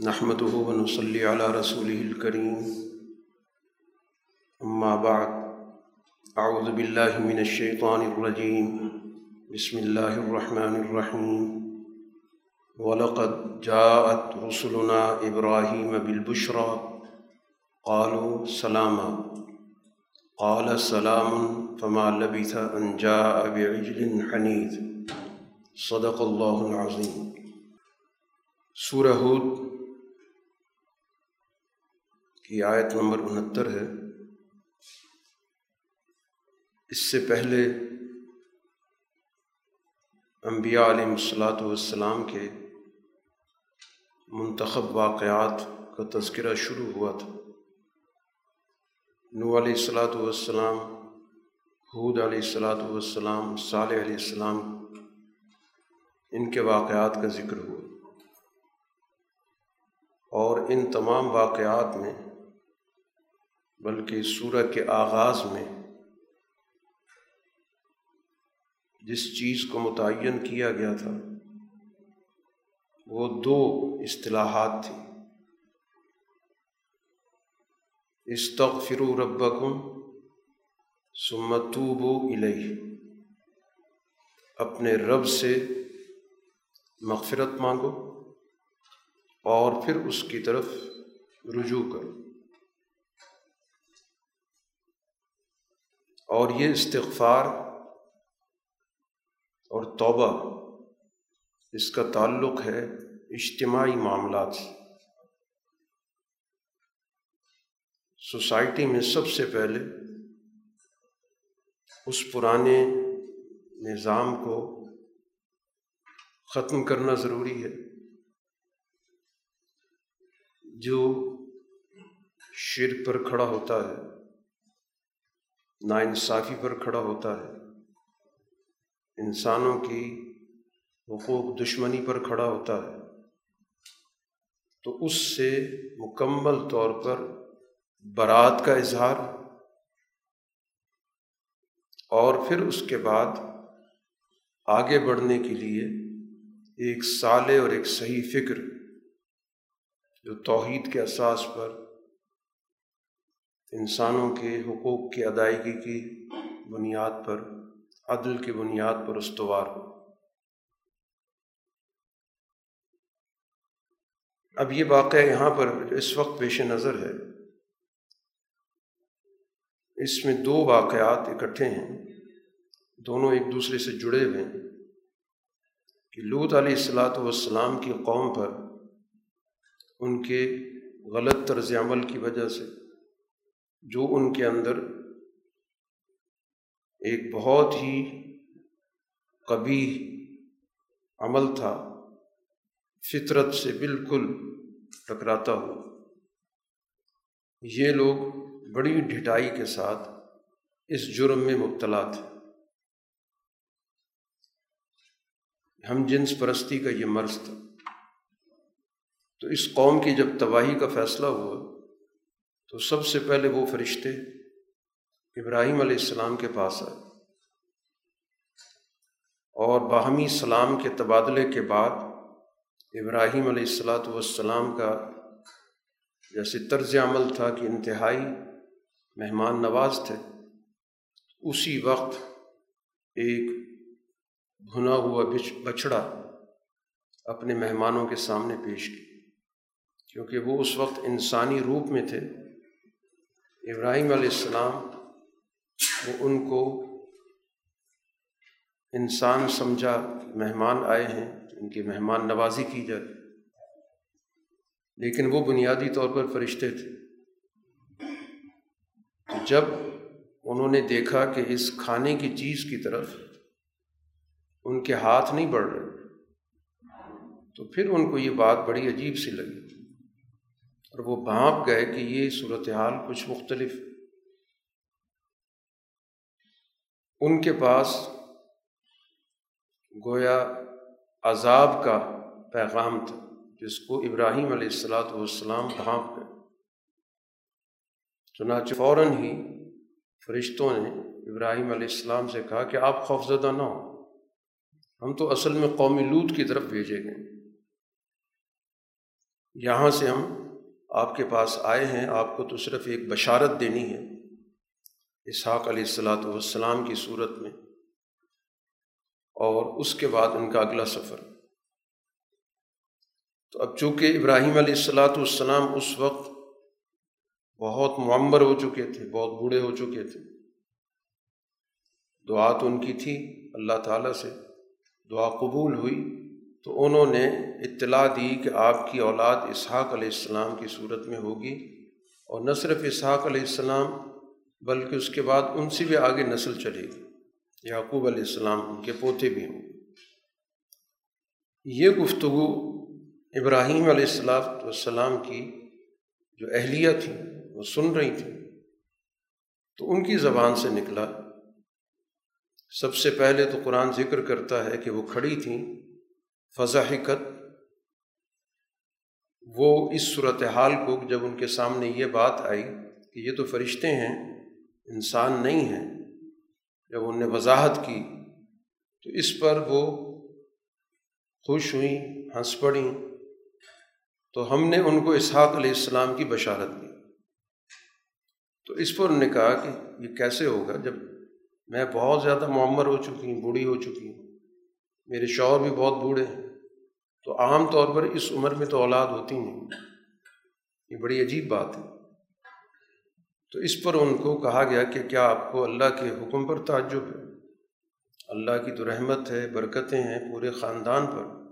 نحمده ونصلي على رسوله الكريم. أما بعد، أعوذ بالله من الشيطان الرجيم. بسم الله الرحمن الرحيم. ولقد جاءت رسلنا إبراهيم بالبشرى. قالوا سلاما. قال سلام، فما لبث أن جاء بعجل حنيذ. صدق الله العظيم. سورہ ہود کی آیت نمبر انہتر ہے۔ اس سے پہلے انبیاء علیہ الصلاۃ والسلام کے منتخب واقعات کا تذکرہ شروع ہوا تھا۔ نو علیہ الصلاۃ والسلام حود علیہ الصلاۃ والسلام، صالح علیہ السلام، ان کے واقعات کا ذکر ہوا۔ اور ان تمام واقعات میں بلکہ سورہ کے آغاز میں جس چیز کو متعین کیا گیا تھا، وہ دو اصطلاحات تھیں۔ استغفروا ربکم ثم توبوا الیہ۔ اپنے رب سے مغفرت مانگو اور پھر اس کی طرف رجوع کرو۔ اور یہ استغفار اور توبہ، اس کا تعلق ہے اجتماعی معاملات سے۔ سوسائٹی میں سب سے پہلے اس پرانے نظام کو ختم کرنا ضروری ہے، جو شرک پر کھڑا ہوتا ہے۔ ناانصافی پر کھڑا ہوتا ہے۔ انسانوں کی حقوق دشمنی پر کھڑا ہوتا ہے۔ تو اس سے مکمل طور پر برات کا اظہار اور پھر اس کے بعد آگے بڑھنے کے لیے ایک سالے اور ایک صحیح فکر جو توحید کے اساس پر انسانوں کے حقوق کی ادائیگی کی بنیاد پر، عدل کی بنیاد پر استوار ہو۔ اب یہ واقعہ یہاں پر اس وقت پیش نظر ہے۔ اس میں دو واقعات اکٹھے ہیں، دونوں ایک دوسرے سے جڑے ہوئے ہیں۔ کہ لوت علیہ السلاۃ والسلام کی قوم پر ان کے غلط طرز عمل کی وجہ سے جو ان کے اندر ایک بہت ہی کبھی عمل تھا، فطرت سے بالکل ٹکراتا ہوا۔ یہ لوگ بڑی ڈھٹائی کے ساتھ اس جرم میں مبتلا تھے۔ ہم جنس پرستی کا یہ مرض تھا۔ تو اس قوم کی جب تباہی کا فیصلہ ہوا تو سب سے پہلے وہ فرشتے ابراہیم علیہ السلام کے پاس آئے۔ اور باہمی سلام کے تبادلے کے بعد ابراہیم علیہ السلاۃ والسلام کا جیسے طرز عمل تھا کہ انتہائی مہمان نواز تھے، اسی وقت ایک بھنا ہوا بچڑا اپنے مہمانوں کے سامنے پیش کی۔ کیونکہ وہ اس وقت انسانی روپ میں تھے ابراہیم علیہ السلام وہ ان کو انسان سمجھا مہمان آئے ہیں، ان کی مہمان نوازی کی جائے لیکن وہ بنیادی طور پر فرشتے تھے۔ جب انہوں نے دیکھا کہ اس کھانے کی چیز کی طرف ان کے ہاتھ نہیں بڑھ رہے، تو پھر ان کو یہ بات بڑی عجیب سی لگی۔ اور وہ بھانپ گئے کہ یہ صورتحال کچھ مختلف۔ ان کے پاس گویا عذاب کا پیغام تھا، جس کو ابراہیم علیہ السلاۃ والسلام بھانپ گئے۔ چنانچہ فوراً ہی فرشتوں نے ابراہیم علیہ السلام سے کہا کہ آپ خوفزدہ نہ ہو ہم تو اصل میں قومی لوت کی طرف بھیجے گئے۔ یہاں سے ہم آپ کے پاس آئے ہیں، آپ کو تو صرف ایک بشارت دینی ہے۔ اسحاق علیہ السلاۃ والسلام کی صورت میں۔ اور اس کے بعد ان کا اگلا سفر۔ تو اب چونکہ ابراہیم علیہ السلاۃ والسلام اس وقت بہت معمر ہو چکے تھے، بہت بوڑھے ہو چکے تھے۔ دعا تو ان کی تھی اللہ تعالیٰ سے۔ دعا قبول ہوئی۔ تو انہوں نے اطلاع دی کہ آپ کی اولاد اسحاق علیہ السلام کی صورت میں ہوگی اور نہ صرف اسحاق علیہ السلام بلکہ اس کے بعد ان سے بھی آگے نسل چلے گی۔ یعقوب علیہ السلام ان کے پوتے بھی ہوں۔ یہ گفتگو ابراہیم علیہ السلام والسلام کی جو اہلیہ تھیں، وہ سن رہی تھیں۔ تو ان کی زبان سے نکلا۔ سب سے پہلے تو قرآن ذکر کرتا ہے کہ وہ کھڑی تھیں۔ فضا حکت وہ اس صورت حال کو جب ان کے سامنے یہ بات آئی کہ یہ تو فرشتے ہیں، انسان نہیں ہیں، جب ان نے وضاحت کی تو اس پر وہ خوش ہوئیں، ہنس پڑیں۔ تو ہم نے ان کو اسحاق علیہ السلام کی بشارت دی۔ تو اس پر انہوں نے کہا کہ یہ کیسے ہوگا؟ جب میں بہت زیادہ معمر ہو چکی ہوں، بوڑھی ہو چکی ہوں میرے شوہر بھی بہت بوڑھے ہیں۔ تو عام طور پر اس عمر میں تو اولاد ہوتی نہیں۔ یہ بڑی عجیب بات ہے۔ تو اس پر ان کو کہا گیا کہ کیا آپ کو اللہ کے حکم پر تعجب ہے؟ اللہ کی تو رحمت ہے، برکتیں ہیں پورے خاندان پر۔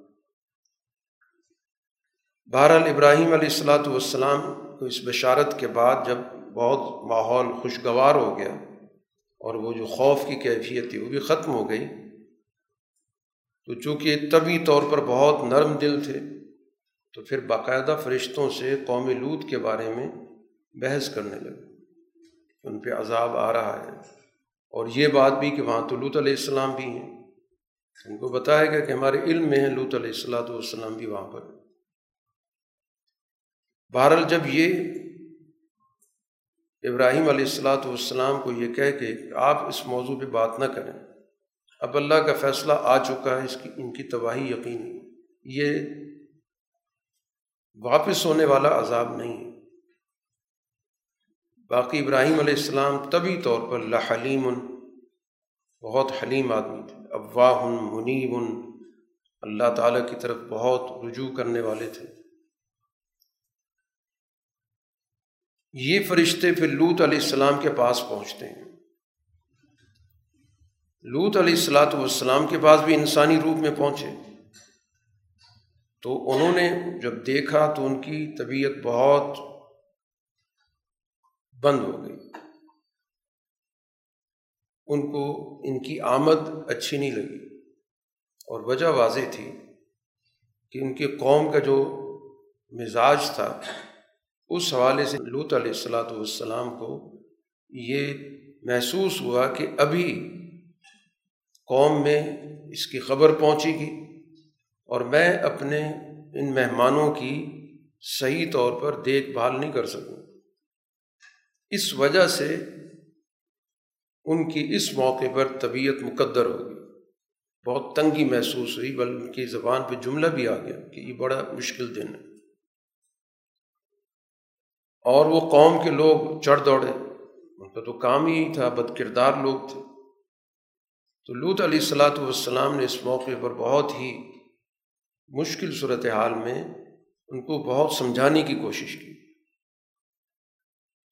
بہرحال ابراہیم علیہ السلاۃ والسلام کو اس بشارت کے بعد جب بہت ماحول خوشگوار ہو گیا اور وہ جو خوف کی کیفیت تھی وہ بھی ختم ہو گئی تو چونکہ طبی طور پر بہت نرم دل تھے، تو پھر باقاعدہ فرشتوں سے قوم لوت کے بارے میں بحث کرنے لگے۔ ان پہ عذاب آ رہا ہے۔ اور یہ بات بھی کہ وہاں تو لوت علیہ السلام بھی ہیں۔ ان کو بتایا گیا کہ ہمارے علم میں ہیں لوت علیہ السلاۃ والسلام بھی وہاں پر۔ بہرحال جب یہ ابراہیم علیہ السلاۃ والسلام کو یہ کہہ کہ آپ اس موضوع پہ بات نہ کریں اب اللہ کا فیصلہ آ چکا ہے، اس کی، ان کی تباہی یقینی۔ یہ واپس ہونے والا عذاب نہیں ہے۔ باقی ابراہیم علیہ السلام طبی طور پر لحلیم، بہت حلیم آدمی تھے۔ افواہ منیب، اللہ تعالیٰ کی طرف بہت رجوع کرنے والے تھے۔ یہ فرشتے پھر لوت علیہ السلام کے پاس پہنچتے ہیں۔ لوت علیہ السلاۃ والسلام کے پاس بھی انسانی روپ میں پہنچے۔ تو انہوں نے جب دیکھا تو ان کی طبیعت بہت بند ہو گئی۔ ان کو ان کی آمد اچھی نہیں لگی۔ اور وجہ واضح تھی کہ ان کے قوم کا جو مزاج تھا، اس حوالے سے لوت علیہ السلاۃ والسلام کو یہ محسوس ہوا کہ ابھی قوم میں اس کی خبر پہنچے گی اور میں اپنے ان مہمانوں کی صحیح طور پر دیکھ بھال نہیں کر سکوں۔ اس وجہ سے ان کی اس موقع پر طبیعت مقدر ہوگی بہت تنگی محسوس ہوئی، بلکہ ان کی زبان پہ جملہ بھی آ گیا کہ یہ بڑا مشکل دن ہے۔ اور وہ قوم کے لوگ چڑھ دوڑے۔ ان کا تو کام ہی تھا، بد کردار لوگ تھے۔ تو لوت علیہ السلاۃ والسلام نے اس موقع پر بہت ہی مشکل صورت حال میں ان کو بہت سمجھانے کی کوشش کی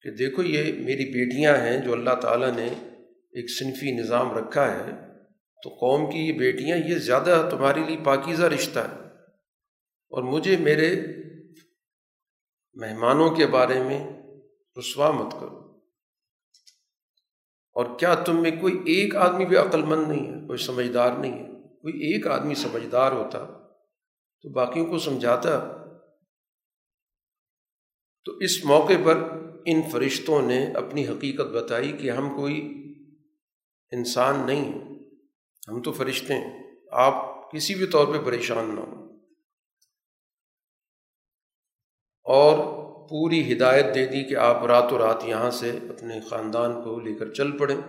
کہ دیکھو یہ میری بیٹیاں ہیں جو اللہ تعالیٰ نے ایک صنفی نظام رکھا ہے، تو قوم کی یہ بیٹیاں یہ زیادہ تمہارے لیے پاکیزہ رشتہ ہے اور مجھے میرے مہمانوں کے بارے میں رسوا مت کرو۔ اور کیا تم میں کوئی ایک آدمی بھی عقل مند نہیں ہے، کوئی سمجھدار نہیں ہے؟ کوئی ایک آدمی سمجھدار ہوتا تو باقیوں کو سمجھاتا؟ تو اس موقع پر ان فرشتوں نے اپنی حقیقت بتائی کہ ہم کوئی انسان نہیں ہیں۔ ہم تو فرشتے ہیں، آپ کسی بھی طور پہ پریشان نہ ہوں۔ اور پوری ہدایت دے دی کہ آپ راتوں رات یہاں سے اپنے خاندان کو لے کر چل پڑیں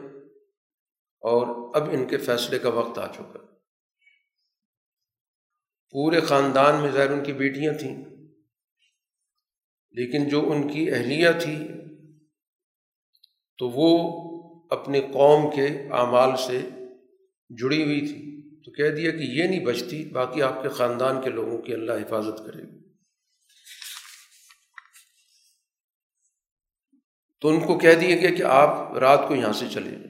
اور اب ان کے فیصلے کا وقت آ چکا پورے خاندان میں ظاہر ان کی بیٹیاں تھیں، لیکن جو ان کی اہلیہ تھی، تو وہ اپنے قوم کے اعمال سے جڑی ہوئی تھی۔ تو کہہ دیا کہ یہ نہیں بچتی، باقی آپ کے خاندان کے لوگوں کی اللہ حفاظت کرے گی۔ تو ان کو کہہ دیا گیا کہ آپ رات کو یہاں سے چلے جائیں۔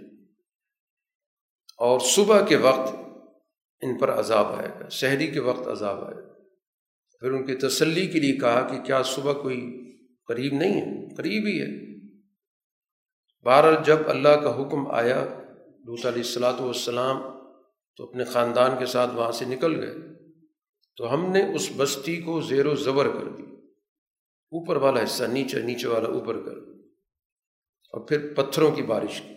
اور صبح کے وقت ان پر عذاب آئے گا، شہری کے وقت عذاب آئے گا۔ پھر ان کی تسلی کے لیے کہا کہ کیا صبح کوئی قریب نہیں ہے؟ قریب ہی ہے۔ بہرحال جب اللہ کا حکم آیا لوت علیہ السلاۃ والسلام تو اپنے خاندان کے ساتھ وہاں سے نکل گئے۔ تو ہم نے اس بستی کو زیر و زبر کر دی۔ اوپر والا حصہ، نیچے نیچے والا اوپر کر اور پھر پتھروں کی بارش کی۔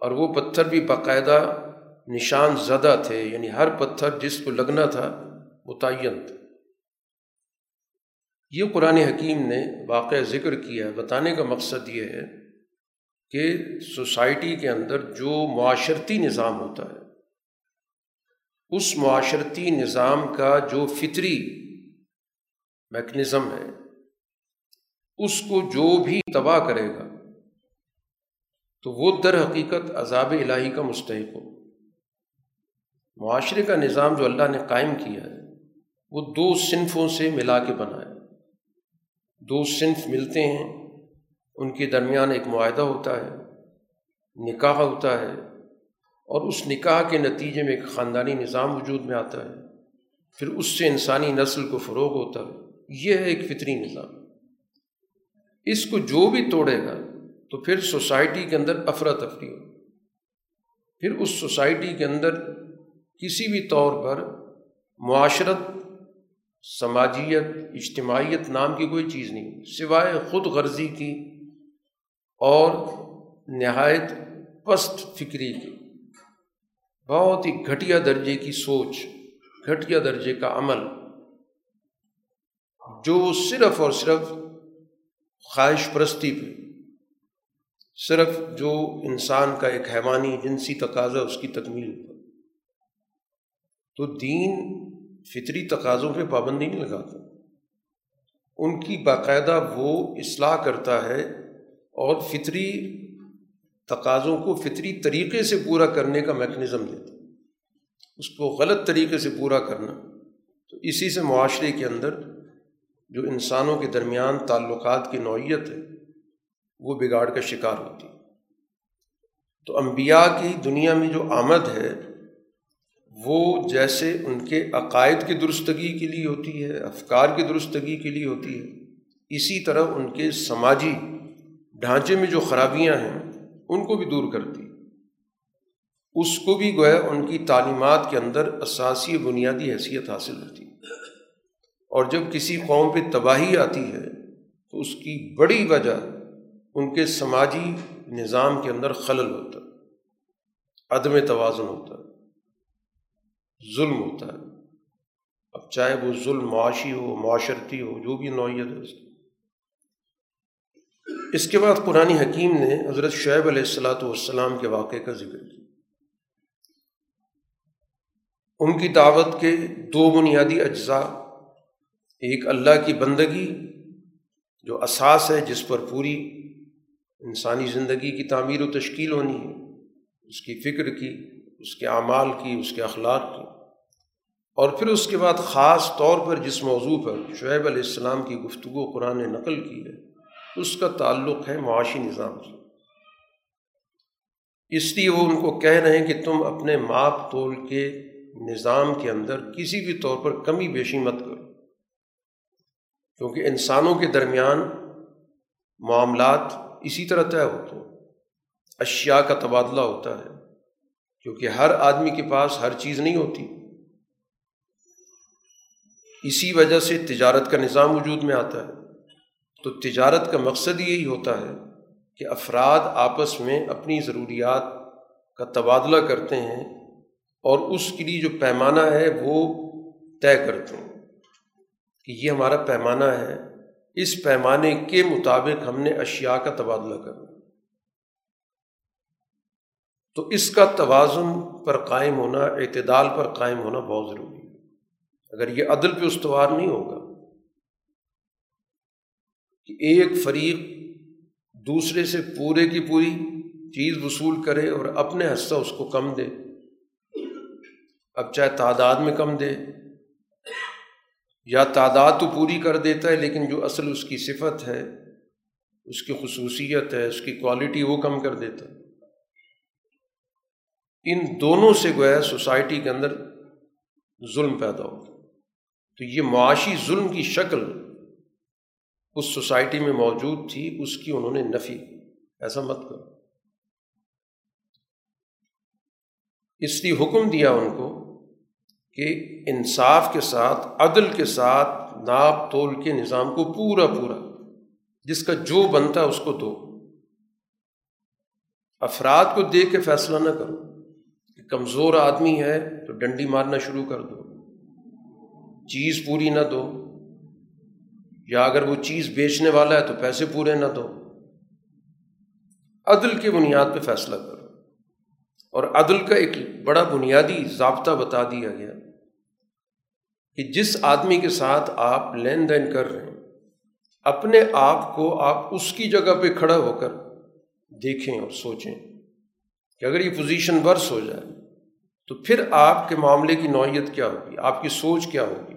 اور وہ پتھر بھی باقاعدہ نشان زدہ تھے یعنی ہر پتھر جس کو لگنا تھا متعین تھا۔ یہ قرآن حکیم نے واقع ذکر کیا۔ بتانے کا مقصد یہ ہے کہ سوسائٹی کے اندر جو معاشرتی نظام ہوتا ہے، اس معاشرتی نظام کا جو فطری میکنزم ہے اس کو جو بھی تباہ کرے گا، تو وہ در حقیقت عذاب الہی کا مستحق ہو۔ معاشرے کا نظام جو اللہ نے قائم کیا ہے، وہ دو صنفوں سے ملا کے بنایا دو صنف ملتے ہیں، ان کے درمیان ایک معاہدہ ہوتا ہے، نکاح ہوتا ہے، اور اس نکاح کے نتیجے میں ایک خاندانی نظام وجود میں آتا ہے۔ پھر اس سے انسانی نسل کو فروغ ہوتا ہے۔ یہ ہے ایک فطری نظام۔ اس کو جو بھی توڑے گا، تو پھر سوسائٹی کے اندر افراتفری ہو پھر اس سوسائٹی کے اندر کسی بھی طور پر معاشرت، سماجیت، اجتماعیت نام کی کوئی چیز نہیں، سوائے خود غرضی کی اور نہایت پست فکری کی۔ بہت ہی گھٹیا درجے کی سوچ، گھٹیا درجے کا عمل، جو صرف اور صرف خواہش پرستی پہ۔ صرف جو انسان کا ایک حیوانی جنسی تقاضا اس کی تکمیل۔ پر تو دین فطری تقاضوں پہ پابندی نہیں لگاتا۔ ان کی باقاعدہ وہ اصلاح کرتا ہے اور فطری تقاضوں کو فطری طریقے سے پورا کرنے کا میکنزم دیتا اس کو غلط طریقے سے پورا کرنا تو اسی سے معاشرے کے اندر جو انسانوں کے درمیان تعلقات کی نوعیت ہے، وہ بگاڑ کا شکار ہوتی۔ تو انبیاء کی دنیا میں جو آمد ہے، وہ جیسے ان کے عقائد کی درستگی کے لیے ہوتی ہے، افکار کی درستگی کے لیے ہوتی ہے، اسی طرح ان کے سماجی ڈھانچے میں جو خرابیاں ہیں، ان کو بھی دور کرتی۔ اس کو بھی گویا ان کی تعلیمات کے اندر اساسی بنیادی حیثیت حاصل ہوتی۔ اور جب کسی قوم پہ تباہی آتی ہے تو اس کی بڑی وجہ ان کے سماجی نظام کے اندر خلل ہوتا ہے، عدم توازن ہوتا ہے، ظلم ہوتا ہے۔ اب چاہے وہ ظلم معاشی ہو، معاشرتی ہو، جو بھی نوعیت ہے اس کی۔ اس کے بعد قرآن حکیم نے حضرت شعیب علیہ السلاۃ والسلام کے واقعے کا ذکر کیا۔ ان کی دعوت کے دو بنیادی اجزاء ایک اللہ کی بندگی جو اساس ہے، جس پر پوری انسانی زندگی کی تعمیر و تشکیل ہونی ہے، اس کی فکر کی، اس کے اعمال کی، اس کے اخلاق کی۔ اور پھر اس کے بعد خاص طور پر جس موضوع پر شعیب علیہ السلام کی گفتگو قرآن نے نقل کی ہے، اس کا تعلق ہے معاشی نظام سے اس لیے وہ ان کو کہہ رہے ہیں کہ تم اپنے ماپ تول کے نظام کے اندر کسی بھی طور پر کمی بیشی مت کرو۔ کیونکہ انسانوں کے درمیان معاملات اسی طرح طے ہوتے ہیں۔ اشیاء کا تبادلہ ہوتا ہے۔ کیونکہ ہر آدمی کے پاس ہر چیز نہیں ہوتی۔ اسی وجہ سے تجارت کا نظام وجود میں آتا ہے۔ تو تجارت کا مقصد یہی ہوتا ہے کہ افراد آپس میں اپنی ضروریات کا تبادلہ کرتے ہیں اور اس کے لیے جو پیمانہ ہے وہ طے کرتے ہیں۔ کہ یہ ہمارا پیمانہ ہے، اس پیمانے کے مطابق ہم نے اشیاء کا تبادلہ کرنا تو اس کا توازن پر قائم ہونا، اعتدال پر قائم ہونا بہت ضروری ہے۔ اگر یہ عدل پہ استوار نہیں ہوگا، کہ ایک فریق دوسرے سے پورے کی پوری چیز وصول کرے اور اپنے حصہ اس کو کم دے، اب چاہے تعداد میں کم دے یا تعداد تو پوری کر دیتا ہے، لیکن جو اصل اس کی صفت ہے، اس کی خصوصیت ہے، اس کی کوالٹی وہ کم کر دیتا ہے۔ ان دونوں سے گویا سوسائٹی کے اندر ظلم پیدا ہوتا تو یہ معاشی ظلم کی شکل اس سوسائٹی میں موجود تھی، اس کی انہوں نے نفی ایسا مت کرو۔ اس لیے حکم دیا ان کو کہ انصاف کے ساتھ، عدل کے ساتھ ناپ تول کے نظام کو پورا پورا، جس کا جو بنتا ہے اس کو دو۔ افراد کو دیکھ کے فیصلہ نہ کرو کہ کمزور آدمی ہے تو ڈنڈی مارنا شروع کر دو۔ چیز پوری نہ دو۔ یا اگر وہ چیز بیچنے والا ہے تو پیسے پورے نہ دو۔ عدل کی بنیاد پہ فیصلہ کرو۔ اور عدل کا ایک بڑا بنیادی ضابطہ بتا دیا گیا۔ کہ جس آدمی کے ساتھ آپ لین دین کر رہے ہیں، اپنے آپ کو آپ اس کی جگہ پہ کھڑا ہو کر دیکھیں اور سوچیں کہ اگر یہ پوزیشن ورس ہو جائے، تو پھر آپ کے معاملے کی نوعیت کیا ہوگی؟ آپ کی سوچ کیا ہوگی؟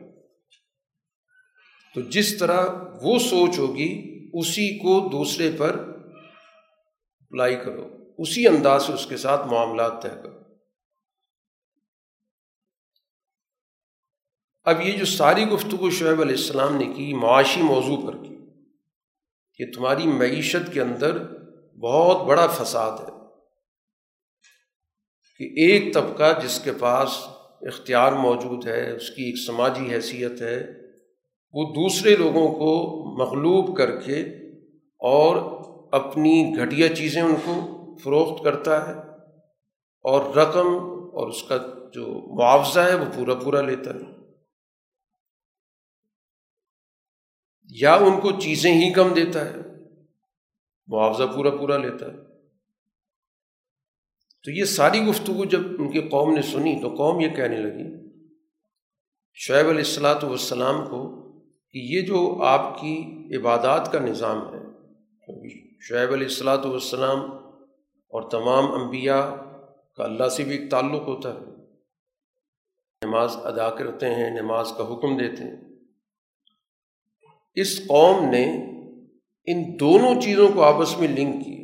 تو جس طرح وہ سوچ ہوگی، اسی کو دوسرے پر اپلائی کرو، اسی انداز سے اس کے ساتھ معاملات طے کرو۔ اب یہ جو ساری گفتگو شعیب علیہ السلام نے کی، معاشی موضوع پر کی کہ تمہاری معیشت کے اندر بہت بڑا فساد ہے۔ کہ ایک طبقہ جس کے پاس اختیار موجود ہے، اس کی ایک سماجی حیثیت ہے، وہ دوسرے لوگوں کو مغلوب کر کے اور اپنی گھٹیا چیزیں ان کو فروخت کرتا ہے اور رقم اور اس کا جو معاوضہ ہے، وہ پورا پورا لیتا ہے۔ یا ان کو چیزیں ہی کم دیتا ہے، معاوضہ پورا پورا لیتا ہے۔ تو یہ ساری گفتگو جب ان کی قوم نے سنی تو قوم یہ کہنے لگی، شعیب علیہ السلاۃ والسلام کو کہ یہ جو آپ کی عبادات کا نظام ہے شعیب علیہ السلاۃ والسلام اور تمام انبیاء کا اللہ سے بھی ایک تعلق ہوتا ہے۔ نماز ادا کرتے ہیں، نماز کا حکم دیتے ہیں۔ اس قوم نے ان دونوں چیزوں کو آپس میں لنک کی۔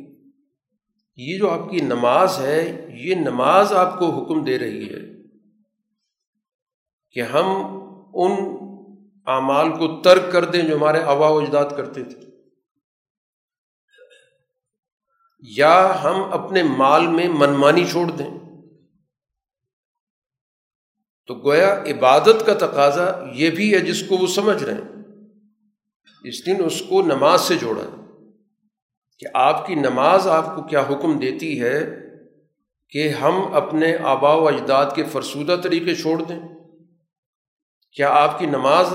یہ جو آپ کی نماز ہے، یہ نماز آپ کو حکم دے رہی ہے کہ ہم ان اعمال کو ترک کر دیں جو ہمارے آبا و اجداد کرتے تھے۔ یا ہم اپنے مال میں منمانی چھوڑ دیں۔ تو گویا عبادت کا تقاضا یہ بھی ہے جس کو وہ سمجھ رہے ہیں۔ اس دن اس کو نماز سے جوڑا کہ آپ کی نماز آپ کو کیا حکم دیتی ہے کہ ہم اپنے آبا و اجداد کے فرسودہ طریقے چھوڑ دیں؟ کیا آپ کی نماز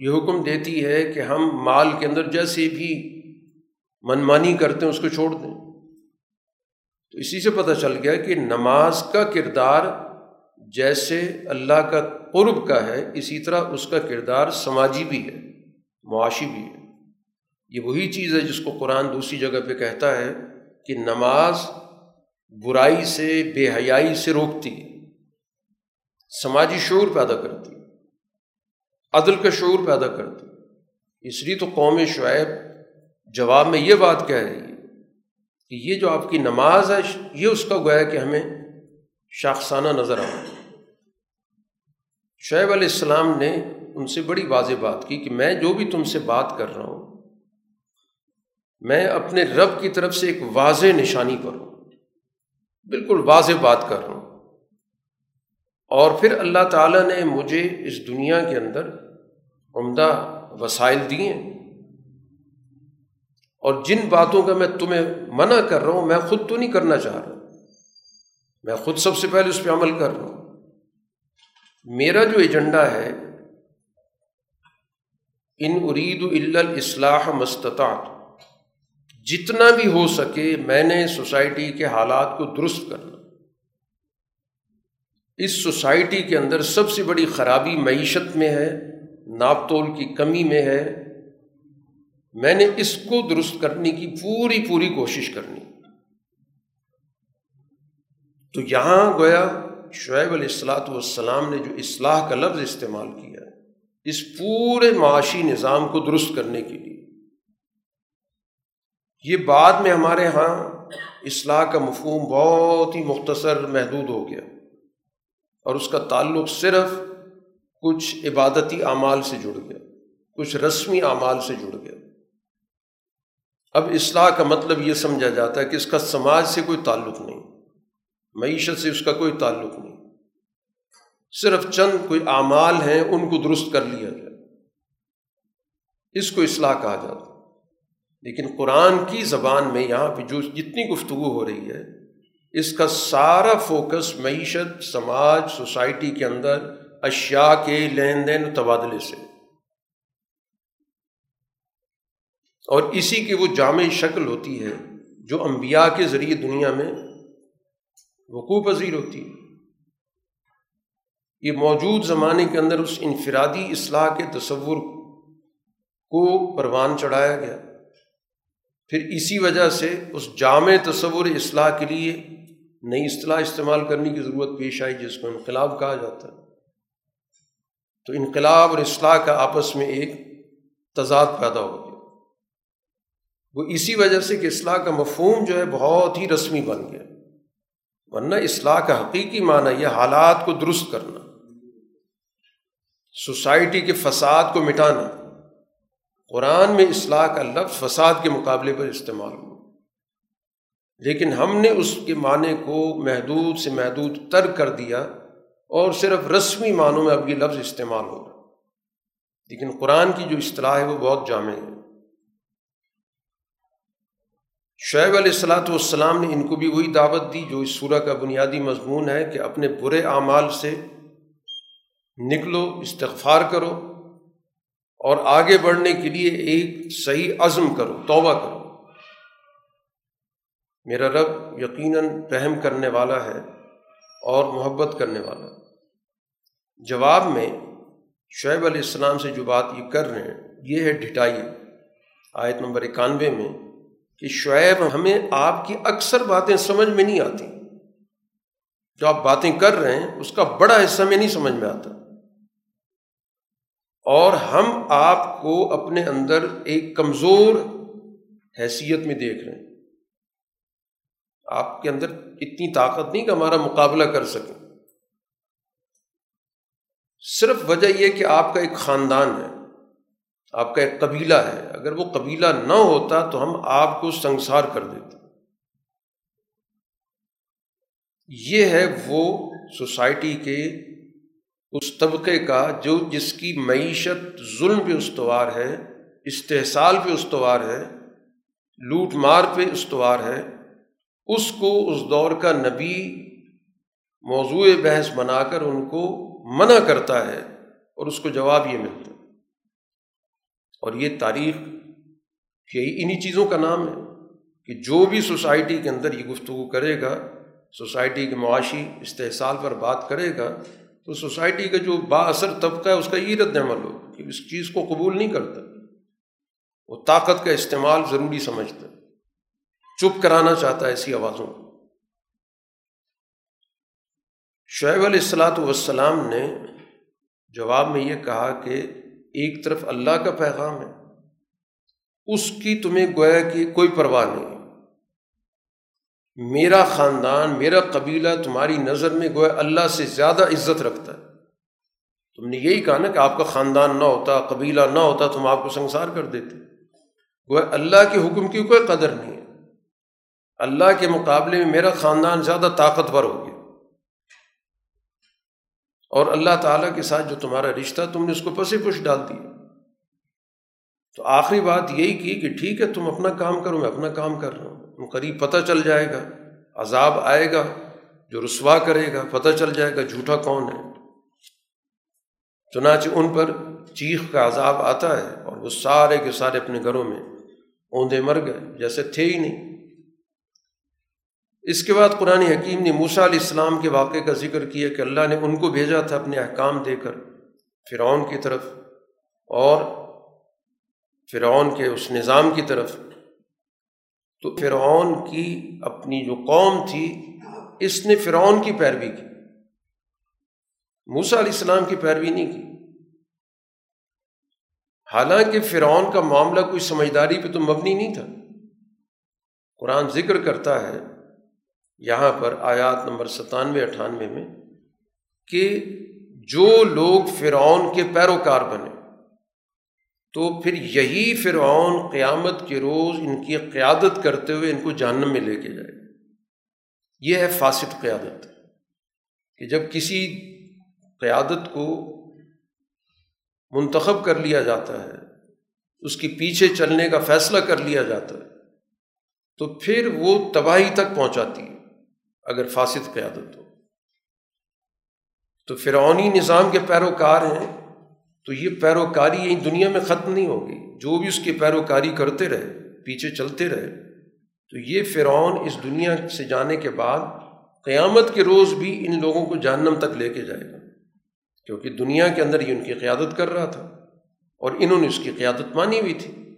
یہ حکم دیتی ہے کہ ہم مال کے اندر جیسے بھی منمانی کرتے ہیں اس کو چھوڑ دیں؟ تو اسی سے پتہ چل گیا کہ نماز کا کردار جیسے اللہ کا قرب کا ہے، اسی طرح اس کا کردار سماجی بھی ہے۔ معاشی بھی ہے۔ یہ وہی چیز ہے جس کو قرآن دوسری جگہ پہ کہتا ہے کہ نماز برائی سے، بے حیائی سے روکتی سماجی شعور پیدا کرتی عدل کا شعور پیدا کرتی اس لیے تو قوم شعیب جواب میں یہ بات کہہ رہی ہے کہ یہ جو آپ کی نماز ہے، یہ اس کا گویا کہ ہمیں شاخسانہ نظر آ شعیب علیہ السلام نے ان سے بڑی واضح بات کی کہ میں جو بھی تم سے بات کر رہا ہوں، میں اپنے رب کی طرف سے ایک واضح نشانی پر ہوں۔ بالکل واضح بات کر رہا ہوں۔ اور پھر اللہ تعالیٰ نے مجھے اس دنیا کے اندر عمدہ وسائل دیے۔ اور جن باتوں کا میں تمہیں منع کر رہا ہوں، میں خود تو نہیں کرنا چاہ رہا۔ میں خود سب سے پہلے اس پہ عمل کر رہا ہوں۔ میرا جو ایجنڈا ہے ان ارید الاصلاح مستطاعت جتنا بھی ہو سکے میں نے سوسائٹی کے حالات کو درست کرنا۔ اس سوسائٹی کے اندر سب سے بڑی خرابی معیشت میں ہے، ناپ تول کی کمی میں ہے۔ میں نے اس کو درست کرنے کی پوری پوری کوشش کرنی۔ تو یہاں گویا شعیب علیہ السلاۃ والسلام نے جو اصلاح کا لفظ استعمال کیا اس پورے معاشی نظام کو درست کرنے کے لیے۔ یہ بعد میں ہمارے یہاں اصلاح کا مفہوم بہت ہی مختصر محدود ہو گیا۔ اور اس کا تعلق صرف کچھ عبادتی اعمال سے جڑ گیا، کچھ رسمی اعمال سے جڑ گیا۔ اب اصلاح کا مطلب یہ سمجھا جاتا ہے کہ اس کا سماج سے کوئی تعلق نہیں، معیشت سے اس کا کوئی تعلق نہیں۔ صرف چند کوئی اعمال ہیں، ان کو درست کر لیا جائے۔ اس کو اصلاح کہا جاتا لیکن قرآن کی زبان میں یہاں پہ جو جتنی گفتگو ہو رہی ہے، اس کا سارا فوکس معیشت، سماج، سوسائٹی کے اندر اشیاء کے لین دین تبادلے سے۔ اور اسی کی وہ جامع شکل ہوتی ہے جو انبیاء کے ذریعے دنیا میں وقوع پذیر ہوتی ہے۔ یہ موجود زمانے کے اندر اس انفرادی اصلاح کے تصور کو پروان چڑھایا گیا۔ پھر اسی وجہ سے اس جامع تصور اصلاح کے لیے نئی اصطلاح استعمال کرنے کی ضرورت پیش آئی، جس کو انقلاب کہا جاتا ہے۔ تو انقلاب اور اصلاح کا آپس میں ایک تضاد پیدا ہو گیا۔ وہ اسی وجہ سے کہ اصلاح کا مفہوم جو ہے بہت ہی رسمی بن گیا۔ ورنہ اصلاح کا حقیقی معنی یہ حالات کو درست کرنا۔ سوسائٹی کے فساد کو مٹانا، قرآن میں اصلاح کا لفظ فساد کے مقابلے پر استعمال ہوا لیکن ہم نے اس کے معنی کو محدود سے محدود ترک کر دیا اور صرف رسمی معنوں میں اب یہ لفظ استعمال ہو۔ رہا لیکن قرآن کی جو اصطلاح ہے وہ بہت جامع ہے۔ شعیب علیہ السلاۃ والسلام نے ان کو بھی وہی دعوت دی جو اس سورہ کا بنیادی مضمون ہے کہ اپنے برے اعمال سے نکلو، استغفار کرو اور آگے بڑھنے کے لیے ایک صحیح عزم کرو، توبہ کرو۔ میرا رب یقیناً رحم کرنے والا ہے اور محبت کرنے والا۔ جواب میں شعیب علیہ السلام سے جو بات یہ کر رہے ہیں، یہ ہے ڈھٹائی۔ آیت نمبر اکانوے میں کہ شعیب، ہمیں آپ کی اکثر باتیں سمجھ میں نہیں آتی۔ جو آپ باتیں کر رہے ہیں، اس کا بڑا حصہ میں نہیں سمجھ میں آتا۔ اور ہم آپ کو اپنے اندر ایک کمزور حیثیت میں دیکھ رہے ہیں۔ آپ کے اندر اتنی طاقت نہیں کہ ہمارا مقابلہ کر سکیں۔ صرف وجہ یہ کہ آپ کا ایک خاندان ہے، آپ کا ایک قبیلہ ہے۔ اگر وہ قبیلہ نہ ہوتا تو ہم آپ کو سنسار کر دیتے۔ یہ ہے وہ سوسائٹی کے اس طبقے کا جو جس کی معیشت ظلم پہ استوار ہے، استحصال پہ استوار ہے، لوٹ مار پہ استوار ہے، اس کو اس دور کا نبی موضوع بحث بنا کر ان کو منع کرتا ہے اور اس کو جواب یہ ملتا ہے۔ اور یہ تاریخ یہی انہی چیزوں کا نام ہے کہ جو بھی سوسائٹی کے اندر یہ گفتگو کرے گا، سوسائٹی کے معاشی استحصال پر بات کرے گا تو سوسائٹی کا جو با اثر طبقہ ہے، اس کا یہ رد عمل ہو کہ اس چیز کو قبول نہیں کرتا۔ وہ طاقت کا استعمال ضروری سمجھتا چپ کرانا چاہتا ہے ایسی آوازوں کو۔ شعیب علیہ السلاۃ والسلام نے جواب میں یہ کہا کہ ایک طرف اللہ کا پیغام ہے، اس کی تمہیں گویا کہ کوئی پرواہ نہیں۔ میرا خاندان، میرا قبیلہ تمہاری نظر میں گویا اللہ سے زیادہ عزت رکھتا ہے۔ تم نے یہی کہا نا کہ آپ کا خاندان نہ ہوتا، قبیلہ نہ ہوتا تم آپ کو سنسار کر دیتے۔ گویا اللہ کے حکم کی کوئی قدر نہیں ہے۔ اللہ کے مقابلے میں میرا خاندان زیادہ طاقتور ہو گیا۔ اور اللہ تعالیٰ کے ساتھ جو تمہارا رشتہ، تم نے اس کو پسی پش ڈال دیا۔ تو آخری بات یہی کی کہ ٹھیک ہے، تم اپنا کام کرو، میں اپنا کام کر رہا ہوں۔ قریب پتہ چل جائے گا، عذاب آئے گا، جو رسوا کرے گا، پتہ چل جائے گا جھوٹا کون ہے۔ چنانچہ ان پر چیخ کا عذاب آتا ہے اور وہ سارے کے سارے اپنے گھروں میں اوندے مر گئے، جیسے تھے ہی نہیں۔ اس کے بعد قرآن حکیم نے موسا علیہ السلام کے واقعے کا ذکر کیا کہ اللہ نے ان کو بھیجا تھا اپنے احکام دے کر، فرعون کی طرف اور فرعون کے اس نظام کی طرف۔ تو فرعون کی اپنی جو قوم تھی، اس نے فرعون کی پیروی کی۔ موسا علیہ السلام کی پیروی نہیں کی۔ حالانکہ فرعون کا معاملہ کوئی سمجھداری پہ تو مبنی نہیں تھا۔ قرآن ذکر کرتا ہے یہاں پر آیات نمبر ستانوے، اٹھانوے میں کہ جو لوگ فرعون کے پیروکار بنے تو پھر یہی فرعون قیامت کے روز ان کی قیادت کرتے ہوئے ان کو جہنم میں لے کے جائے یہ ہے فاسد قیادت۔ کہ جب کسی قیادت کو منتخب کر لیا جاتا ہے، اس کے پیچھے چلنے کا فیصلہ کر لیا جاتا ہے، تو پھر وہ تباہی تک پہنچاتی ہے اگر فاسد قیادت ہو۔ تو فرعونی نظام کے پیروکار ہیں۔ تو یہ پیروکاری یہیں دنیا میں ختم نہیں ہوگی۔ جو بھی اس کی پیروکاری کرتے رہے، پیچھے چلتے رہے، تو یہ فرعون اس دنیا سے جانے کے بعد قیامت کے روز بھی ان لوگوں کو جہنم تک لے کے جائے گا۔ کیونکہ دنیا کے اندر یہ ان کی قیادت کر رہا تھا اور انہوں نے اس کی قیادت مانی ہوئی تھی۔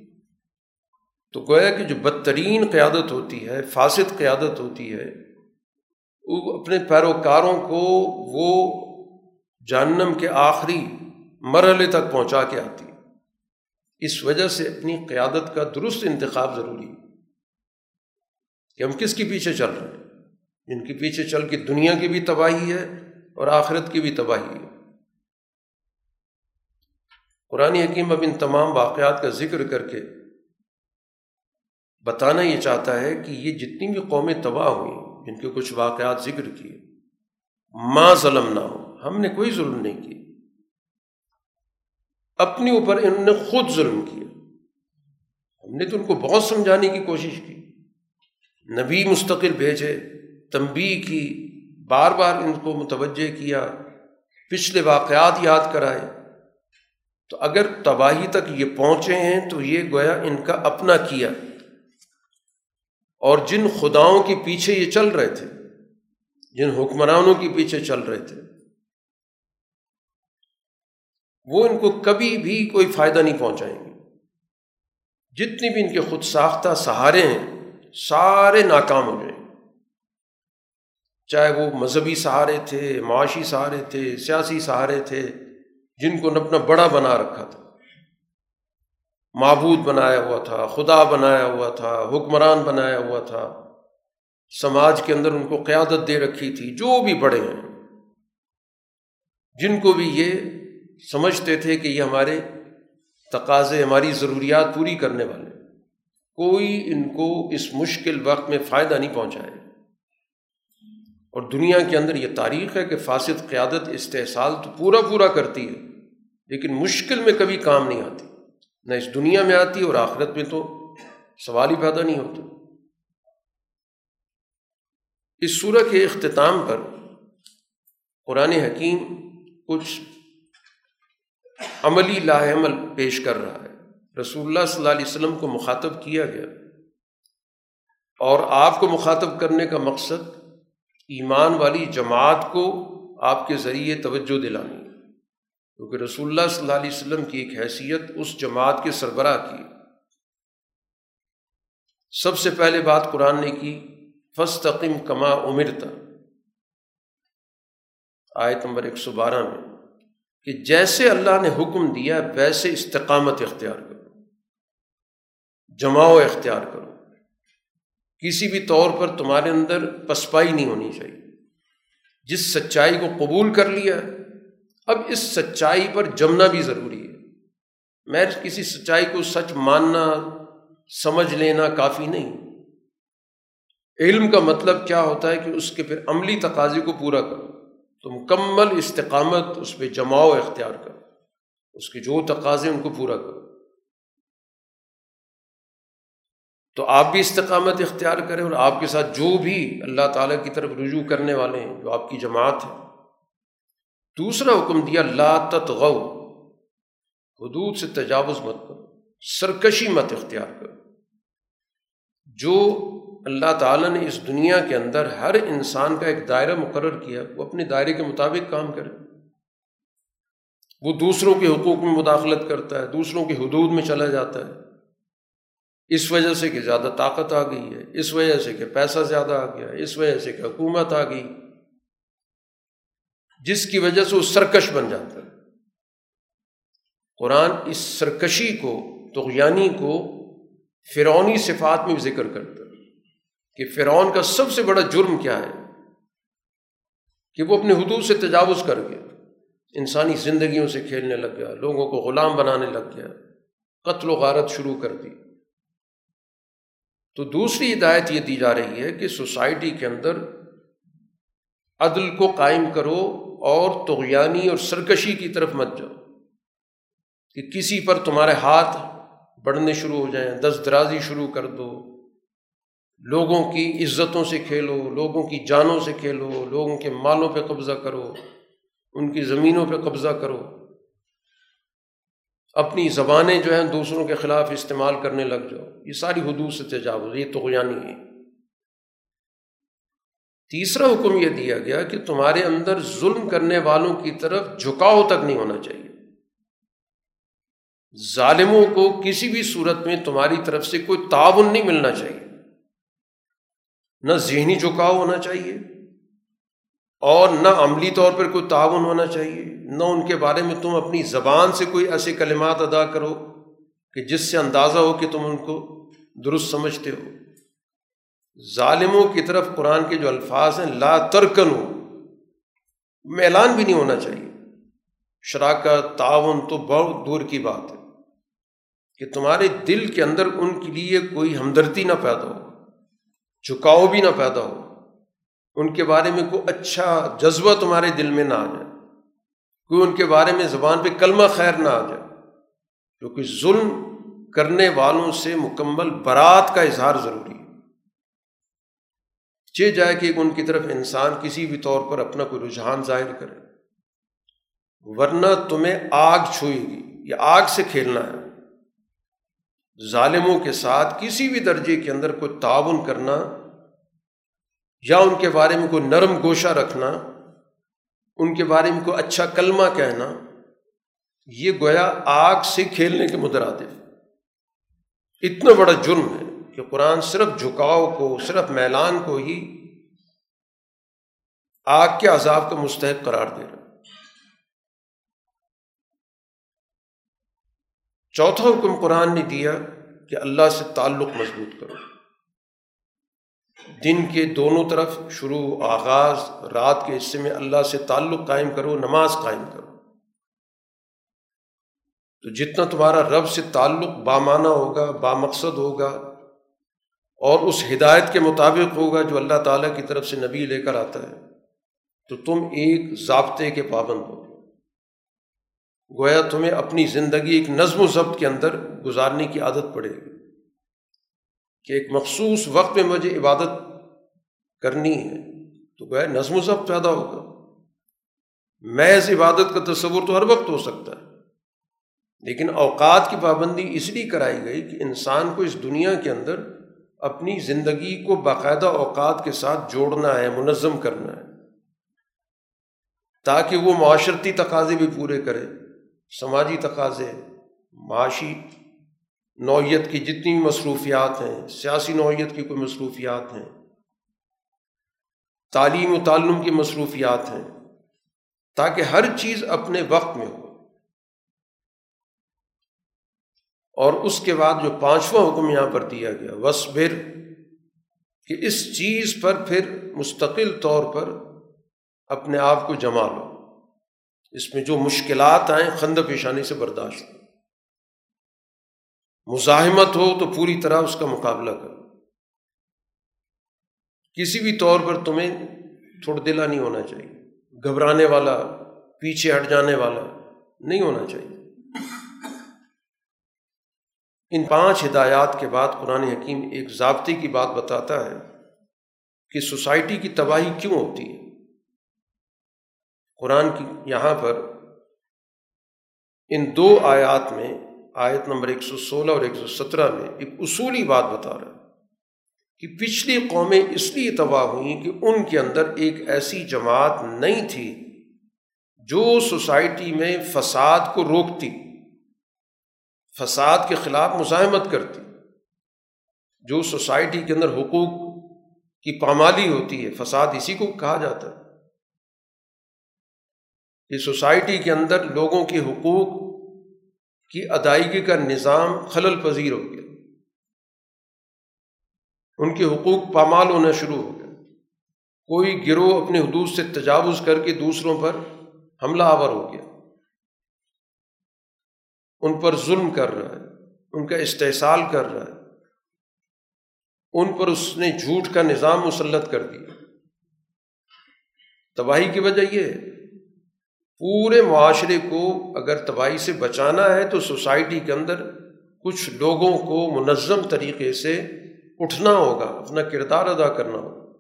تو گویا کہ جو بدترین قیادت ہوتی ہے، فاسد قیادت ہوتی ہے، وہ اپنے پیروکاروں کو وہ جہنم کے آخری مرحلے تک پہنچا کے آتی۔ اس وجہ سے اپنی قیادت کا درست انتخاب ضروری ہے۔ کہ ہم کس کے پیچھے چل رہے ہیں؟ جن کے پیچھے چل کے دنیا کی بھی تباہی ہے اور آخرت کی بھی تباہی ہے۔ قرآن حکیم اب ان تمام واقعات کا ذکر کر کے بتانا یہ چاہتا ہے کہ یہ جتنی بھی قومیں تباہ ہوئیں، جن کے کچھ واقعات ذکر کیے ماں ظلم نہ ہو ہم نے کوئی ظلم نہیں کیا اپنے اوپر انہوں نے خود ظلم کیا۔ ہم نے تو ان کو بہت سمجھانے کی کوشش کی۔ نبی مستقل بھیجے تنبی کی، بار بار ان کو متوجہ کیا، پچھلے واقعات یاد کرائے۔ تو اگر تباہی تک یہ پہنچے ہیں تو یہ گویا ان کا اپنا کیا۔ اور جن خداؤں کے پیچھے یہ چل رہے تھے، جن حکمرانوں کے پیچھے چل رہے تھے وہ ان کو کبھی بھی کوئی فائدہ نہیں پہنچائیں گے۔ جتنی بھی ان کے خود ساختہ سہارے ہیں، سارے ناکام ہو جائیں چاہے وہ مذہبی سہارے تھے، معاشی سہارے تھے، سیاسی سہارے تھے، جن کو اپنا بڑا بنا رکھا تھا۔ معبود بنایا ہوا تھا، خدا بنایا ہوا تھا، حکمران بنایا ہوا تھا۔ سماج کے اندر ان کو قیادت دے رکھی تھی، جو بھی بڑے ہیں۔ جن کو بھی یہ سمجھتے تھے کہ یہ ہمارے تقاضے، ہماری ضروریات پوری کرنے والے کوئی ان کو اس مشکل وقت میں فائدہ نہیں پہنچائے۔ اور دنیا کے اندر یہ تاریخ ہے کہ فاسد قیادت استحصال تو پورا پورا کرتی ہے، لیکن مشکل میں کبھی کام نہیں آتی۔ نہ اس دنیا میں آتی اور آخرت میں تو سوال ہی پیدا نہیں ہوتا اس صورت کے اختتام پر قرآن حکیم کچھ عملی لاہ عمل پیش کر رہا ہے۔ رسول اللہ صلی اللہ علیہ وسلم کو مخاطب کیا گیا۔ اور آپ کو مخاطب کرنے کا مقصد ایمان والی جماعت کو آپ کے ذریعے توجہ دلانی کیونکہ رسول اللہ صلی اللہ علیہ وسلم کی ایک حیثیت اس جماعت کے سربراہ کی سب سے پہلے بات قرآن نے کی فستقم کما امرتا آیت نمبر ایک سو بارہ میں۔ کہ جیسے اللہ نے حکم دیا ویسے استقامت اختیار کرو، جماؤ اختیار کرو۔ کسی بھی طور پر تمہارے اندر پسپائی نہیں ہونی چاہیے۔ جس سچائی کو قبول کر لیا، اب اس سچائی پر جمنا بھی ضروری ہے۔ میں کسی سچائی کو سچ ماننا، سمجھ لینا کافی نہیں۔ علم کا مطلب کیا ہوتا ہے کہ اس کے پھر عملی تقاضے کو پورا کرو۔ تو مکمل استقامت اس پہ جماؤ اختیار کرو اس کے جو تقاضے ان کو پورا کرو تو آپ بھی استقامت اختیار کریں اور آپ کے ساتھ جو بھی اللہ تعالیٰ کی طرف رجوع کرنے والے ہیں، جو آپ کی جماعت ہے۔ دوسرا حکم دیا، لا تتغو حدود سے تجاوز مت کرو، سرکشی مت اختیار کرو۔ جو اللہ تعالیٰ نے اس دنیا کے اندر ہر انسان کا ایک دائرہ مقرر کیا، وہ اپنے دائرے کے مطابق کام کرے۔ وہ دوسروں کے حقوق میں مداخلت کرتا ہے، دوسروں کی حدود میں چلا جاتا ہے۔ اس وجہ سے کہ زیادہ طاقت آ گئی ہے، اس وجہ سے کہ پیسہ زیادہ آ گیا، اس وجہ سے کہ حکومت آ گئی۔ جس کی وجہ سے وہ سرکش بن جاتا ہے۔ قرآن اس سرکشی کو تغیانی کو فرونی صفات میں بھی ذکر کرتا ہے۔ کہ فرعون کا سب سے بڑا جرم کیا ہے کہ وہ اپنے حدود سے تجاوز کر گیا، انسانی زندگیوں سے کھیلنے لگ گیا، لوگوں کو غلام بنانے لگ گیا، قتل و غارت شروع کر دی۔ تو دوسری ہدایت یہ دی جا رہی ہے کہ سوسائٹی کے اندر عدل کو قائم کرو اور تغیانی اور سرکشی کی طرف مت جاؤ۔ کہ کسی پر تمہارے ہاتھ بڑھنے شروع ہو جائیں، دست درازی شروع کر دو لوگوں کی عزتوں سے کھیلو، لوگوں کی جانوں سے کھیلو، لوگوں کے مالوں پہ قبضہ کرو، ان کی زمینوں پہ قبضہ کرو۔ اپنی زبانیں جو ہیں دوسروں کے خلاف استعمال کرنے لگ جاؤ۔ یہ ساری حدود سے تجاوز، یہ تو ہے۔ تیسرا حکم یہ دیا گیا کہ تمہارے اندر ظلم کرنے والوں کی طرف جھکاؤ تک نہیں ہونا چاہیے۔ ظالموں کو کسی بھی صورت میں تمہاری طرف سے کوئی تعاون نہیں ملنا چاہیے۔ نہ ذہنی جھکاؤ ہونا چاہیے اور نہ عملی طور پر کوئی تعاون ہونا چاہیے۔ نہ ان کے بارے میں تم اپنی زبان سے کوئی ایسے کلمات ادا کرو کہ جس سے اندازہ ہو کہ تم ان کو درست سمجھتے ہو۔ ظالموں کی طرف قرآن کے جو الفاظ ہیں، لا ترکن ہو میں اعلان بھی نہیں ہونا چاہیے۔ شراکت، تعاون تو بہت دور کی بات ہے کہ تمہارے دل کے اندر ان کے لیے کوئی ہمدردی نہ پیدا ہو۔ جھکاؤ بھی نہ پیدا ہو۔ ان کے بارے میں کوئی اچھا جذبہ تمہارے دل میں نہ آ جائے۔ کوئی ان کے بارے میں زبان پہ کلمہ خیر نہ آ جائے۔ کیونکہ ظلم کرنے والوں سے مکمل برات کا اظہار ضروری ہے۔ چہ جائے کہ ان کی طرف انسان کسی بھی طور پر اپنا کوئی رجحان ظاہر کرے۔ ورنہ تمہیں آگ چھوئے گی یا آگ سے کھیلنا ہے۔ ظالموں کے ساتھ کسی بھی درجے کے اندر کوئی تعاون کرنا یا ان کے بارے میں کوئی نرم گوشہ رکھنا، ان کے بارے میں کوئی اچھا کلمہ کہنا، یہ گویا آگ سے کھیلنے کے مترادف اتنا بڑا جرم ہے کہ قرآن صرف جھکاؤ کو، صرف میلان کو ہی آگ کے عذاب کا مستحق قرار دے رہا چوتھا حکم قرآن نے دیا کہ اللہ سے تعلق مضبوط کرو۔ دن کے دونوں طرف شروع آغاز، رات کے حصے میں اللہ سے تعلق قائم کرو، نماز قائم کرو۔ تو جتنا تمہارا رب سے تعلق بامانہ ہوگا با مقصد ہوگا، اور اس ہدایت کے مطابق ہوگا جو اللہ تعالیٰ کی طرف سے نبی لے کر آتا ہے، تو تم ایک ضابطے کے پابند ہو۔ گویا تمہیں اپنی زندگی ایک نظم و ضبط کے اندر گزارنے کی عادت پڑے گی۔ کہ ایک مخصوص وقت میں مجھے عبادت کرنی ہے، تو گویا نظم و ضبط پیدا ہوگا۔ محض عبادت کا تصور تو ہر وقت ہو سکتا ہے، لیکن اوقات کی پابندی اس لیے کرائی گئی کہ انسان کو اس دنیا کے اندر اپنی زندگی کو باقاعدہ اوقات کے ساتھ جوڑنا ہے، منظم کرنا ہے، تاکہ وہ معاشرتی تقاضے بھی پورے کرے، سماجی تقاضے، معاشی نوعیت کی جتنی بھی مصروفیات ہیں، سیاسی نوعیت کی کوئی مصروفیات ہیں، تعلیم و تعلم کی مصروفیات ہیں، تاکہ ہر چیز اپنے وقت میں ہو۔ اور اس کے بعد جو پانچواں حکم یہاں پر دیا گیا وصبر کہ اس چیز پر پھر مستقل طور پر اپنے آپ کو جما لو۔ اس میں جو مشکلات آئیں خند پیشانی سے برداشت۔ مزاحمت ہو تو پوری طرح اس کا مقابلہ کرو۔ کسی بھی طور پر تمہیں تھوڑا دلا نہیں ہونا چاہیے۔ گھبرانے والا، پیچھے ہٹ جانے والا نہیں ہونا چاہیے۔ ان پانچ ہدایات کے بعد قرآن حکیم ایک ضابطے کی بات بتاتا ہے کہ سوسائٹی کی تباہی کیوں ہوتی ہے۔ قرآن کی یہاں پر ان دو آیات میں آیت نمبر ایک سو سولہ اور ایک سو سترہ میں ایک اصولی بات بتا رہا ہے کہ پچھلی قومیں اس لیے تباہ ہوئیں کہ ان کے اندر ایک ایسی جماعت نہیں تھی جو سوسائٹی میں فساد کو روکتی، فساد کے خلاف مزاحمت کرتی، جو سوسائٹی کے اندر حقوق کی پامالی ہوتی ہے، فساد اسی کو کہا جاتا ہے۔ کہ سوسائٹی کے اندر لوگوں کے حقوق کی ادائیگی کا نظام خلل پذیر ہو گیا۔ ان کے حقوق پامال ہونا شروع ہو گیا کوئی گروہ اپنے حدود سے تجاوز کر کے دوسروں پر حملہ آور ہو گیا۔ ان پر ظلم کر رہا ہے، ان کا استحصال کر رہا ہے۔ ان پر اس نے جھوٹ کا نظام مسلط کر دیا۔ تباہی کی وجہ یہ ہے۔ پورے معاشرے کو اگر تباہی سے بچانا ہے تو سوسائٹی کے اندر کچھ لوگوں کو منظم طریقے سے اٹھنا ہوگا، اپنا کردار ادا کرنا ہوگا۔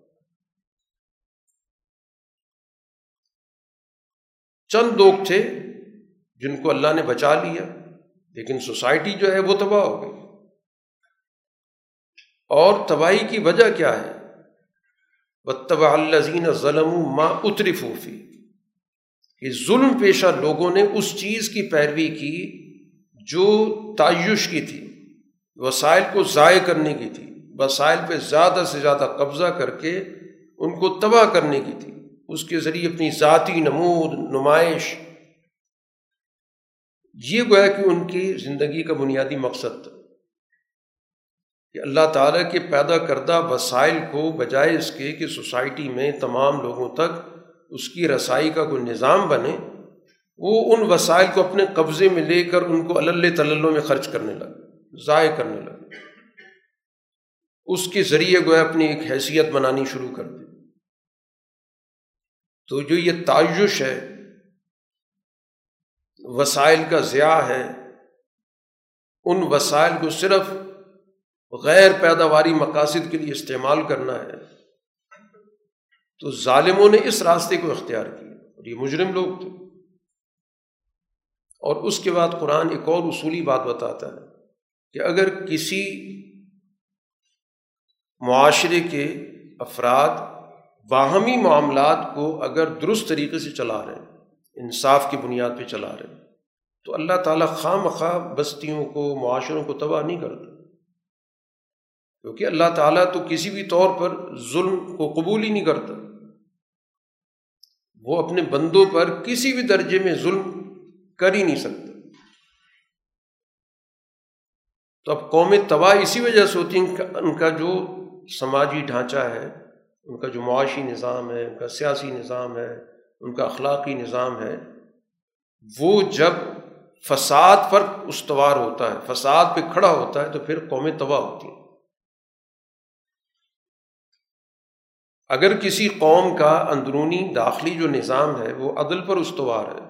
چند لوگ تھے جن کو اللہ نے بچا لیا، لیکن سوسائٹی جو ہے وہ تباہ ہو گئی۔ اور تباہی کی وجہ کیا ہے؟ بتبا الزین ظلم ماں اتری پھوفی کہ ظلم پیشہ لوگوں نے اس چیز کی پیروی کی جو تعیش کی تھی، وسائل کو ضائع کرنے کی تھی، وسائل پہ زیادہ سے زیادہ قبضہ کر کے ان کو تباہ کرنے کی تھی۔ اس کے ذریعے اپنی ذاتی نمود، نمائش۔ یہ گویا کہ ان کی زندگی کا بنیادی مقصد تھا۔ کہ اللہ تعالیٰ کے پیدا کردہ وسائل کو بجائے اس کے کہ سوسائٹی میں تمام لوگوں تک اس کی رسائی کا کوئی نظام بنے، وہ ان وسائل کو اپنے قبضے میں لے کر ان کو اللہ تلّوں میں خرچ کرنے لگا ضائع کرنے لگا اس کے ذریعے گویا اپنی ایک حیثیت بنانی شروع کر دی۔ تو جو یہ تعیش ہے، وسائل کا ضیاع ہے، ان وسائل کو صرف غیر پیداواری مقاصد کے لیے استعمال کرنا ہے۔ تو ظالموں نے اس راستے کو اختیار کیا اور یہ مجرم لوگ تھے۔ اور اس کے بعد قرآن ایک اور اصولی بات بتاتا ہے کہ اگر کسی معاشرے کے افراد باہمی معاملات کو اگر درست طریقے سے چلا رہے ہیں، انصاف کی بنیاد پہ چلا رہے ہیں، تو اللہ تعالیٰ خواہ مخواہ بستیوں کو، معاشروں کو تباہ نہیں کرتا۔ کیونکہ اللہ تعالیٰ تو کسی بھی طور پر ظلم کو قبول ہی نہیں کرتا۔ وہ اپنے بندوں پر کسی بھی درجے میں ظلم کر ہی نہیں سکتا۔ تو اب قومیں تباہ اسی وجہ سے ہوتی ہیں ان کا جو سماجی ڈھانچہ ہے، ان کا جو معاشی نظام ہے، ان کا سیاسی نظام ہے، ان کا اخلاقی نظام ہے، وہ جب فساد پر استوار ہوتا ہے، فساد پہ کھڑا ہوتا ہے تو پھر قومیں تباہ ہوتی ہیں۔ اگر کسی قوم کا اندرونی داخلی جو نظام ہے وہ عدل پر استوار ہے،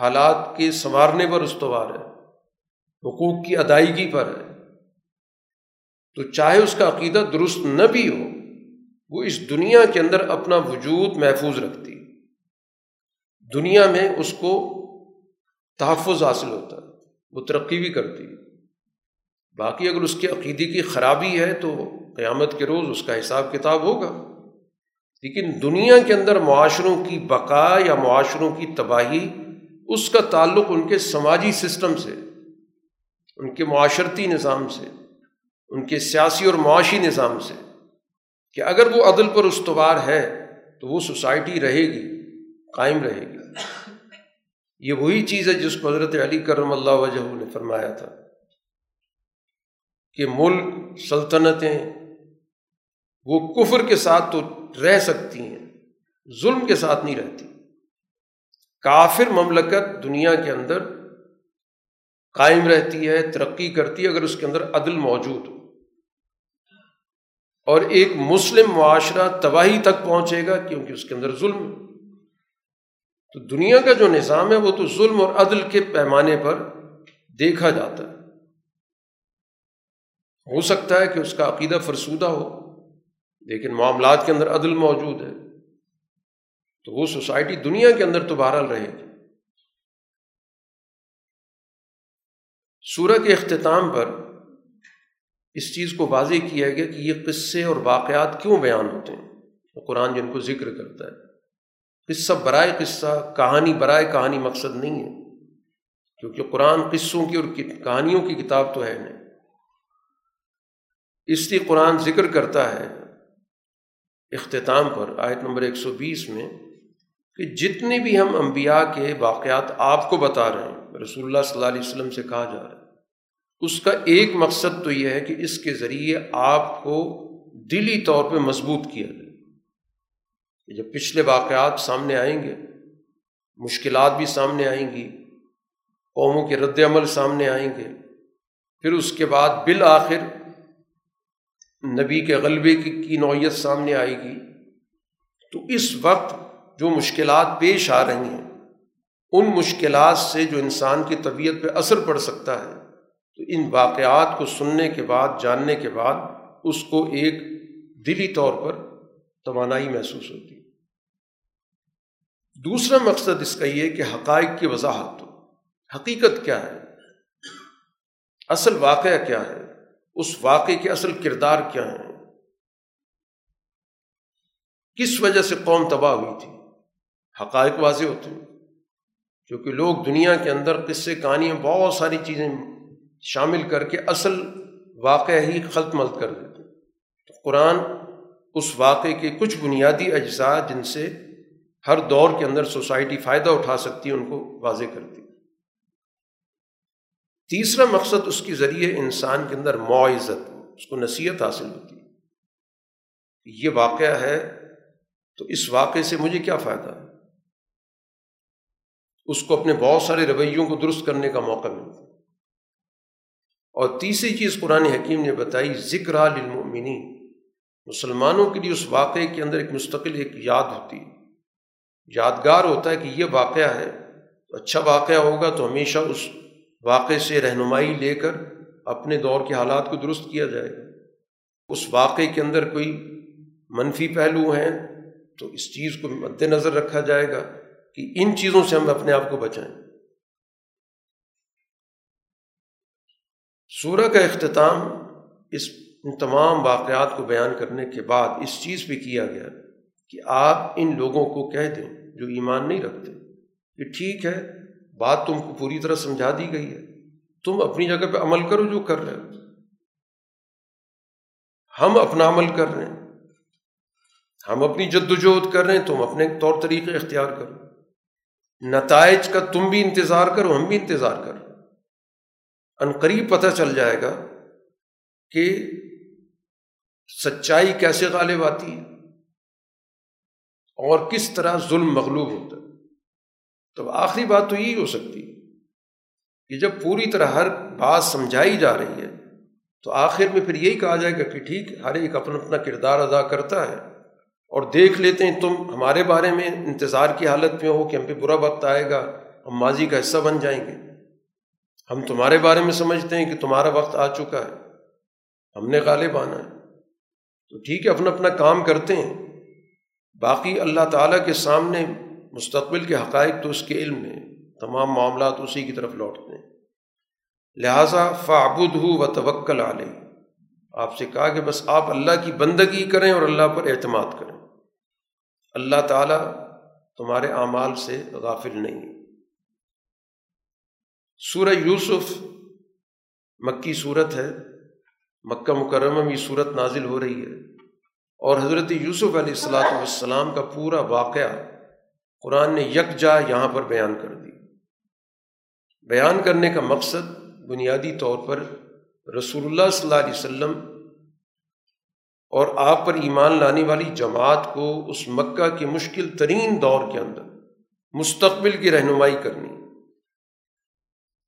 حالات کے سنوارنے پر استوار ہے، حقوق کی ادائیگی پر ہے، تو چاہے اس کا عقیدہ درست نہ بھی ہو، وہ اس دنیا کے اندر اپنا وجود محفوظ رکھتی۔ دنیا میں اس کو تحفظ حاصل ہوتا ہے وہ ترقی بھی کرتی۔ باقی اگر اس کے عقیدے کی خرابی ہے تو قیامت کے روز اس کا حساب کتاب ہوگا۔ لیکن دنیا کے اندر معاشروں کی بقا یا معاشروں کی تباہی، اس کا تعلق ان کے سماجی سسٹم سے، ان کے معاشرتی نظام سے، ان کے سیاسی اور معاشی نظام سے کہ اگر وہ عدل پر استوار ہے تو وہ سوسائٹی رہے گی، قائم رہے گی۔ یہ وہی چیز ہے جس کو حضرت علی کرم اللہ وجہ نے فرمایا تھا کہ ملک، سلطنتیں، وہ کفر کے ساتھ تو رہ سکتی ہیں، ظلم کے ساتھ نہیں رہتی۔ کافر مملکت دنیا کے اندر قائم رہتی ہے، ترقی کرتی ہے، اگر اس کے اندر عدل موجود ہو۔ اور ایک مسلم معاشرہ تباہی تک پہنچے گا کیونکہ اس کے اندر ظلم تو دنیا کا جو نظام ہے، وہ تو ظلم اور عدل کے پیمانے پر دیکھا جاتا ہے۔ ہو سکتا ہے کہ اس کا عقیدہ فرسودہ ہو۔ لیکن معاملات کے اندر عدل موجود ہے۔ تو وہ سوسائٹی دنیا کے اندر تو بہرحال رہے گی۔ سورہ کے اختتام پر اس چیز کو واضح کیا گیا کہ یہ قصے اور واقعات کیوں بیان ہوتے ہیں؟ قرآن جن کو ذکر کرتا ہے۔ قصہ برائے قصہ، کہانی برائے کہانی مقصد نہیں ہے۔ کیونکہ قرآن قصوں کی اور کہانیوں کی کتاب تو ہے نہیں۔ اس لیے قرآن ذکر کرتا ہے اختتام پر، آیت نمبر ایک سو بیس میں، کہ جتنے بھی ہم انبیاء کے واقعات آپ کو بتا رہے ہیں، رسول اللہ صلی اللہ علیہ وسلم سے کہا جا رہا ہے، اس کا ایک مقصد تو یہ ہے کہ اس کے ذریعے آپ کو دلی طور پہ مضبوط کیا جائے۔ جب پچھلے واقعات سامنے آئیں گے، مشکلات بھی سامنے آئیں گی، قوموں کے رد عمل سامنے آئیں گے، پھر اس کے بعد بالآخر نبی کے غلبے کی نوعیت سامنے آئے گی۔ تو اس وقت جو مشکلات پیش آ رہی ہیں، ان مشکلات سے جو انسان کی طبیعت پہ اثر پڑ سکتا ہے، تو ان واقعات کو سننے کے بعد، جاننے کے بعد اس کو ایک دلی طور پر توانائی محسوس ہوتی۔ دوسرا مقصد اس کا یہ کہ حقائق کی وضاحت۔ ہو حقیقت کیا ہے؟ اصل واقعہ کیا ہے؟ اس واقعے کے اصل کردار کیا ہیں؟ کس وجہ سے قوم تباہ ہوئی تھی؟ حقائق واضح ہوتے ہیں، کیونکہ لوگ دنیا کے اندر قصے، کہانیاں، بہت ساری چیزیں شامل کر کے اصل واقعہ ہی خلط ملت کر دیتے تو قرآن اس واقعے کے کچھ بنیادی اجزاء جن سے ہر دور کے اندر سوسائٹی فائدہ اٹھا سکتی ہے، ان کو واضح کرتی تیسرا مقصد اس کے ذریعے انسان کے اندر معزت، اس کو نصیحت حاصل ہوتی ہے۔ یہ واقعہ ہے، تو اس واقعے سے مجھے کیا فائدہ؟ اس کو اپنے بہت سارے رویوں کو درست کرنے کا موقع ملتا اور تیسری چیز قرآن حکیم نے بتائی، ذکر للمؤمنین۔ مسلمانوں کے لیے اس واقعے کے اندر ایک مستقل ایک یاد ہوتی ہے۔ یادگار ہوتا ہے کہ یہ واقعہ ہے، تو اچھا واقعہ ہوگا تو ہمیشہ اس واقعے سے رہنمائی لے کر اپنے دور کے حالات کو درست کیا جائے۔ گا اس واقعے کے اندر کوئی منفی پہلو ہیں تو اس چیز کو مد نظر رکھا جائے گا کہ ان چیزوں سے ہم اپنے آپ کو بچائیں۔ سورہ کا اختتام اس ان تمام واقعات کو بیان کرنے کے بعد اس چیز پہ کیا گیا کہ آپ ان لوگوں کو کہہ دیں جو ایمان نہیں رکھتے۔ کہ ٹھیک ہے بات تم کو پوری طرح سمجھا دی گئی ہے۔ تم اپنی جگہ پہ عمل کرو جو کر رہے ہو۔ ہم اپنا عمل کر رہے ہیں۔ ہم اپنی جد وجہد کر رہے ہیں۔ تم اپنے طور طریقے اختیار کرو۔ نتائج کا تم بھی انتظار کرو، ہم بھی انتظار کرو۔ ان قریب پتہ چل جائے گا کہ سچائی کیسے غالب آتی ہے اور کس طرح ظلم مغلوب ہوتا ہے۔ تو آخری بات تو یہی ہو سکتی کہ جب پوری طرح ہر بات سمجھائی جا رہی ہے، تو آخر میں پھر یہی کہا جائے گا کہ ٹھیک ہر ایک اپنا اپنا کردار ادا کرتا ہے اور دیکھ لیتے ہیں تم ہمارے بارے میں انتظار کی حالت میں ہو کہ ہم پہ برا وقت آئے گا، ہم ماضی کا حصہ بن جائیں گے۔ ہم تمہارے بارے میں سمجھتے ہیں کہ تمہارا وقت آ چکا ہے، ہم نے غالب آنا ہے۔ تو ٹھیک ہے، اپنا اپنا کام کرتے ہیں۔ باقی اللہ تعالیٰ کے سامنے مستقبل کے حقائق تو اس کے علم میں تمام معاملات اسی کی طرف لوٹتے ہیں۔ لہٰذا فعبد ہو و توکل علیہ۔ آپ سے کہا کہ بس آپ اللہ کی بندگی کریں اور اللہ پر اعتماد کریں۔ اللہ تعالیٰ تمہارے اعمال سے غافل نہیں سورہ یوسف مکی صورت ہے۔ مکہ مکرمہ میں صورت نازل ہو رہی ہے۔ اور حضرت یوسف علیہ السلاۃ والسلام کا پورا واقعہ قرآن نے یک جا یہاں پر بیان کر دی۔ بیان کرنے کا مقصد بنیادی طور پر رسول اللہ صلی اللہ علیہ وسلم اور آپ پر ایمان لانے والی جماعت کو اس مکہ کے مشکل ترین دور کے اندر مستقبل کی رہنمائی کرنی۔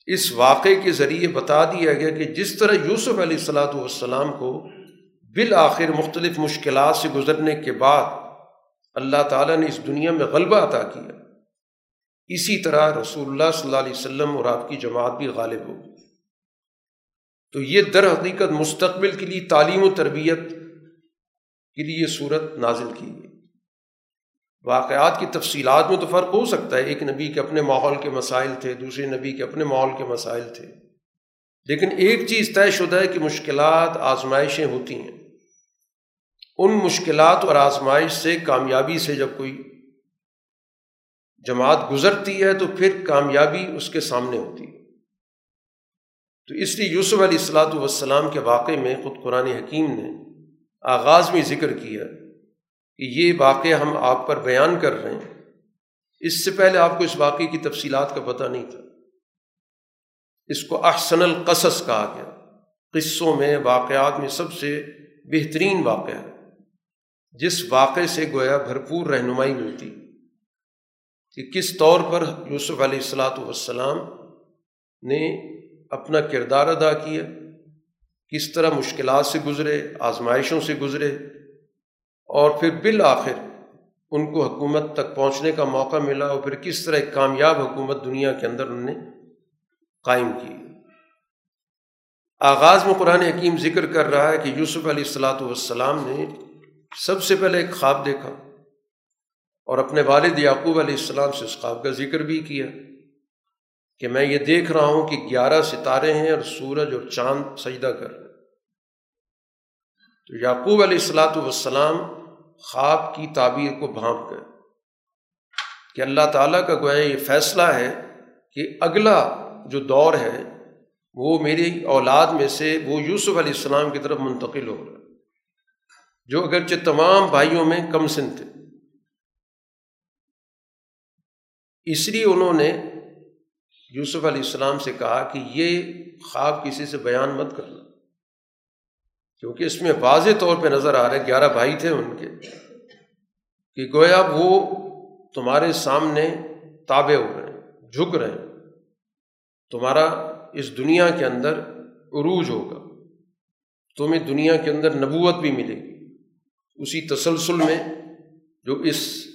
اس واقعے کے ذریعے بتا دیا گیا کہ جس طرح یوسف علیہ السلاۃ والسلام کو بالآخر مختلف مشکلات سے گزرنے کے بعد اللہ تعالیٰ نے اس دنیا میں غلبہ عطا کیا۔ اسی طرح رسول اللہ صلی اللہ علیہ وسلم اور آپ کی جماعت بھی غالب ہوگی تو یہ در حقیقت مستقبل کے لیے تعلیم و تربیت کے لیے یہ صورت نازل کی گئی۔ واقعات کی تفصیلات میں تو فرق ہو سکتا ہے، ایک نبی کے اپنے ماحول کے مسائل تھے، دوسرے نبی کے اپنے ماحول کے مسائل تھے۔ لیکن ایک چیز طے شدہ ہے کہ مشکلات آزمائشیں ہوتی ہیں۔ ان مشکلات اور آزمائش سے کامیابی سے جب کوئی جماعت گزرتی ہے تو پھر کامیابی اس کے سامنے ہوتی ہے۔ تو اس لیے یوسف علیہ السلاۃ والسلام کے واقعے میں خود قرآن حکیم نے آغاز میں ذکر کیا کہ یہ واقعہ ہم آپ پر بیان کر رہے ہیں۔ اس سے پہلے آپ کو اس واقعے کی تفصیلات کا پتہ نہیں تھا۔ اس کو احسن القصص کہا گیا۔ قصوں میں واقعات میں سب سے بہترین واقعہ ہے۔ جس واقعے سے گویا بھرپور رہنمائی ملتی، کہ کس طور پر یوسف علیہ السلاۃ والسلام نے اپنا کردار ادا کیا، کس طرح مشکلات سے گزرے، آزمائشوں سے گزرے، اور پھر بالآخر ان کو حکومت تک پہنچنے کا موقع ملا، اور پھر کس طرح ایک کامیاب حکومت دنیا کے اندر انہوں نے قائم کی۔ آغاز میں قرآن حکیم ذکر کر رہا ہے کہ یوسف علیہ السلاۃ والسلام نے سب سے پہلے ایک خواب دیکھا اور اپنے والد یعقوب علیہ السلام سے اس خواب کا ذکر بھی کیا کہ میں یہ دیکھ رہا ہوں کہ گیارہ ستارے ہیں اور سورج اور چاند سجدہ کر رہے تو یعقوب علیہ السلاۃ والسلام خواب کی تعبیر کو بھانپ گئے کہ اللہ تعالیٰ کا گویا یہ فیصلہ ہے کہ اگلا جو دور ہے وہ میری اولاد میں سے وہ یوسف علیہ السلام کی طرف منتقل ہو رہا ہے۔ جو اگرچہ تمام بھائیوں میں کم سن تھے۔ اس لیے انہوں نے یوسف علیہ السلام سے کہا کہ یہ خواب کسی سے بیان مت کرنا، کیونکہ اس میں واضح طور پہ نظر آ رہا ہے، گیارہ بھائی تھے ان کے، کہ گویا وہ تمہارے سامنے تابع ہو رہے ہیں، جھک رہے ہیں۔ تمہارا اس دنیا کے اندر عروج ہوگا، تمہیں دنیا کے اندر نبوت بھی ملے گی۔ اسی تسلسل میں جو اس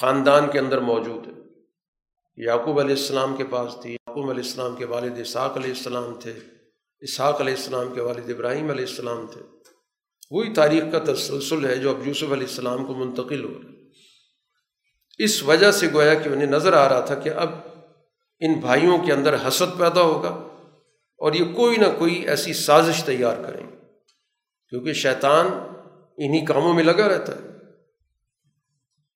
خاندان کے اندر موجود ہے، یعقوب علیہ السلام کے پاس تھی، یعقوب علیہ السلام کے والد اسحاق علیہ السلام تھے، اسحاق علیہ السلام کے والد ابراہیم علیہ السلام تھے۔ وہی تاریخ کا تسلسل ہے جو اب یوسف علیہ السلام کو منتقل ہو رہا اس وجہ سے گویا کہ انہیں نظر آ رہا تھا کہ اب ان بھائیوں کے اندر حسد پیدا ہوگا اور یہ کوئی نہ کوئی ایسی سازش تیار کریں گے۔ کیونکہ شیطان انہیں کاموں میں لگا رہتا ہے۔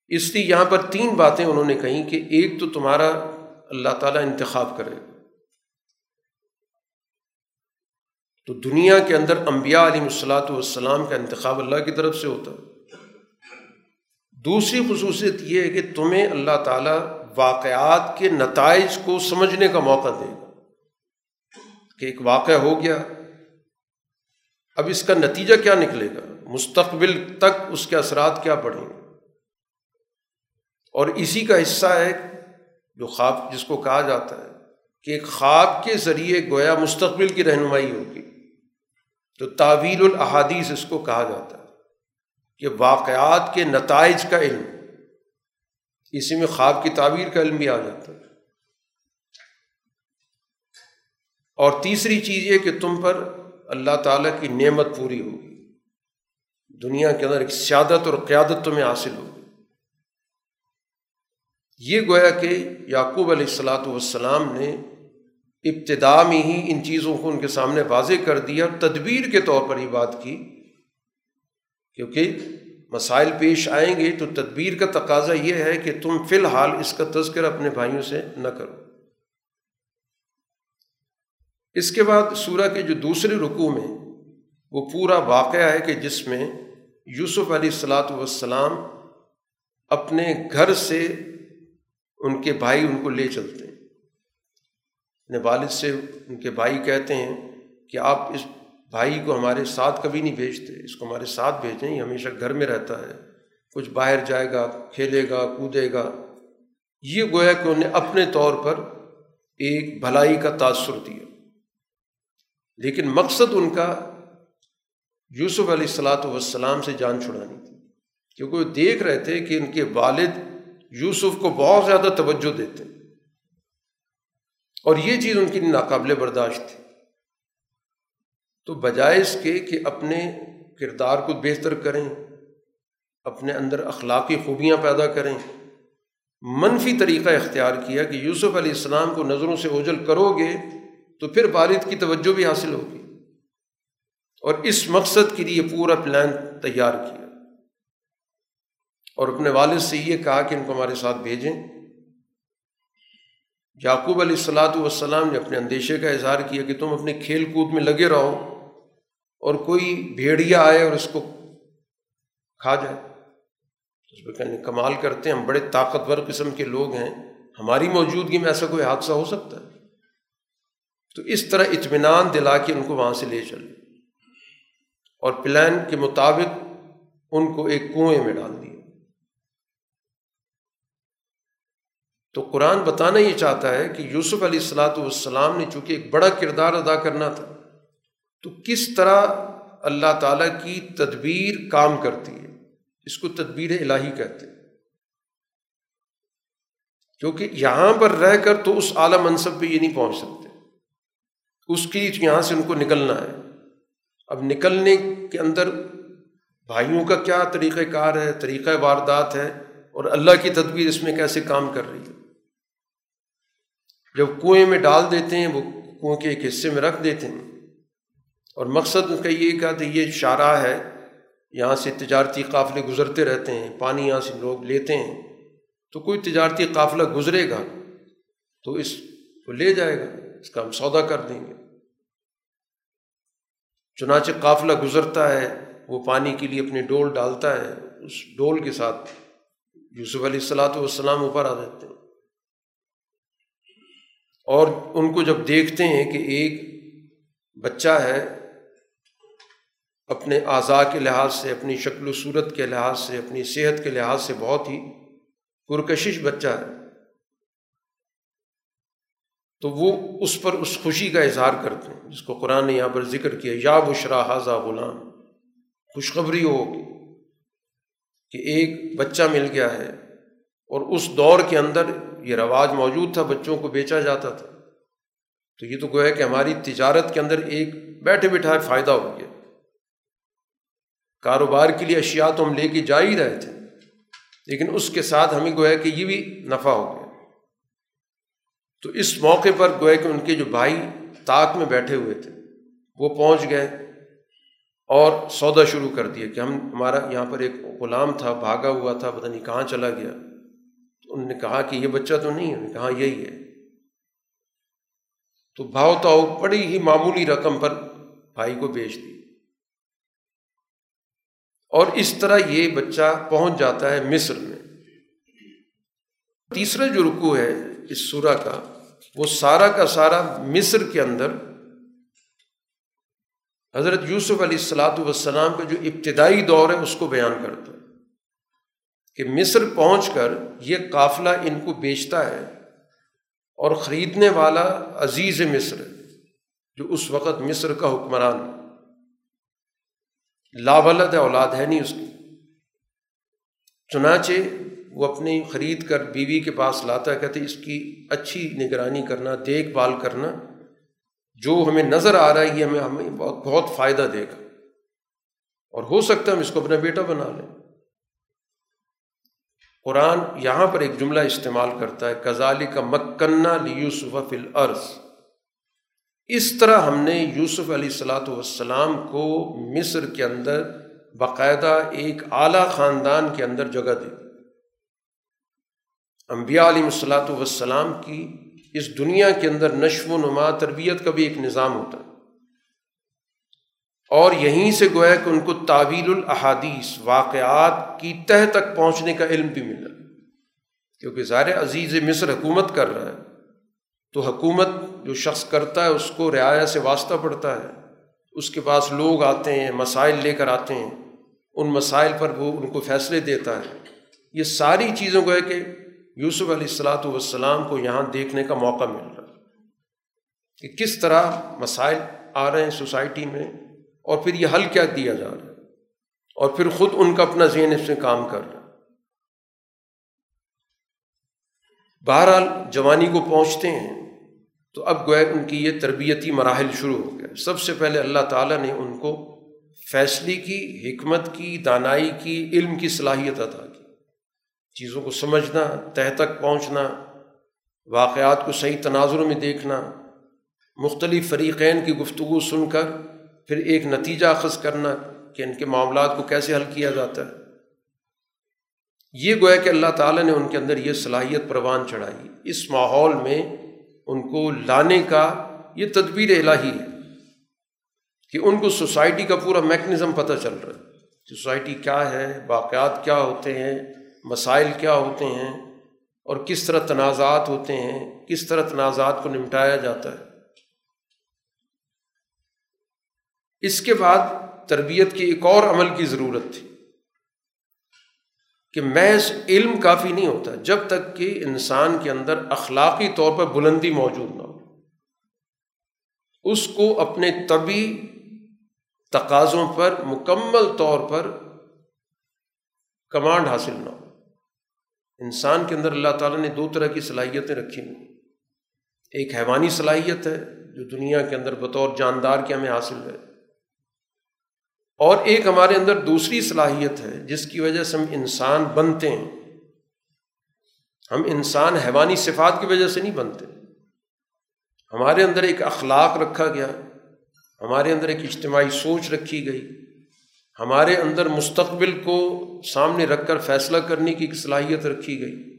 اس لیے یہاں پر تین باتیں انہوں نے کہیں کہ ایک تو تمہارا اللہ تعالیٰ انتخاب کرے۔ تو دنیا کے اندر انبیاء علیہ الصلاۃ والسلام کا انتخاب اللہ کی طرف سے ہوتا۔ ہے دوسری خصوصیت یہ ہے کہ تمہیں اللہ تعالیٰ واقعات کے نتائج کو سمجھنے کا موقع دے۔ گا کہ ایک واقعہ ہو گیا، اب اس کا نتیجہ کیا نکلے گا؟ مستقبل تک اس کے اثرات کیا پڑیں گے؟ اور اسی کا حصہ ہے جو خواب، جس کو کہا جاتا ہے کہ ایک خواب کے ذریعے گویا مستقبل کی رہنمائی ہوگی۔ تو تعویل الحادیث اس کو کہا جاتا ہے کہ واقعات کے نتائج کا علم، اسی میں خواب کی تعبیر کا علم بھی آ جاتا ہے۔ اور تیسری چیز یہ کہ تم پر اللہ تعالیٰ کی نعمت پوری ہوگی۔ دنیا کے اندر ایک سیادت اور قیادت تمہیں حاصل ہوگی۔ یہ گویا کہ یعقوب علیہ السلاۃ والسلام نے ابتدا میں ہی ان چیزوں کو ان کے سامنے واضح کر دیا اور تدبیر کے طور پر یہ بات کی، کیونکہ مسائل پیش آئیں گے تو تدبیر کا تقاضا یہ ہے کہ تم فی الحال اس کا تذکر اپنے بھائیوں سے نہ کرو۔ اس کے بعد سورہ کے جو دوسرے رکوع میں وہ پورا واقعہ ہے کہ جس میں یوسف علیہ السلاۃ والسلام اپنے گھر سے ان کے بھائی ان کو لے چلتے ہیں۔ اپنے والد سے ان کے بھائی کہتے ہیں کہ آپ اس بھائی کو ہمارے ساتھ کبھی نہیں بھیجتے، اس کو ہمارے ساتھ بھیجیں، یہ ہمیشہ گھر میں رہتا ہے۔ کچھ باہر جائے گا، کھیلے گا، کودے گا۔ یہ گویا کہ انہیں اپنے طور پر ایک بھلائی کا تاثر دیا۔ لیکن مقصد ان کا یوسف علیہ السلاۃ والسلام سے جان چھڑانی تھی، کیونکہ وہ دیکھ رہے تھے کہ ان کے والد یوسف کو بہت زیادہ توجہ دیتے اور یہ چیز ان کی ناقابل برداشت تھی۔ تو بجائے اس کے کہ اپنے کردار کو بہتر کریں، اپنے اندر اخلاقی خوبیاں پیدا کریں، منفی طریقہ اختیار کیا کہ یوسف علیہ السلام کو نظروں سے اوجل کرو گے تو پھر والد کی توجہ بھی حاصل ہوگی۔ اور اس مقصد کے لیے پورا پلان تیار کیا۔ اور اپنے والد سے یہ کہا کہ ان کو ہمارے ساتھ بھیجیں۔ یعقوب علیہ السلاۃ والسلام نے اپنے اندیشے کا اظہار کیا کہ تم اپنے کھیل کود میں لگے رہو اور کوئی بھیڑیا آئے اور اس کو کھا جائے۔ اس پہ کہنے کمال کرتے ہیں، ہم بڑے طاقتور قسم کے لوگ ہیں۔ ہماری موجودگی میں ایسا کوئی حادثہ ہو سکتا ہے؟ تو اس طرح اطمینان دلا کے ان کو وہاں سے لے چلے۔ اور پلان کے مطابق ان کو ایک کنویں میں ڈال دیا تو قرآن بتانا یہ چاہتا ہے کہ یوسف علیہ السلاۃ والسلام نے چونکہ ایک بڑا کردار ادا کرنا تھا، تو کس طرح اللہ تعالیٰ کی تدبیر کام کرتی ہے، اس کو تدبیر الہی کہتے ہیں۔ کیونکہ یہاں پر رہ کر تو اس اعلیٰ منصب پہ یہ نہیں پہنچ سکتے، اس کی یہاں سے ان کو نکلنا ہے۔ اب نکلنے کے اندر بھائیوں کا کیا طریقہ کار ہے، طریقہ واردات ہے اور اللہ کی تدبیر اس میں کیسے کام کر رہی ہے؟ جب کنویں میں ڈال دیتے ہیں، وہ کنویں کے ایک حصے میں رکھ دیتے ہیں۔ اور مقصد کا یہ کہا کہ یہ شارہ ہے، یہاں سے تجارتی قافلے گزرتے رہتے ہیں، پانی یہاں سے لوگ لیتے ہیں۔ تو کوئی تجارتی قافلہ گزرے گا تو اس کو لے جائے گا، اس کا ہم سودا کر دیں گے۔ چنانچہ قافلہ گزرتا ہے، وہ پانی کے لیے اپنی ڈول ڈالتا ہے، اس ڈول کے ساتھ یوسف علیہ السلاۃ والسلام اوپر آ جاتے ہیں۔ اور ان کو جب دیکھتے ہیں کہ ایک بچہ ہے، اپنے اعضاء کے لحاظ سے، اپنی شکل و صورت کے لحاظ سے، اپنی صحت کے لحاظ سے بہت ہی پرکشش بچہ ہے۔ تو وہ اس پر اس خوشی کا اظہار کرتے ہیں، جس کو قرآن نے یہاں پر ذکر کیا، یا بشرا حاضہ غلام، خوشخبری ہوگی کہ ایک بچہ مل گیا ہے اور اس دور کے اندر یہ رواج موجود تھا، بچوں کو بیچا جاتا تھا۔ تو یہ تو گویا کہ ہماری تجارت کے اندر ایک بیٹھے بٹھائے فائدہ ہو گیا۔ کاروبار کے لیے اشیاء تو ہم لے کے جا ہی رہے تھے، لیکن اس کے ساتھ ہمیں گویا کہ یہ بھی نفع ہو گیا۔ تو اس موقع پر گویا کہ ان کے جو بھائی طاق میں بیٹھے ہوئے تھے، وہ پہنچ گئے اور سودا شروع کر دیا کہ ہم، ہمارا یہاں پر ایک غلام تھا، بھاگا ہوا تھا، پتہ نہیں کہاں چلا گیا۔ تو انہوں نے کہا کہ یہ بچہ تو نہیں ہے کہا یہی ہے۔ تو بھاؤ تاؤ بڑی ہی معمولی رقم پر بھائی کو بیچ دی۔ اور اس طرح یہ بچہ پہنچ جاتا ہے مصر میں۔ تیسرا جو رکو ہے اس سورہ کا وہ سارا کا سارا مصر کے اندر حضرت یوسف علیہ السلاۃ والسلام کا جو ابتدائی دور ہے، اس کو بیان کرتا ہے کہ مصر پہنچ کر یہ قافلہ ان کو بیچتا ہے اور خریدنے والا عزیز مصر جو اس وقت مصر کا حکمران لاولد اولاد ہے نہیں اس کی۔ چنانچہ وہ اپنی خرید کر بیوی کے پاس لاتا ہے، کہتے اس کی اچھی نگرانی کرنا، دیکھ بھال کرنا، جو ہمیں نظر آ رہا ہے، یہ ہمیں ہمیں بہت بہت فائدہ دے گا۔ اور ہو سکتا ہے ہم اس کو اپنا بیٹا بنا لیں۔ قرآن یہاں پر ایک جملہ استعمال کرتا ہے کزالی کا مکنہ یوسف فل عرض اس طرح ہم نے یوسف علیہ السلاۃ والسلام کو مصر کے اندر باقاعدہ ایک اعلیٰ خاندان کے اندر جگہ دی۔ امبیا علیہ الصلاۃ والسلام کی اس دنیا کے اندر نشو و نما تربیت کا بھی ایک نظام ہوتا ہے۔ اور یہیں سے گویا کہ ان کو تعویل الحادیث واقعات کی تہ تک پہنچنے کا علم بھی ملا۔ کیونکہ ظاہر عزیز مصر حکومت کر رہا ہے، تو حکومت جو شخص کرتا ہے، اس کو رعایا سے واسطہ پڑتا ہے۔ اس کے پاس لوگ آتے ہیں، مسائل لے کر آتے ہیں۔ ان مسائل پر وہ ان کو فیصلے دیتا ہے۔ یہ ساری چیزوں کو ہے کہ یوسف علیہ السلاۃ والسلام کو یہاں دیکھنے کا موقع مل رہا کہ کس طرح مسائل آ رہے ہیں سوسائٹی میں اور پھر یہ حل کیا دیا جا رہا ہے اور پھر خود ان کا اپنا ذہن اس میں کام کر رہا ہے۔ بہرحال جوانی کو پہنچتے ہیں تو اب گویا ان کی یہ تربیتی مراحل شروع ہو گیا سب سے پہلے اللہ تعالیٰ نے ان کو فیصلے کی، حکمت کی، دانائی کی، علم کی صلاحیت ادا کی۔ چیزوں کو سمجھنا، تہ تک پہنچنا، واقعات کو صحیح تناظر میں دیکھنا، مختلف فریقین کی گفتگو سن کر پھر ایک نتیجہ اخذ کرنا کہ ان کے معاملات کو کیسے حل کیا جاتا ہے۔ یہ گویا کہ اللہ تعالیٰ نے ان کے اندر یہ صلاحیت پروان چڑھائی۔ اس ماحول میں ان کو لانے کا یہ تدبیر الہی ہے کہ ان کو سوسائٹی کا پورا میکنزم پتہ چل رہا ہے۔ سوسائٹی کیا ہے؟ واقعات کیا ہوتے ہیں؟ مسائل کیا ہوتے ہیں اور کس طرح تنازعات ہوتے ہیں، کس طرح تنازعات کو نمٹایا جاتا ہے۔ اس کے بعد تربیت کی ایک اور عمل کی ضرورت تھی کہ محض علم کافی نہیں ہوتا، جب تک کہ انسان کے اندر اخلاقی طور پر بلندی موجود نہ ہو۔ اس کو اپنے طبی تقاضوں پر مکمل طور پر کمانڈ حاصل نہ ہو۔ انسان کے اندر اللہ تعالیٰ نے دو طرح کی صلاحیتیں رکھی ہوئی ایک حیوانی صلاحیت ہے جو دنیا کے اندر بطور جاندار کے ہمیں حاصل ہے۔ اور ایک ہمارے اندر دوسری صلاحیت ہے جس کی وجہ سے ہم انسان بنتے ہیں۔ ہم انسان حیوانی صفات کی وجہ سے نہیں بنتے۔ ہمارے اندر ایک اخلاق رکھا گیا، ہمارے اندر ایک اجتماعی سوچ رکھی گئی۔ ہمارے اندر مستقبل کو سامنے رکھ کر فیصلہ کرنے کی ایک صلاحیت رکھی گئی۔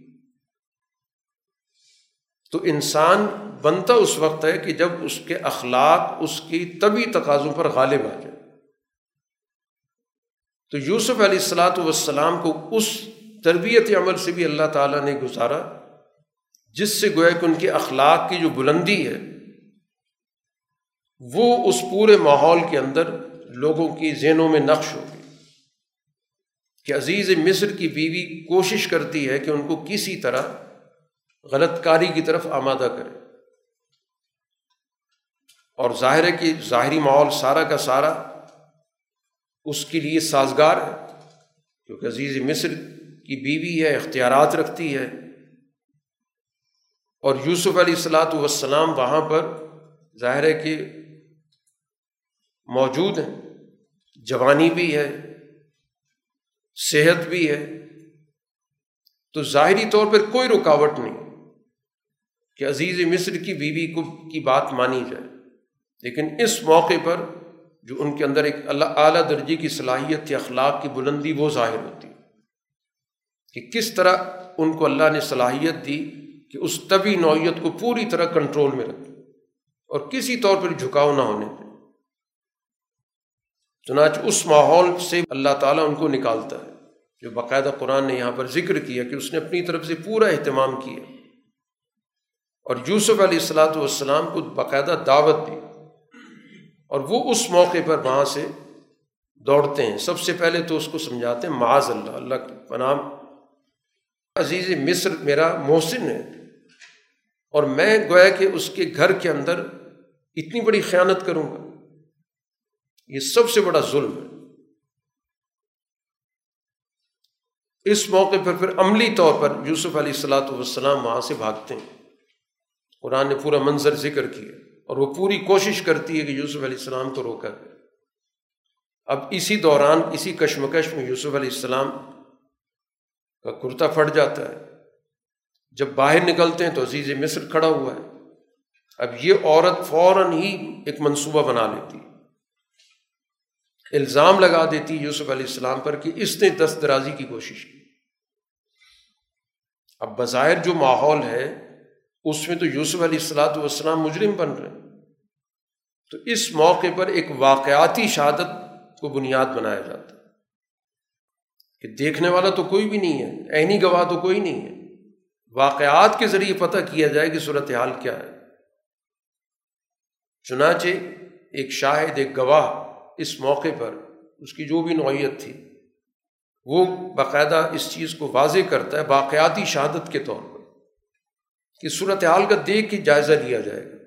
تو انسان بنتا اس وقت ہے کہ جب اس کے اخلاق اس کی طبی تقاضوں پر غالب آ جائے۔ تو یوسف علیہ السلاۃ والسلام کو اس تربیت عمل سے بھی اللہ تعالیٰ نے گزارا، جس سے گویا کہ ان کے اخلاق کی جو بلندی ہے، وہ اس پورے ماحول کے اندر لوگوں کی ذہنوں میں نقش ہوگی کہ عزیز مصر کی بیوی کوشش کرتی ہے کہ ان کو کسی طرح غلط کاری کی طرف آمادہ کرے۔ اور ظاہر ہے کہ ظاہری ماحول سارا کا سارا اس کے لیے سازگار ہے، کیونکہ عزیز مصر کی بیوی ہے، اختیارات رکھتی ہے۔ اور یوسف علیہ السلاۃ والسلام وہاں پر ظاہر ہے کہ موجود ہیں۔ جوانی بھی ہے، صحت بھی ہے، تو ظاہری طور پر کوئی رکاوٹ نہیں کہ عزیز مصر کی بیوی کو کی بات مانی جائے۔ لیکن اس موقع پر جو ان کے اندر ایک اللہ اعلیٰ درجے کی صلاحیت تھی اخلاق کی بلندی وہ ظاہر ہوتی۔ کہ کس طرح ان کو اللہ نے صلاحیت دی کہ اس طبی نوعیت کو پوری طرح کنٹرول میں رکھے اور کسی طور پر جھکاؤ نہ ہونے دے۔ چنانچہ اس ماحول سے اللہ تعالیٰ ان کو نکالتا ہے۔ جو باقاعدہ قرآن نے یہاں پر ذکر کیا کہ اس نے اپنی طرف سے پورا اہتمام کیا۔ اور یوسف علیہ السلاۃ والسلام کو باقاعدہ دعوت دی۔ اور وہ اس موقع پر وہاں سے دوڑتے ہیں۔ سب سے پہلے تو اس کو سمجھاتے ہیں معاذ اللہ۔ اللہ کے پنام عزیز مصر میرا محسن ہے۔ اور میں گویا کہ اس کے گھر کے اندر اتنی بڑی خیانت کروں گا۔ یہ سب سے بڑا ظلم ہے۔ اس موقع پر پھر عملی طور پر یوسف علیہ السلاۃ والسلام وہاں سے بھاگتے ہیں۔ قرآن نے پورا منظر ذکر کیا اور وہ پوری کوشش کرتی ہے کہ یوسف علیہ السلام کو روکا جائے۔ اب اسی دوران اسی کشمکش میں یوسف علیہ السلام کا کرتا پھٹ جاتا ہے۔ جب باہر نکلتے ہیں تو عزیز مصر کھڑا ہوا ہے۔ اب یہ عورت فوراً ہی ایک منصوبہ بنا لیتی ہے۔ الزام لگا دیتی یوسف علیہ السلام پر کہ اس نے دست درازی کی کوشش کی۔ اب بظاہر جو ماحول ہے، اس میں تو یوسف علیہ السلاۃ والسلام مجرم بن رہے ہیں۔ تو اس موقع پر ایک واقعاتی شہادت کو بنیاد بنایا جاتا ہے۔ کہ دیکھنے والا تو کوئی بھی نہیں ہے، عینی گواہ تو کوئی نہیں ہے۔ واقعات کے ذریعے پتہ کیا جائے کہ صورت حال کیا ہے۔ چنانچہ ایک شاہد، ایک گواہ اس موقع پر اس کی جو بھی نوعیت تھی، وہ باقاعدہ اس چیز کو واضح کرتا ہے واقعاتی شہادت کے طور پر کہ صورت حال کا دیکھ کے جائزہ لیا جائے گا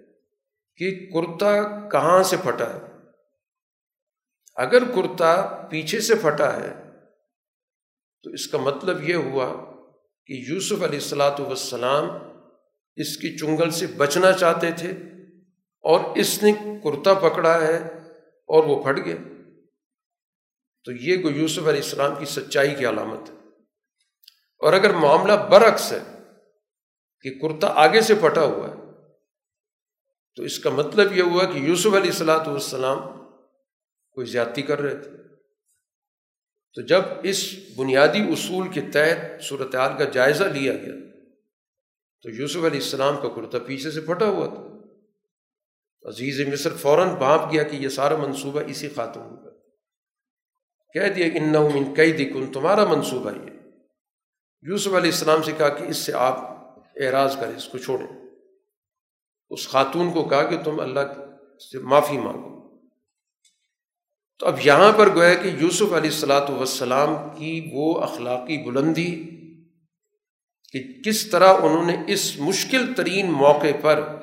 کہ کرتا کہاں سے پھٹا ہے۔ اگر کرتا پیچھے سے پھٹا ہے، تو اس کا مطلب یہ ہوا کہ یوسف علیہ السلاۃ والسلام اس کی چنگل سے بچنا چاہتے تھے اور اس نے کرتا پکڑا ہے اور وہ پھٹ گیا تو یہ کو یوسف علیہ السلام کی سچائی کی علامت ہے۔ اور اگر معاملہ برعکس ہے کہ کرتا آگے سے پھٹا ہوا ہے، تو اس کا مطلب یہ ہوا کہ یوسف علیہ السلاۃ والسلام کوئی زیادتی کر رہے تھے۔ تو جب اس بنیادی اصول کے تحت صورتحال کا جائزہ لیا گیا، تو یوسف علیہ السلام کا کرتا پیچھے سے پھٹا ہوا تھا۔ عزیز مصر فوراً بانپ گیا کہ یہ سارا منصوبہ اسی خاتون کا کہہ دیا کہ ان کئی دکن تمہارا منصوبہ یہ۔ یوسف علیہ السلام سے کہا کہ اس سے آپ اعراض کریں، اس کو چھوڑیں۔ اس خاتون کو کہا کہ تم اللہ سے معافی مانگو۔ تو اب یہاں پر گویا کہ یوسف علیہ السلاۃ وسلام کی وہ اخلاقی بلندی کہ کس طرح انہوں نے اس مشکل ترین موقع پر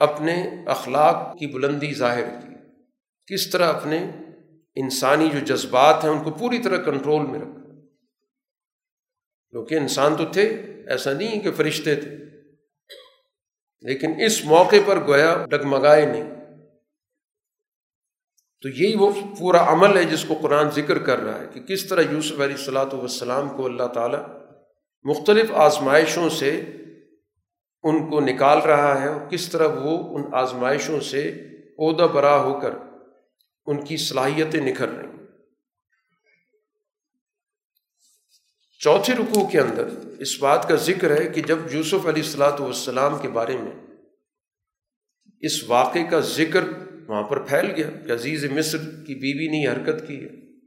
اپنے اخلاق کی بلندی ظاہر کی۔ کس طرح اپنے انسانی جو جذبات ہیں ان کو پوری طرح کنٹرول میں رکھا۔ کیونکہ انسان تو تھے، ایسا نہیں کہ فرشتے تھے۔ لیکن اس موقع پر گویا ڈگمگائے نہیں۔ تو یہی وہ پورا عمل ہے جس کو قرآن ذکر کر رہا ہے کہ کس طرح یوسف علیہ السلاۃ والسلام کو اللہ تعالیٰ مختلف آزمائشوں سے ان کو نکال رہا ہے اور کس طرح وہ ان آزمائشوں سے عہدہ برا ہو کر ان کی صلاحیتیں نکھر رہی چوتھے رکوع کے اندر اس بات کا ذکر ہے کہ جب یوسف علیہ السلاۃ والسلام کے بارے میں اس واقعے کا ذکر وہاں پر پھیل گیا کہ عزیز مصر کی بیوی نے یہ حرکت کی ہے،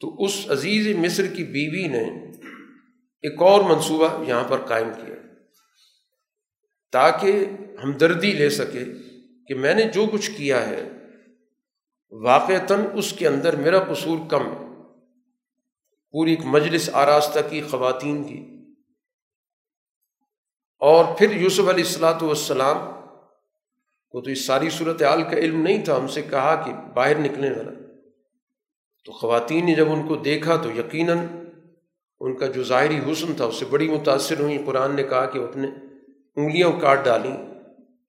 تو اس عزیز مصر کی بیوی نے ایک اور منصوبہ یہاں پر قائم کیا۔ تاکہ ہمدردی لے سکے کہ میں نے جو کچھ کیا ہے، واقعتاً اس کے اندر میرا قصور کم۔ ہے پوری ایک مجلس آراستہ کی خواتین کی۔ اور پھر یوسف علیہ السلاۃ والسلام کو تو اس ساری صورت حال کا علم نہیں تھا، ہم سے کہا کہ باہر نکلنے والا۔ تو خواتین نے جب ان کو دیکھا تو یقیناً ان کا جو ظاہری حسن تھا، اس سے بڑی متاثر ہوئی قرآن نے کہا کہ وہ اپنے انگلیاں کاٹ ڈالیں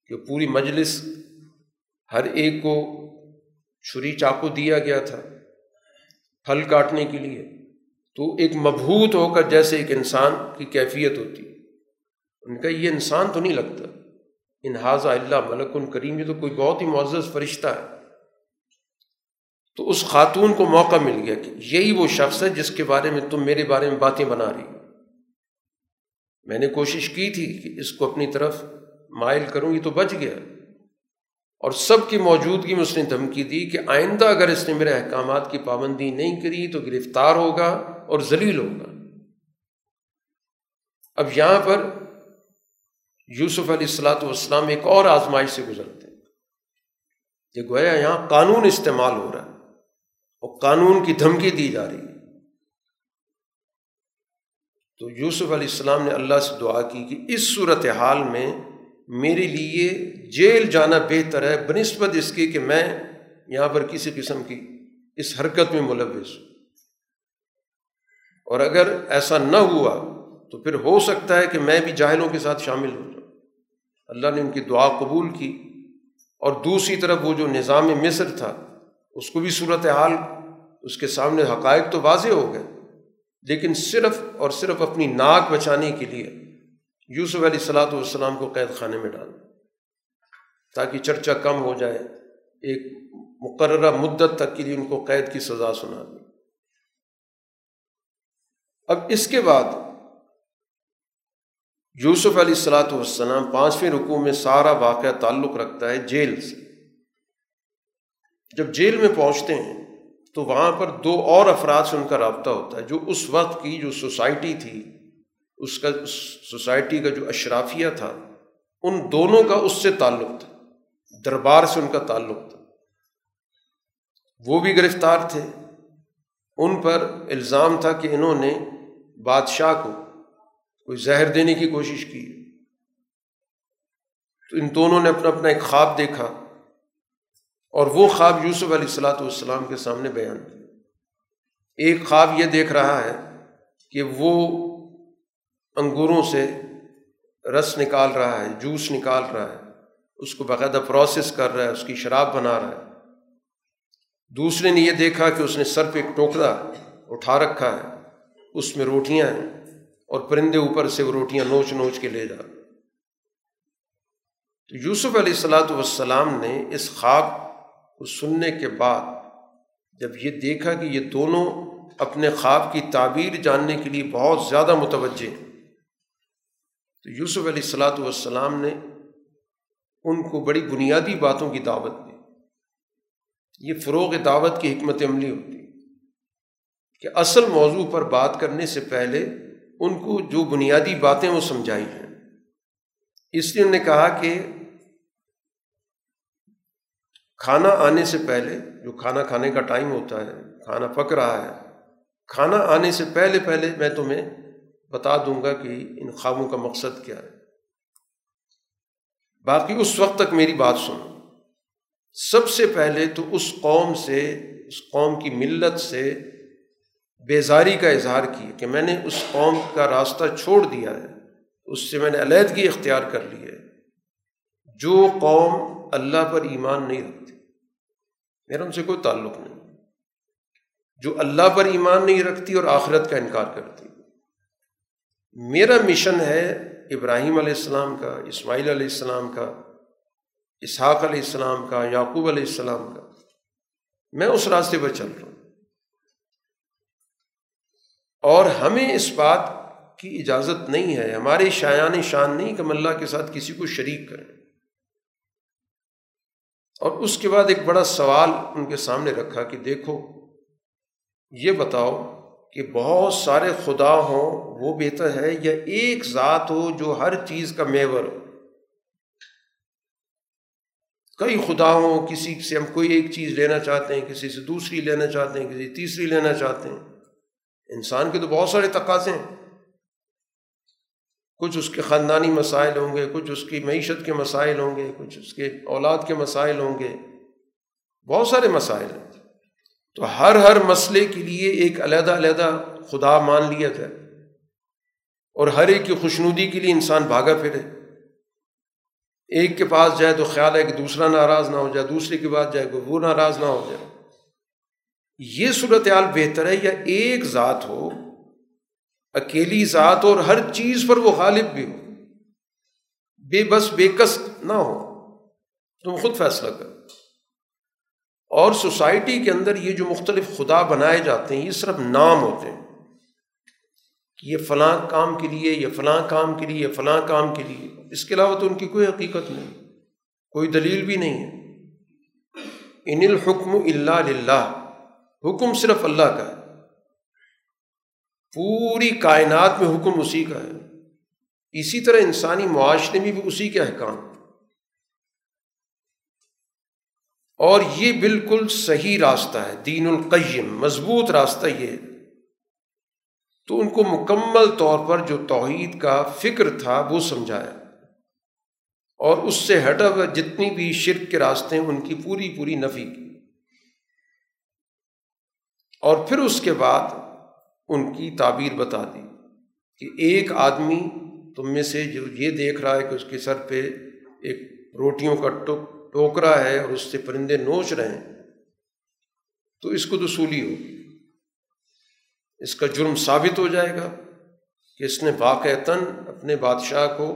کہ پوری مجلس ہر ایک کو چھری چاقو دیا گیا تھا پھل کاٹنے کے لیے۔ تو ایک مبہوت ہو کر جیسے ایک انسان کی کیفیت ہوتی۔ ان کا یہ انسان تو نہیں لگتا۔ انحاظ اللہ ملک کریم، یہ تو کوئی بہت ہی معزز فرشتہ ہے۔ تو اس خاتون کو موقع مل گیا کہ یہی وہ شخص ہے جس کے بارے میں تم میرے بارے میں باتیں بنا رہی میں نے کوشش کی تھی کہ اس کو اپنی طرف مائل کروں، یہ تو بچ گیا۔ اور سب کی موجودگی میں اس نے دھمکی دی کہ آئندہ اگر اس نے میرے احکامات کی پابندی نہیں کری تو گرفتار ہوگا اور ذلیل ہوگا۔ اب یہاں پر یوسف علیہ السلاۃ والسلام ایک اور آزمائش سے گزرتے ہیں۔ کہ گویا یہاں قانون استعمال ہو رہا ہے اور قانون کی دھمکی دی جا رہی ہے۔ تو یوسف علیہ السلام نے اللہ سے دعا کی کہ اس صورت حال میں میرے لیے جیل جانا بہتر ہے، بنسبت اس کی کہ میں یہاں پر کسی قسم کی اس حرکت میں ملوث ہوں۔ اور اگر ایسا نہ ہوا تو پھر ہو سکتا ہے کہ میں بھی جاہلوں کے ساتھ شامل ہو جاؤں۔ اللہ نے ان کی دعا قبول کی۔ اور دوسری طرف وہ جو نظام مصر تھا، اس کو بھی صورت حال اس کے سامنے حقائق تو واضح ہو گئے۔ لیکن صرف اور صرف اپنی ناک بچانے کے لیے یوسف علیہ السلاۃ والسلام کو قید خانے میں ڈال تاکہ چرچا کم ہو جائے، ایک مقررہ مدت تک کے لیے ان کو قید کی سزا سنا دی۔ اب اس کے بعد یوسف علیہ السلاۃ والسلام پانچویں رقوع میں سارا واقعہ تعلق رکھتا ہے جیل سے۔ جب جیل میں پہنچتے ہیں تو وہاں پر دو اور افراد سے ان کا رابطہ ہوتا ہے، جو اس وقت کی جو سوسائٹی تھی، اس کا سوسائٹی کا جو اشرافیہ تھا، ان دونوں کا اس سے تعلق تھا، دربار سے ان کا تعلق تھا۔ وہ بھی گرفتار تھے۔ ان پر الزام تھا کہ انہوں نے بادشاہ کو کوئی زہر دینے کی کوشش کی۔ تو ان دونوں نے اپنا اپنا ایک خواب دیکھا۔ اور وہ خواب یوسف علیہ السلاۃ والسلام کے سامنے بیان کیا ایک خواب یہ دیکھ رہا ہے کہ وہ انگوروں سے رس نکال رہا ہے، جوس نکال رہا ہے۔ اس کو باقاعدہ پروسیس کر رہا ہے، اس کی شراب بنا رہا ہے۔ دوسرے نے یہ دیکھا کہ اس نے سر پہ ایک ٹوکرا اٹھا رکھا ہے۔ اس میں روٹیاں ہیں اور پرندے اوپر سے وہ روٹیاں نوچ نوچ کے لے جا تو یوسف علیہ السلاۃ والسلام نے اس خواب کو سننے کے بعد جب یہ دیکھا کہ یہ دونوں اپنے خواب کی تعبیر جاننے کے لیے بہت زیادہ متوجہ ہیں، تو یوسف علیہ السلاۃ والسلام نے ان کو بڑی بنیادی باتوں کی دعوت دی۔ یہ فروغ دعوت کی حکمت عملی ہوتی کہ اصل موضوع پر بات کرنے سے پہلے ان کو جو بنیادی باتیں وہ سمجھائی ہیں اس لیے انہوں نے کہا کہ کھانا آنے سے پہلے، جو کھانا کھانے کا ٹائم ہوتا ہے، کھانا پک رہا ہے، کھانا آنے سے پہلے پہلے میں تمہیں بتا دوں گا کہ ان خوابوں کا مقصد کیا ہے۔ باقی اس وقت تک میری بات سنو۔ سب سے پہلے تو اس قوم سے، اس قوم کی ملت سے بیزاری کا اظہار کیا کہ میں نے اس قوم کا راستہ چھوڑ دیا ہے۔ اس سے میں نے علیحدگی اختیار کر لی ہے۔ جو قوم اللہ پر ایمان نہیں رکھتی میرا ان سے کوئی تعلق نہیں۔ جو اللہ پر ایمان نہیں رکھتی اور آخرت کا انکار کرتی۔ میرا مشن ہے ابراہیم علیہ السلام کا، اسماعیل علیہ السلام کا، اسحاق علیہ السلام کا، یعقوب علیہ السلام کا۔ میں اس راستے پر چل رہا ہوں۔ اور ہمیں اس بات کی اجازت نہیں ہے ہمارے شایان شان نہیں کہ ہم اللہ کے ساتھ کسی کو شریک کریں۔ اور اس کے بعد ایک بڑا سوال ان کے سامنے رکھا کہ دیکھو، یہ بتاؤ کہ بہت سارے خدا ہوں، وہ بہتر ہے یا ایک ذات ہو جو ہر چیز کا میور ہو؟ کئی خدا ہوں، کسی سے ہم کوئی ایک چیز لینا چاہتے ہیں، کسی سے دوسری لینا چاہتے ہیں، کسی تیسری لینا چاہتے ہیں۔ انسان کے تو بہت سارے تقاضے ہیں۔ کچھ اس کے خاندانی مسائل ہوں گے، کچھ اس کی معیشت کے مسائل ہوں گے، کچھ اس کے اولاد کے مسائل ہوں گے۔ بہت سارے مسائل ہیں۔ تو ہر ہر مسئلے کے لیے ایک علیحدہ علیحدہ خدا مان لیا جائے۔ اور ہر ایک کی خوشنودی کے لیے انسان بھاگا پھرے۔ ایک کے پاس جائے تو خیال ہے کہ دوسرا ناراض نہ ہو جائے، دوسرے کے پاس جائے کہ وہ ناراض نہ ہو جائے۔ یہ صورت حال بہتر ہے یا ایک ذات ہو اکیلی ذات اور ہر چیز پر وہ غالب بھی ہو۔ بے بس، بے کس نہ ہو۔ تم خود فیصلہ کر اور سوسائٹی کے اندر یہ جو مختلف خدا بنائے جاتے ہیں، یہ صرف نام ہوتے ہیں کہ یہ فلاں کام کے لیے، یہ فلاں کام کے لیے، یہ فلاں کام کے لیے۔ اس کے علاوہ تو ان کی کوئی حقیقت نہیں، کوئی دلیل بھی نہیں ہے۔ ان الحکم اللہ للہ، حکم صرف اللہ کا ہے۔ پوری کائنات میں حکم اسی کا ہے۔ اسی طرح انسانی معاشرے میں بھی اسی کے احکام۔ اور یہ بالکل صحیح راستہ ہے، دین القیم، مضبوط راستہ یہ تو ان کو مکمل طور پر جو توحید کا فکر تھا، وہ سمجھایا۔ اور اس سے ہٹا ہوا جتنی بھی شرک کے راستے ہیں، ان کی پوری پوری نفی کی۔ اور پھر اس کے بعد ان کی تعبیر بتا دی کہ ایک آدمی تم میں سے جو یہ دیکھ رہا ہے کہ اس کے سر پہ ایک روٹیوں کا ٹوکرا ہے اور اس سے پرندے نوچ رہے ہیں، تو اس کو دسولی ہوگی اس کا جرم ثابت ہو جائے گا کہ اس نے واقعتاً اپنے بادشاہ کو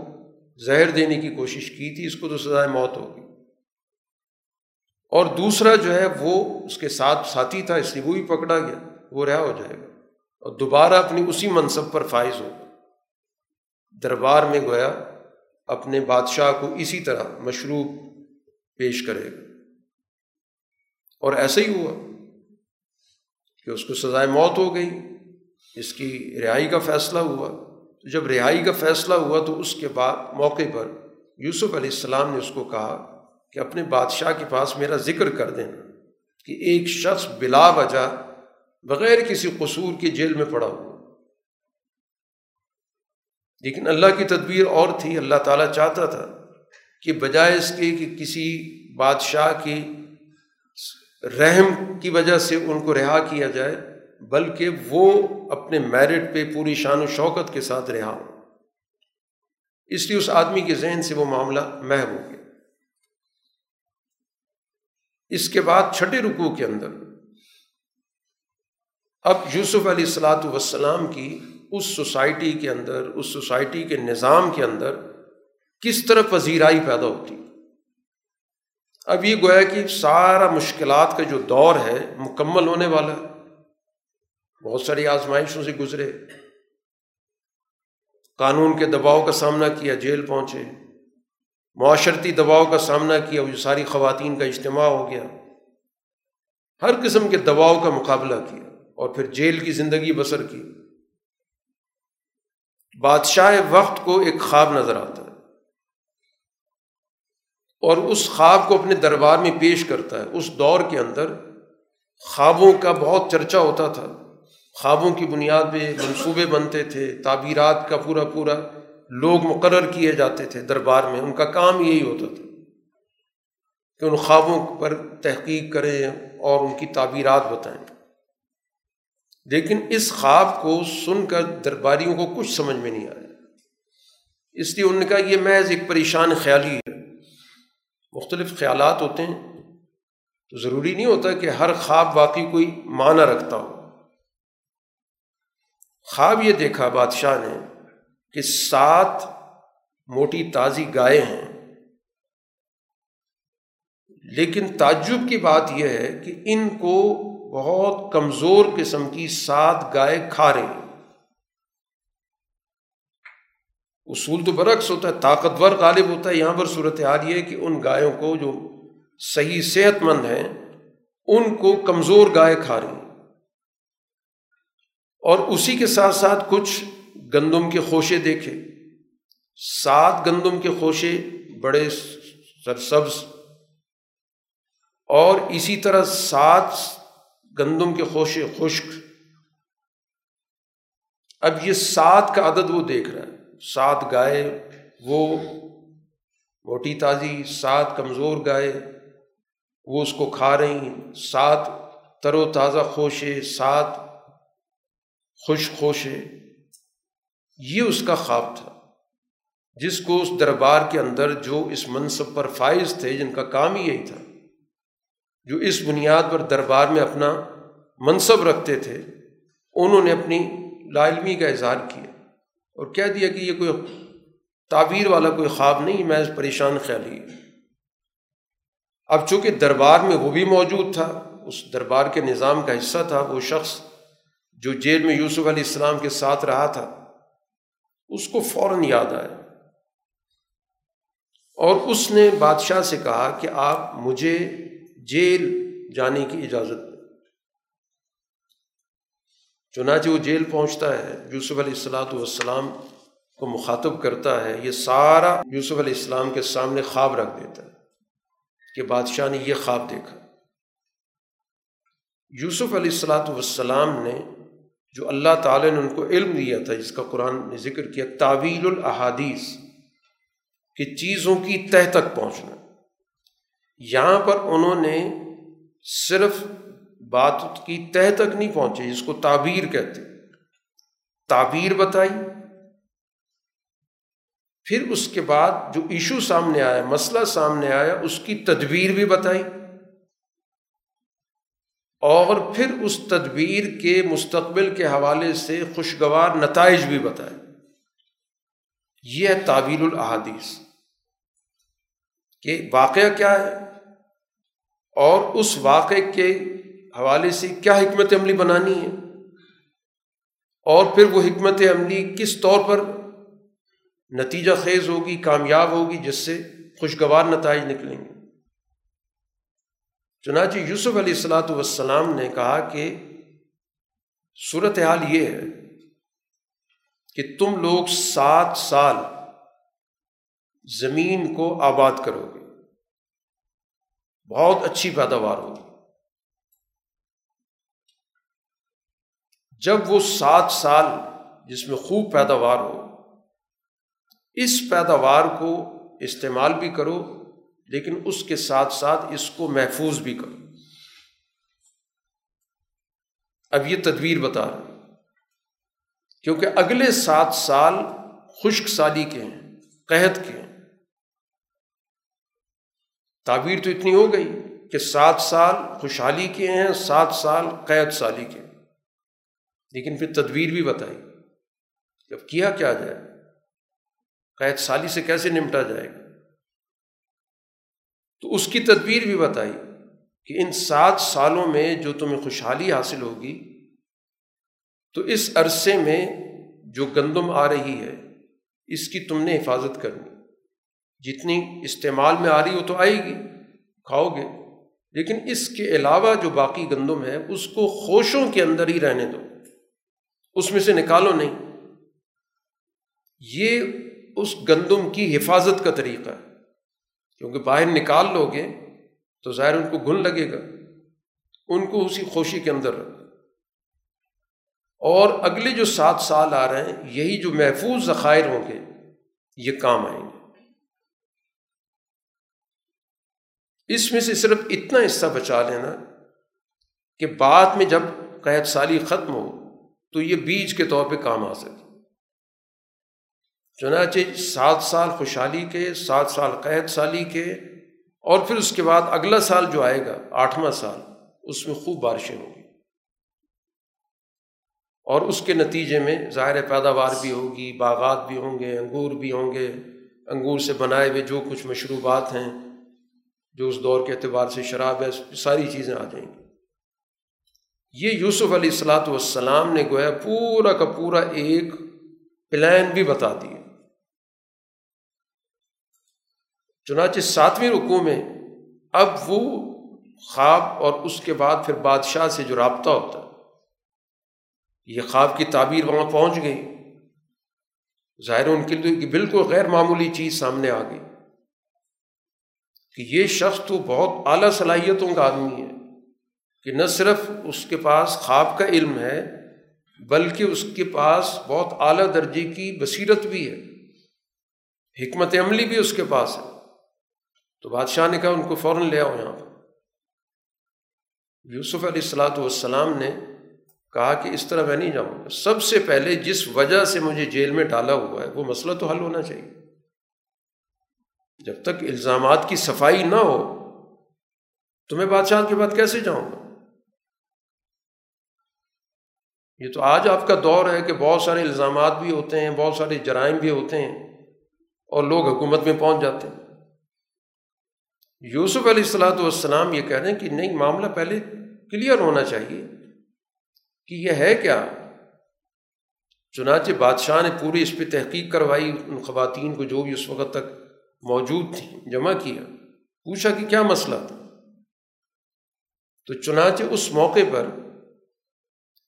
زہر دینے کی کوشش کی تھی، اس کو تو سزائے موت ہوگی اور دوسرا جو ہے وہ اس کے ساتھ ساتھی تھا، اس لیے وہ بھی پکڑا گیا، وہ رہا ہو جائے گا۔ اور دوبارہ اپنی اسی منصب پر فائز ہوگا دربار میں گویا اپنے بادشاہ کو اسی طرح مشروب پیش کرے گا۔ اور ایسا ہی ہوا کہ اس کو سزائے موت ہو گئی۔ اس کی رہائی کا فیصلہ ہوا۔ تو جب رہائی کا فیصلہ ہوا تو اس کے بعد موقع پر یوسف علیہ السلام نے اس کو کہا کہ اپنے بادشاہ کے پاس میرا ذکر کر دینا کہ ایک شخص بلا وجہ بغیر کسی قصور کے جیل میں پڑا ہوا۔ لیکن اللہ کی تدبیر اور تھی، اللہ تعالیٰ چاہتا تھا کہ بجائے اس کے کہ کسی بادشاہ کی رحم کی وجہ سے ان کو رہا کیا جائے، بلکہ وہ اپنے میرٹ پہ پوری شان و شوکت کے ساتھ رہا ہو۔ اس لیے اس آدمی کے ذہن سے وہ معاملہ محو ہو گیا۔ اس کے بعد چھٹے رکوع کے اندر اب یوسف علیہ السلاۃ وسلام کی اس سوسائٹی کے اندر، اس سوسائٹی کے نظام کے اندر کس طرح پذیرائی پیدا ہوتی؟ اب یہ گویا کہ سارا مشکلات کا جو دور ہے مکمل ہونے والا ہے۔ بہت ساری آزمائشوں سے گزرے۔ قانون کے دباؤ کا سامنا کیا، جیل پہنچے۔ معاشرتی دباؤ کا سامنا کیا، وہ ساری خواتین کا اجتماع ہو گیا۔ ہر قسم کے دباؤ کا مقابلہ کیا۔ اور پھر جیل کی زندگی بسر کی۔ بادشاہ وقت کو ایک خواب نظر آتا ہے۔ اور اس خواب کو اپنے دربار میں پیش کرتا ہے۔ اس دور کے اندر خوابوں کا بہت چرچا ہوتا تھا۔ خوابوں کی بنیاد پہ منصوبے بنتے تھے۔ تعبیرات کا پورا پورا لوگ مقرر کیے جاتے تھے دربار میں۔ ان کا کام یہی ہوتا تھا کہ ان خوابوں پر تحقیق کریں اور ان کی تعبیرات بتائیں۔ لیکن اس خواب کو سن کر درباریوں کو کچھ سمجھ میں نہیں آیا۔ اس لیے ان کا یہ محض ایک پریشان خیالی ہے۔ مختلف خیالات ہوتے ہیں۔ تو ضروری نہیں ہوتا کہ ہر خواب واقعی کوئی معنی رکھتا ہو۔ خواب یہ دیکھا، بادشاہ نے کہ سات موٹی تازی گائے ہیں۔ لیکن تعجب کی بات یہ ہے کہ ان کو بہت کمزور قسم کی سات گائے کھا رہی ہیں۔ اصول تو برعکس ہوتا ہے، طاقتور غالب ہوتا ہے۔ یہاں پر صورت حال یہ ہے کہ ان گایوں کو جو صحیح صحت مند ہیں، ان کو کمزور گائے کھا رہی ہیں۔ اور اسی کے ساتھ ساتھ کچھ گندم کے خوشے دیکھے سات گندم کے خوشے، بڑے سرسبز۔ اور اسی طرح سات گندم کے خوشے خشک۔ اب یہ سات کا عدد وہ دیکھ رہا ہے۔ سات گائے، وہ موٹی تازی، سات کمزور گائے، وہ اس کو کھا رہی ہیں۔ سات تر و تازہ خوشے، سات خوش خوشے۔ یہ اس کا خواب تھا۔ جس کو اس دربار کے اندر جو اس منصب پر فائز تھے، جن کا کام ہی یہی تھا۔ جو اس بنیاد پر دربار میں اپنا منصب رکھتے تھے، انہوں نے اپنی لا علمی کا اظہار کیا۔ اور کہہ دیا کہ یہ کوئی تعبیر والا کوئی خواب نہیں، میں پریشان خیالی اب چونکہ دربار میں وہ بھی موجود تھا، اس دربار کے نظام کا حصہ تھا، وہ شخص جو جیل میں یوسف علیہ السلام کے ساتھ رہا تھا، اس کو فوراً یاد آیا۔ اور اس نے بادشاہ سے کہا کہ آپ مجھے جیل جانے کی اجازت چنانچہ وہ جیل پہنچتا ہے، یوسف علیہ السلاۃ والسلام کو مخاطب کرتا ہے، یہ سارا یوسف علیہ السلام کے سامنے خواب رکھ دیتا ہے کہ بادشاہ نے یہ خواب دیکھا۔ یوسف علیہ السلاۃ والسلام نے جو اللہ تعالیٰ نے ان کو علم دیا تھا، جس کا قرآن نے ذکر کیا، تعویل الحادیث کہ چیزوں کی تہ تک پہنچنا۔ یہاں پر انہوں نے صرف بات کی تہ تک نہیں پہنچے جس کو تعبیر کہتے تعبیر بتائی۔ پھر اس کے بعد جو ایشو سامنے آیا، مسئلہ سامنے آیا، اس کی تدبیر بھی بتائی۔ اور پھر اس تدبیر کے مستقبل کے حوالے سے خوشگوار نتائج بھی بتائے۔ یہ ہے تعبیر الحادیث کہ واقعہ کیا ہے اور اس واقعے کے حوالے سے کیا حکمت عملی بنانی ہے اور پھر وہ حکمت عملی کس طور پر نتیجہ خیز ہوگی، کامیاب ہوگی، جس سے خوشگوار نتائج نکلیں گے۔ چنانچہ یوسف علیہ السلاۃ والسلام نے کہا کہ صورت حال یہ ہے کہ تم لوگ سات سال زمین کو آباد کرو گے۔ بہت اچھی پیداوار ہوگی۔ جب وہ سات سال جس میں خوب پیداوار ہو، اس پیداوار کو استعمال بھی کرو، لیکن اس کے ساتھ ساتھ اس کو محفوظ بھی کرو۔ اب یہ تدبیر بتا رہے کیونکہ اگلے سات سال خشک سالی کے ہیں، قحط کے ہیں۔ تعبیر تو اتنی ہو گئی کہ سات سال خوشحالی کے ہیں، سات سال قید سالی کے لیکن پھر تدبیر بھی بتائی۔ جب کیا کیا جائے؟ قید سالی سے کیسے نمٹا جائے گا؟ تو اس کی تدبیر بھی بتائی کہ ان سات سالوں میں جو تمہیں خوشحالی حاصل ہوگی، تو اس عرصے میں جو گندم آ رہی ہے، اس کی تم نے حفاظت کرنی۔ جتنی استعمال میں آ رہی ہو تو آئے گی، کھاؤ گے۔ لیکن اس کے علاوہ جو باقی گندم ہے اس کو خوشوں کے اندر ہی رہنے دو۔ اس میں سے نکالو نہیں۔ یہ اس گندم کی حفاظت کا طریقہ ہے۔ کیونکہ باہر نکال لو گے تو ظاہر ان کو گن لگے گا۔ ان کو اسی خوشی کے اندر رکھو اور اگلے جو سات سال آ رہے ہیں، یہی جو محفوظ ذخائر ہوں گے، یہ کام آئیں گے۔ اس میں سے صرف اتنا حصہ بچا لینا کہ بعد میں جب قید سالی ختم ہو تو یہ بیج کے طور پہ کام آ سکے۔ چنانچہ سات سال خوشحالی کے، سات سال قید سالی کے اور پھر اس کے بعد اگلا سال جو آئے گا، آٹھواں سال، اس میں خوب بارشیں ہوں گی۔ اور اس کے نتیجے میں ظاہر پیداوار بھی ہوگی، باغات بھی ہوں گے، انگور بھی ہوں گے، انگور سے بنائے ہوئے جو کچھ مشروبات ہیں جو اس دور کے اعتبار سے شراب ہے، ساری چیزیں آ جائیں گی۔ یہ یوسف علیہ السلاۃ والسلام نے گویا پورا کا پورا ایک پلان بھی بتا دیا چنانچہ ساتویں رکوع میں اب وہ خواب اور اس کے بعد پھر بادشاہ سے جو رابطہ ہوتا ہے، یہ خواب کی تعبیر وہاں پہنچ گئی۔ ظاہر ان کے لیے بالکل غیر معمولی چیز سامنے آ گئی۔ کہ یہ شخص تو بہت اعلیٰ صلاحیتوں کا آدمی ہے، کہ نہ صرف اس کے پاس خواب کا علم ہے، بلکہ اس کے پاس بہت اعلیٰ درجے کی بصیرت بھی ہے۔ حکمت عملی بھی اس کے پاس ہے۔ تو بادشاہ نے کہا، ان کو فوراً لے آؤ یہاں پر۔ یوسف علیہ السلاۃ والسلام نے کہا کہ اس طرح میں نہیں جاؤں گا۔ سب سے پہلے جس وجہ سے مجھے جیل میں ڈالا ہوا ہے، وہ مسئلہ تو حل ہونا چاہیے۔ جب تک الزامات کی صفائی نہ ہو تو میں بادشاہ کے بعد کیسے جاؤں گا؟ یہ تو آج آپ کا دور ہے کہ بہت سارے الزامات بھی ہوتے ہیں، بہت سارے جرائم بھی ہوتے ہیں اور لوگ حکومت میں پہنچ جاتے ہیں۔ یوسف علیہ السلاۃ والسلام یہ کہہ رہے ہیں کہ نہیں، معاملہ پہلے کلیئر ہونا چاہیے کہ یہ ہے کیا؟ چنانچہ بادشاہ نے پوری اس پہ تحقیق کروائی، ان خواتین کو جو بھی اس وقت تک موجود تھیں جمع کیا۔ پوچھا کہ کیا مسئلہ تھا؟ تو چنانچہ اس موقع پر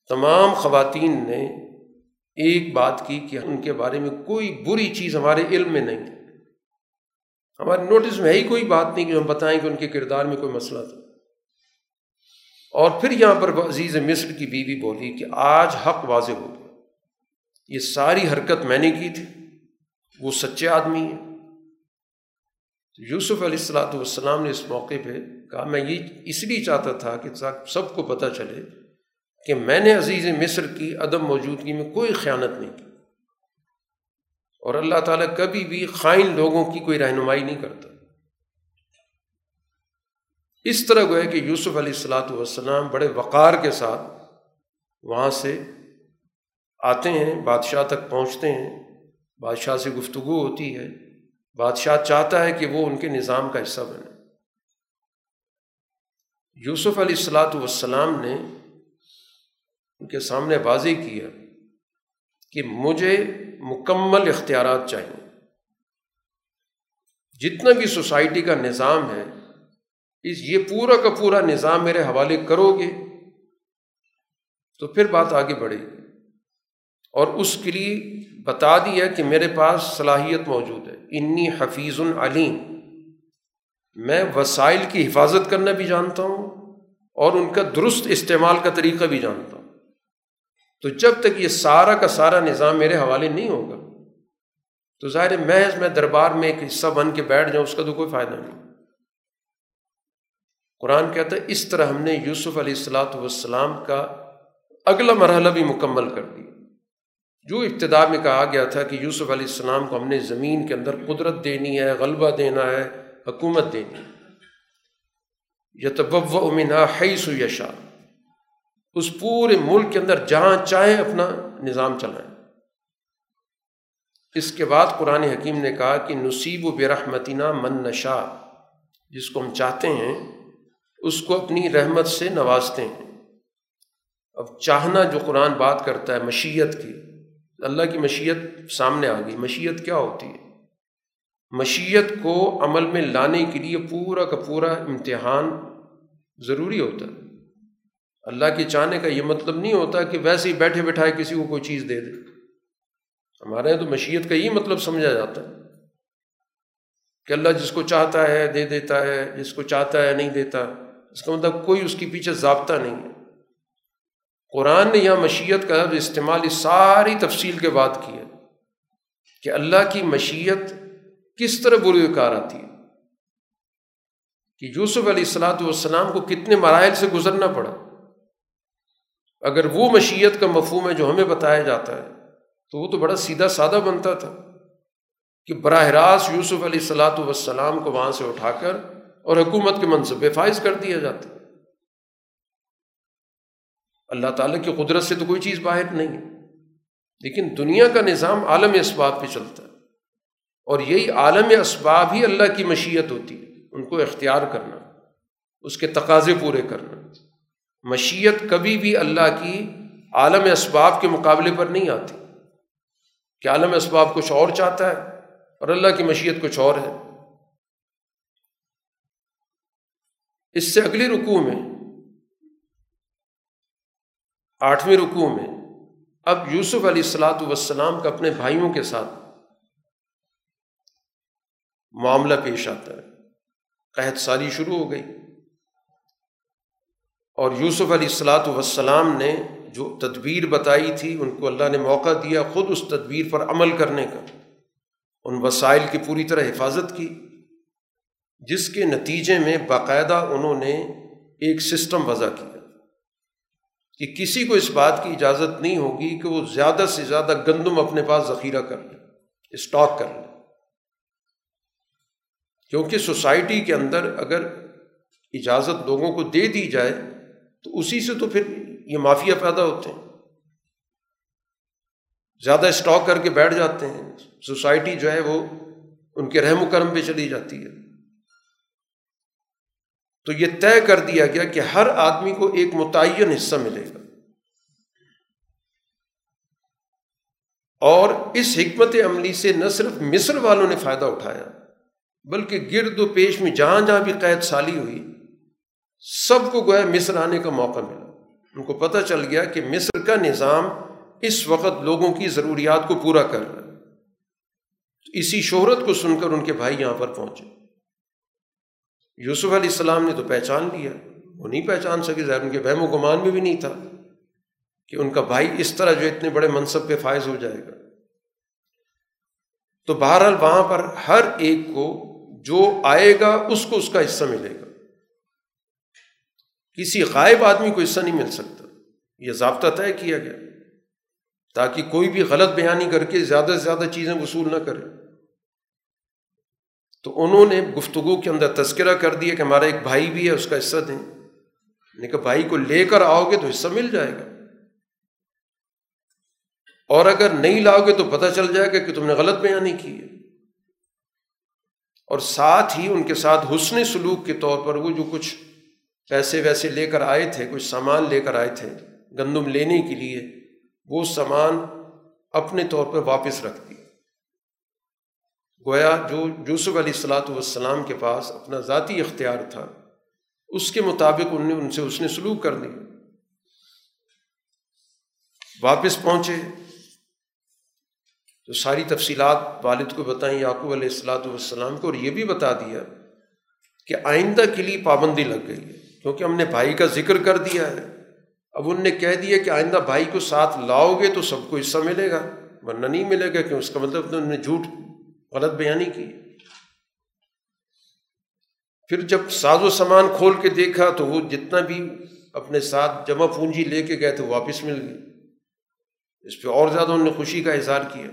تمام خواتین نے ایک بات کی کہ ان کے بارے میں کوئی بری چیز ہمارے علم میں نہیں۔ ہمارے نوٹس میں ہی کوئی بات نہیں کہ ہم بتائیں کہ ان کے کردار میں کوئی مسئلہ تھا۔ اور پھر یہاں پر عزیز مصر کی بیوی بولی کہ آج حق واضح ہو گیا۔ یہ ساری حرکت میں نے کی تھی، وہ سچے آدمی ہیں۔ یوسف علیہ السلاۃ والسلام نے اس موقع پہ کہا، میں یہ اس لیے چاہتا تھا کہ سب کو پتہ چلے کہ میں نے عزیز مصر کی عدم موجودگی میں کوئی خیانت نہیں کی۔ اور اللہ تعالیٰ کبھی بھی خائن لوگوں کی کوئی رہنمائی نہیں کرتا۔ اس طرح گویا کہ یوسف علیہ السلاۃ والسلام بڑے وقار کے ساتھ وہاں سے آتے ہیں، بادشاہ تک پہنچتے ہیں، بادشاہ سے گفتگو ہوتی ہے۔ بادشاہ چاہتا ہے کہ وہ ان کے نظام کا حصہ بنے۔ یوسف علیہ السلاۃ والسلام نے ان کے سامنے واضح کیا کہ مجھے مکمل اختیارات چاہیے۔ جتنا بھی سوسائٹی کا نظام ہے، اس یہ پورا کا پورا نظام میرے حوالے کرو گے تو پھر بات آگے بڑھے گی۔ اور اس کے لیے بتا دیا کہ میرے پاس صلاحیت موجود ہے۔ انی حفیظ العلیم میں وسائل کی حفاظت کرنا بھی جانتا ہوں اور ان کا درست استعمال کا طریقہ بھی جانتا ہوں۔ تو جب تک یہ سارا کا سارا نظام میرے حوالے نہیں ہوگا، تو ظاہر محض میں دربار میں ایک حصہ بن کے بیٹھ جاؤں، اس کا تو کوئی فائدہ نہیں۔ قرآن کہتا ہے، اس طرح ہم نے یوسف علیہ السلاۃ والسلام کا اگلا مرحلہ بھی مکمل کر دیا۔ جو ابتدا میں کہا گیا تھا کہ یوسف علیہ السلام کو ہم نے زمین کے اندر قدرت دینی ہے، غلبہ دینا ہے، حکومت دینی ہے۔ یتبو امنا حیث یشا اس پورے ملک کے اندر جہاں چاہیں اپنا نظام چلائیں۔ اس کے بعد قرآن حکیم نے کہا کہ نصیب و برحمتینہ من نشا جس کو ہم چاہتے ہیں، اس کو اپنی رحمت سے نوازتے ہیں۔ اب چاہنا جو قرآن بات کرتا ہے، مشیت کی اللہ کی مشیت سامنے آ گئی۔ مشیت کیا ہوتی ہے؟ مشیت کو عمل میں لانے کے لیے پورا کا پورا امتحان ضروری ہوتا ہے۔ اللہ کے چاہنے کا یہ مطلب نہیں ہوتا کہ ویسے ہی بیٹھے بیٹھائے کسی کو کوئی چیز دے دے۔ ہمارے یہاں تو مشیت کا یہ مطلب سمجھا جاتا ہے کہ اللہ جس کو چاہتا ہے دے دیتا ہے، جس کو چاہتا ہے نہیں دیتا، اس کا مطلب کوئی اس کے پیچھے ضابطہ نہیں ہے۔ قرآن نے یہاں مشیت کا استعمال اس ساری تفصیل کے بعد کیا کہ اللہ کی مشیت کس طرح بری کار آتی ہے کہ یوسف علیہ السلاۃ والسلام کو کتنے مراحل سے گزرنا پڑا۔ اگر وہ مشیت کا مفہوم ہے جو ہمیں بتایا جاتا ہے، تو وہ تو بڑا سیدھا سادہ بنتا تھا کہ براہ راست یوسف علیہ السلاۃ والسلام کو وہاں سے اٹھا کر اور حکومت کے منصب فائز کر دیا جاتا۔ اللہ تعالیٰ کی قدرت سے تو کوئی چیز باہر نہیں ہے۔ لیکن دنیا کا نظام عالم اسباب پہ چلتا ہے۔ اور یہی عالم اسباب ہی اللہ کی مشیت ہوتی ہے، ان کو اختیار کرنا، اس کے تقاضے پورے کرنا۔ مشیت کبھی بھی اللہ کی عالم اسباب کے مقابلے پر نہیں آتی۔ کہ عالم اسباب کچھ اور چاہتا ہے اور اللہ کی مشیت کچھ اور ہے۔ اس سے اگلی رکوع میں آٹھویں رکوع میں اب یوسف علیہ السلاۃ والسلام کا اپنے بھائیوں کے ساتھ معاملہ پیش آتا ہے۔ قحط سالی شروع ہو گئی۔ اور یوسف علیہ السلاۃ والسلام نے جو تدبیر بتائی تھی، ان کو اللہ نے موقع دیا خود اس تدبیر پر عمل کرنے کا۔ ان وسائل کی پوری طرح حفاظت کی، جس کے نتیجے میں باقاعدہ انہوں نے ایک سسٹم وضع کیا۔ کہ کسی کو اس بات کی اجازت نہیں ہوگی کہ وہ زیادہ سے زیادہ گندم اپنے پاس ذخیرہ کر لے، اسٹاک کر لے۔ کیونکہ سوسائٹی کے اندر اگر اجازت لوگوں کو دے دی جائے، تو اسی سے تو پھر یہ مافیا پیدا ہوتے ہیں۔ زیادہ اسٹاک کر کے بیٹھ جاتے ہیں۔ سوسائٹی جو ہے وہ ان کے رحم و کرم پہ چلی جاتی ہے۔ تو یہ طے کر دیا گیا کہ ہر آدمی کو ایک متعین حصہ ملے گا۔ اور اس حکمت عملی سے نہ صرف مصر والوں نے فائدہ اٹھایا، بلکہ گرد و پیش میں جہاں جہاں بھی قید سالی ہوئی، سب کو گویا مصر آنے کا موقع ملا۔ ان کو پتہ چل گیا کہ مصر کا نظام اس وقت لوگوں کی ضروریات کو پورا کر رہا ہے۔ اسی شہرت کو سن کر ان کے بھائی یہاں پر پہنچے۔ یوسف علیہ السلام نے تو پہچان لیا۔ وہ نہیں پہچان سکے، ظاہر ان کے بہم و گمان میں بھی نہیں تھا کہ ان کا بھائی اس طرح جو اتنے بڑے منصب پہ فائز ہو جائے گا۔ تو بہرحال وہاں پر ہر ایک کو جو آئے گا، اس کو اس کا حصہ ملے گا۔ کسی غائب آدمی کو حصہ نہیں مل سکتا۔ یہ ضابطہ طے کیا گیا۔ تاکہ کوئی بھی غلط بیانی کر کے زیادہ سے زیادہ چیزیں وصول نہ کرے۔ تو انہوں نے گفتگو کے اندر تذکرہ کر دیا کہ ہمارا ایک بھائی بھی ہے، اس کا حصہ دیں۔ نے کہا، بھائی کو لے کر آؤ گے تو حصہ مل جائے گا۔ اور اگر نہیں لاؤ گے تو پتہ چل جائے گا کہ تم نے غلط بیانی کی ہے۔ اور ساتھ ہی ان کے ساتھ حسن سلوک کے طور پر وہ جو کچھ پیسے ویسے لے کر آئے تھے، کچھ سامان لے کر آئے تھے گندم لینے کے لیے، وہ سامان اپنے طور پر واپس رکھ دی گویا جو یوسف علیہ السلاۃ والسلام کے پاس اپنا ذاتی اختیار تھا، اس کے مطابق ان نے ان سے اس نے سلوک کر دی واپس پہنچے۔ تو ساری تفصیلات والد کو بتائیں، یعقوب علیہ السلاۃ والسلام کو، اور یہ بھی بتا دیا کہ آئندہ کے لیے پابندی لگ گئی ہے، کیونکہ ہم نے بھائی کا ذکر کر دیا ہے۔ اب ان نے کہہ دیا کہ آئندہ بھائی کو ساتھ لاؤ گے تو سب کو حصہ ملے گا، ورنہ نہیں ملے گا کہ اس کا مطلب انہوں نے جھوٹ غلط بیانی کی۔ پھر جب ساز و سامان کھول کے دیکھا تو وہ جتنا بھی اپنے ساتھ جمع پونجی لے کے گئے تھے واپس مل گئی۔ اس پہ اور زیادہ انہوں نے خوشی کا اظہار کیا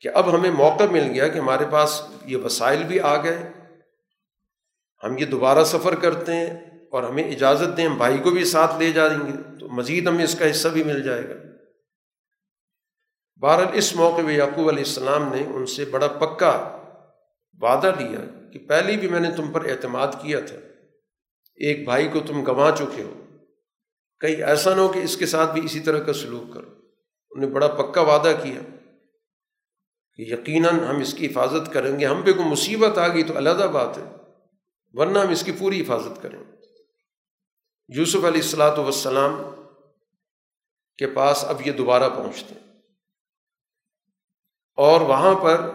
کہ اب ہمیں موقع مل گیا کہ ہمارے پاس یہ وسائل بھی آ گئے۔ ہم یہ دوبارہ سفر کرتے ہیں اور ہمیں اجازت دیں، ہم بھائی کو بھی ساتھ لے جائیں گے۔ تو مزید ہمیں اس کا حصہ بھی مل جائے گا۔ بہرحال اس موقع پہ یعقوب علیہ السلام نے ان سے بڑا پکا وعدہ لیا کہ پہلے بھی میں نے تم پر اعتماد کیا تھا۔ ایک بھائی کو تم گنوا چکے ہو۔ کہیں ایسا نہ ہو کہ اس کے ساتھ بھی اسی طرح کا سلوک کرو۔ انہیں بڑا پکا وعدہ کیا کہ یقیناً ہم اس کی حفاظت کریں گے۔ ہم پہ کوئی مصیبت آ گئی تو علیحدہ بات ہے، ورنہ ہم اس کی پوری حفاظت کریں۔ یوسف علیہ السلاۃ وسلام کے پاس اب یہ دوبارہ پہنچتے ہیں۔ اور وہاں پر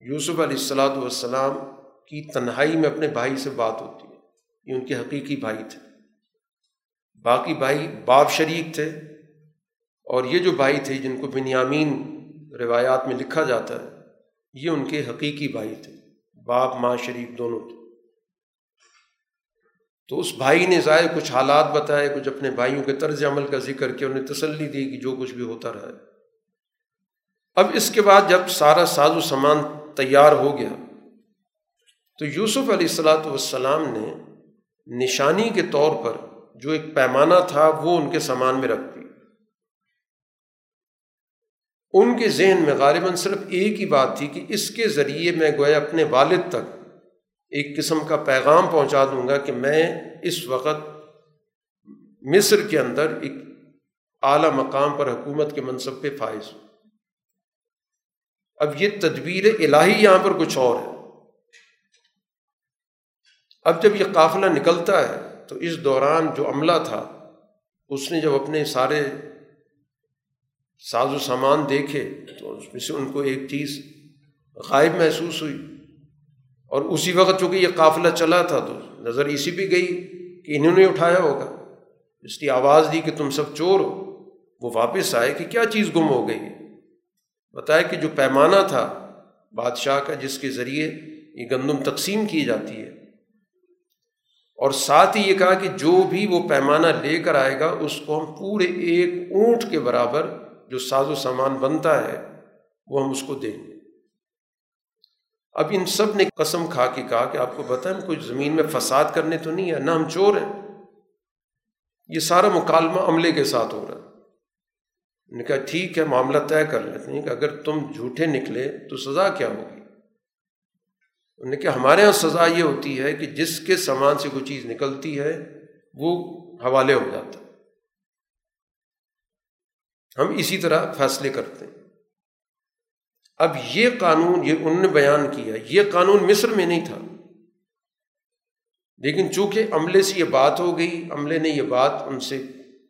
یوسف علیہ السلاۃ والسلام کی تنہائی میں اپنے بھائی سے بات ہوتی ہے۔ یہ ان کے حقیقی بھائی تھے۔ باقی بھائی باپ شریک تھے۔ اور یہ جو بھائی تھے جن کو بنیامین روایات میں لکھا جاتا ہے، یہ ان کے حقیقی بھائی تھے۔ باپ ماں شریف دونوں تھے۔ تو اس بھائی نے ظاہر کچھ حالات بتائے، کچھ اپنے بھائیوں کے طرز عمل کا ذکر کیا، انہیں تسلی دی کہ جو کچھ بھی ہوتا رہا ہے اب اس کے بعد جب سارا ساز و سامان تیار ہو گیا، تو یوسف علیہ السلاۃ والسلام نے نشانی کے طور پر جو ایک پیمانہ تھا وہ ان کے سامان میں رکھ دی۔ ان کے ذہن میں غالباً صرف ایک ہی بات تھی کہ اس کے ذریعے میں گویا اپنے والد تک ایک قسم کا پیغام پہنچا دوں گا کہ میں اس وقت مصر کے اندر ایک اعلیٰ مقام پر حکومت کے منصب پہ فائز ہوں۔ اب یہ تدبیر الہی یہاں پر کچھ اور ہے۔ اب جب یہ قافلہ نکلتا ہے تو اس دوران جو عملہ تھا، اس نے جب اپنے سارے ساز و سامان دیکھے تو اس میں سے ان کو ایک چیز غائب محسوس ہوئی۔ اور اسی وقت چونکہ یہ قافلہ چلا تھا تو نظر اسی بھی گئی کہ انہوں نے اٹھایا ہوگا۔ اس کی آواز دی کہ تم سب چور ہو۔ وہ واپس آئے کہ کیا چیز گم ہو گئی ہے؟ بتایا کہ جو پیمانہ تھا بادشاہ کا جس کے ذریعے یہ گندم تقسیم کی جاتی ہے، اور ساتھ ہی یہ کہا کہ جو بھی وہ پیمانہ لے کر آئے گا، اس کو ہم پورے ایک اونٹ کے برابر جو ساز و سامان بنتا ہے، وہ ہم اس کو دیں گے۔ اب ان سب نے قسم کھا کے کہا کہ آپ کو بتائیں ہم کوئی زمین میں فساد کرنے تو نہیں ہے نہ ہم چور ہیں۔ یہ سارا مکالمہ عملے کے ساتھ ہو رہا ہے۔ نے کہا، ٹھیک ہے، معاملہ طے کر لیتے ہیں کہ اگر تم جھوٹے نکلے تو سزا کیا ہوگی؟ انہوں نے کہا، ہمارے یہاں سزا یہ ہوتی ہے کہ جس کے سامان سے کوئی چیز نکلتی ہے، وہ حوالے ہو جاتا ہے۔ ہم اسی طرح فیصلے کرتے ہیں۔ اب یہ قانون، یہ انہوں نے بیان کیا، یہ قانون مصر میں نہیں تھا۔ لیکن چونکہ عملے سے یہ بات ہو گئی، عملے نے یہ بات ان سے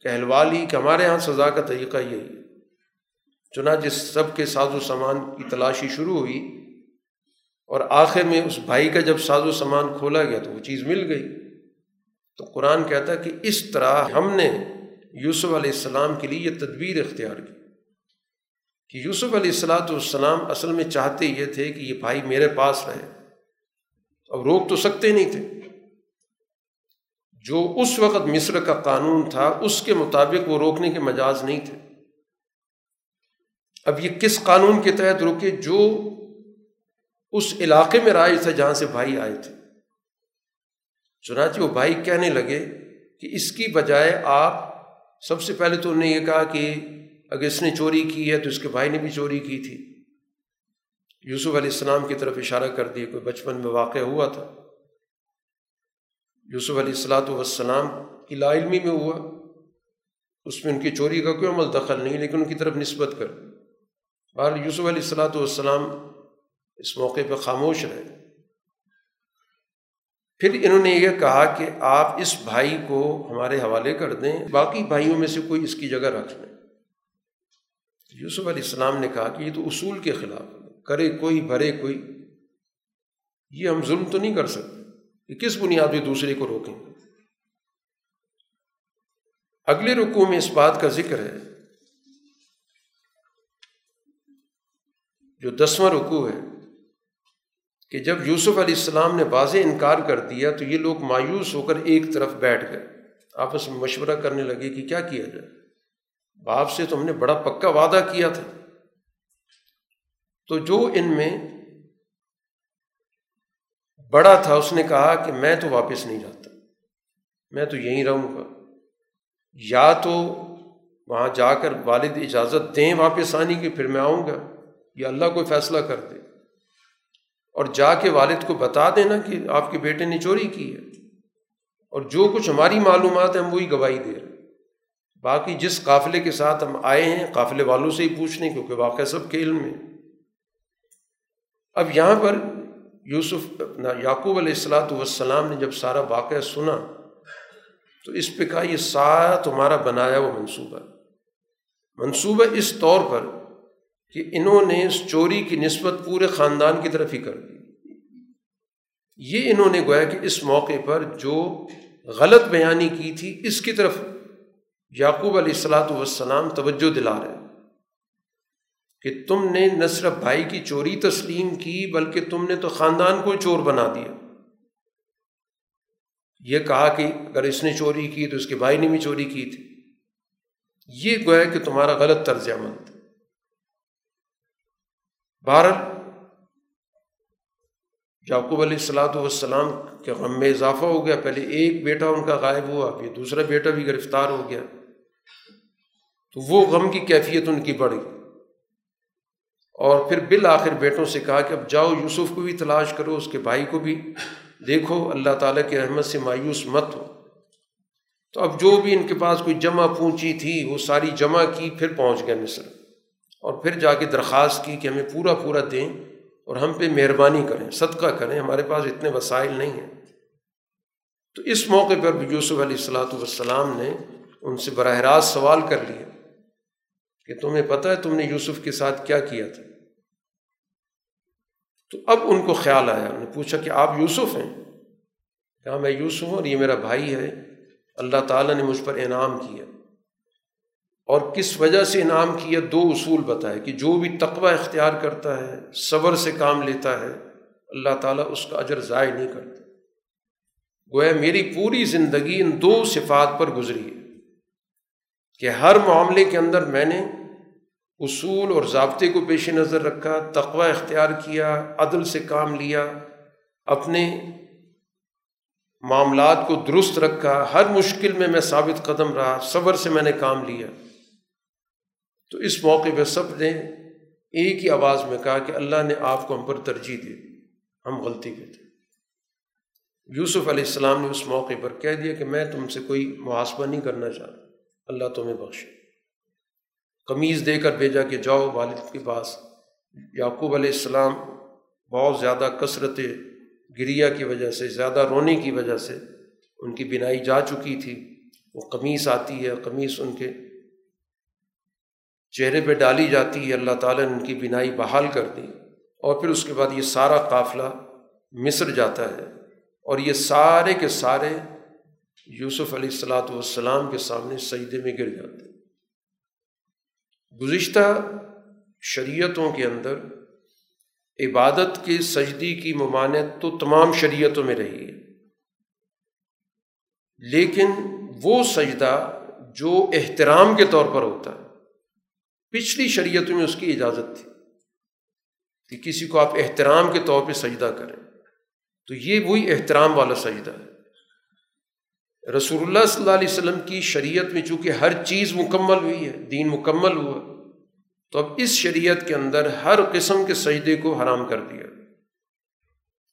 کہلوا لی کہ ہمارے یہاں سزا کا طریقہ یہی ہے۔ چنانچہ سب کے ساز و سامان کی تلاشی شروع ہوئی اور آخر میں اس بھائی کا جب ساز و سامان کھولا گیا تو وہ چیز مل گئی۔ تو قرآن کہتا ہے کہ اس طرح ہم نے یوسف علیہ السلام کے لیے یہ تدبیر اختیار کی کہ یوسف علیہ السلاۃ والسلام اصل میں چاہتے یہ تھے کہ یہ بھائی میرے پاس رہے۔ اب روک تو سکتے نہیں تھے۔ جو اس وقت مصر کا قانون تھا، اس کے مطابق وہ روکنے کے مجاز نہیں تھے۔ اب یہ کس قانون کے تحت روکے؟ جو اس علاقے میں رائج تھا جہاں سے بھائی آئے تھے۔ چنانچہ وہ بھائی کہنے لگے کہ اس کی بجائے آپ، سب سے پہلے تو انہوں نے یہ کہا کہ اگر اس نے چوری کی ہے تو اس کے بھائی نے بھی چوری کی تھی۔ یوسف علیہ السلام کی طرف اشارہ کر دیا، کوئی بچپن میں واقع ہوا تھا۔ یوسف علیہ السلاۃ والسلام کی لا علمی میں ہوا، اس میں ان کی چوری کا کوئی عمل دخل نہیں، لیکن ان کی طرف نسبت کر۔ بہر یوسف علیہ السلاۃ والسلام اس موقع پہ خاموش رہے۔ پھر انہوں نے یہ کہا کہ آپ اس بھائی کو ہمارے حوالے کر دیں، باقی بھائیوں میں سے کوئی اس کی جگہ رکھ لیں۔ یوسف علیہ السلام نے کہا کہ یہ تو اصول کے خلاف کرے کوئی، بھرے کوئی، یہ ہم ظلم تو نہیں کر سکتے۔ کہ کس بنیاد پہ دوسرے کو روکیں؟ اگلے رکوع میں اس بات کا ذکر ہے جو دسواں رکوع ہے کہ جب یوسف علیہ السلام نے واضح انکار کر دیا تو یہ لوگ مایوس ہو کر ایک طرف بیٹھ گئے۔ آپس میں مشورہ کرنے لگے کہ کیا کیا جائے؟ باپ سے تو ہم نے بڑا پکا وعدہ کیا تھا۔ تو جو ان میں بڑا تھا، اس نے کہا کہ میں تو واپس نہیں جاتا۔ میں تو یہیں رہوں گا۔ یا تو وہاں جا کر والد اجازت دیں واپس آنے کی، پھر میں آؤں گا۔ یا اللہ کوئی فیصلہ کر دے۔ اور جا کے والد کو بتا دینا کہ آپ کے بیٹے نے چوری کی ہے۔ اور جو کچھ ہماری معلومات ہیں، ہم وہی گواہی دے رہے باقی جس قافلے کے ساتھ ہم آئے ہیں، قافلے والوں سے ہی پوچھنے، کیونکہ واقعہ سب کے علم میں۔ اب یہاں پر یوسف یعقوب علیہ السلاۃ والسلام نے جب سارا واقعہ سنا، تو اس پہ کہا، یہ سارا تمہارا بنایا وہ منصوبہ منصوبہ اس طور پر کہ انہوں نے اس چوری کی نسبت پورے خاندان کی طرف ہی کر دی۔ یہ انہوں نے گویا کہ اس موقع پر جو غلط بیانی کی تھی، اس کی طرف یعقوب علیہ السلاۃ والسلام توجہ دلا رہے کہ تم نے نہ صرف بھائی کی چوری تسلیم کی بلکہ تم نے تو خاندان کو چور بنا دیا۔ یہ کہا کہ اگر اس نے چوری کی تو اس کے بھائی نے بھی چوری کی تھی۔ یہ گویا کہ تمہارا غلط طرز عمل تھا۔ بہرحال، یعقوب علیہ السلاۃ والسلام کے غم میں اضافہ ہو گیا۔ پہلے ایک بیٹا ان کا غائب ہوا، پھر دوسرا بیٹا بھی گرفتار ہو گیا۔ تو وہ غم کی کیفیت ان کی بڑھ گئی۔ اور پھر بالآخر بیٹوں سے کہا کہ اب جاؤ یوسف کو بھی تلاش کرو، اس کے بھائی کو بھی۔ دیکھو، اللہ تعالیٰ کی رحمت سے مایوس مت ہو۔ تو اب جو بھی ان کے پاس کوئی جمع پونچی تھی، وہ ساری جمع کی، پھر پہنچ گئے مصر۔ اور پھر جا کے درخواست کی کہ ہمیں پورا پورا دیں اور ہم پہ مہربانی کریں، صدقہ کریں، ہمارے پاس اتنے وسائل نہیں ہیں۔ تو اس موقع پر یوسف علیہ السلاۃ والسلام نے ان سے براہ راست سوال کر لیا کہ تمہیں پتہ ہے تم نے یوسف کے ساتھ کیا کیا تھا؟ تو اب ان کو خیال آیا، انہوں نے پوچھا کہ آپ یوسف ہیں؟ کہا، میں یوسف ہوں اور یہ میرا بھائی ہے۔ اللہ تعالیٰ نے مجھ پر انعام کیا۔ اور کس وجہ سے انعام کیا؟ دو اصول بتائے کہ جو بھی تقوی اختیار کرتا ہے، صبر سے کام لیتا ہے، اللہ تعالیٰ اس کا اجر ضائع نہیں کرتا۔ گویا میری پوری زندگی ان دو صفات پر گزری ہے کہ ہر معاملے کے اندر میں نے اصول اور ضابطے کو پیش نظر رکھا، تقوی اختیار کیا، عدل سے کام لیا، اپنے معاملات کو درست رکھا، ہر مشکل میں میں ثابت قدم رہا، صبر سے میں نے کام لیا۔ تو اس موقع پہ سب نے ایک ہی آواز میں کہا کہ اللہ نے آپ کو ہم پر ترجیح دی۔ ہم غلطی پہ تھے۔ یوسف علیہ السلام نے اس موقع پر کہہ دیا کہ میں تم سے کوئی محاسبہ نہیں کرنا چاہتا۔ اللہ تمہیں بخشے۔ قمیض دے کر بھیجا کہ جاؤ والد کے پاس۔ یعقوب علیہ السلام بہت زیادہ کثرت گریا کی وجہ سے، زیادہ رونے کی وجہ سے ان کی بینائی جا چکی تھی۔ وہ قمیص آتی ہے قمیص ان کے چہرے پہ ڈالی جاتی ہے۔ اللہ تعالیٰ نے ان کی بینائی بحال کر دی۔ اور پھر اس کے بعد یہ سارا قافلہ مصر جاتا ہے۔ اور یہ سارے کے سارے یوسف علیہ السلاۃ والسلام کے سامنے سجدے میں گر جاتے ہیں۔ گزشتہ شریعتوں کے اندر عبادت کے سجدی کی ممانعت تو تمام شریعتوں میں رہی ہے۔ لیکن وہ سجدہ جو احترام کے طور پر ہوتا ہے، پچھلی شریعتوں میں اس کی اجازت تھی کہ کسی کو آپ احترام کے طور پہ سجدہ کریں۔ تو یہ وہی احترام والا سجدہ ہے۔ رسول اللہ صلی اللہ علیہ وسلم کی شریعت میں چونکہ ہر چیز مکمل ہوئی ہے، دین مکمل ہوا، تو اب اس شریعت کے اندر ہر قسم کے سجدے کو حرام کر دیا۔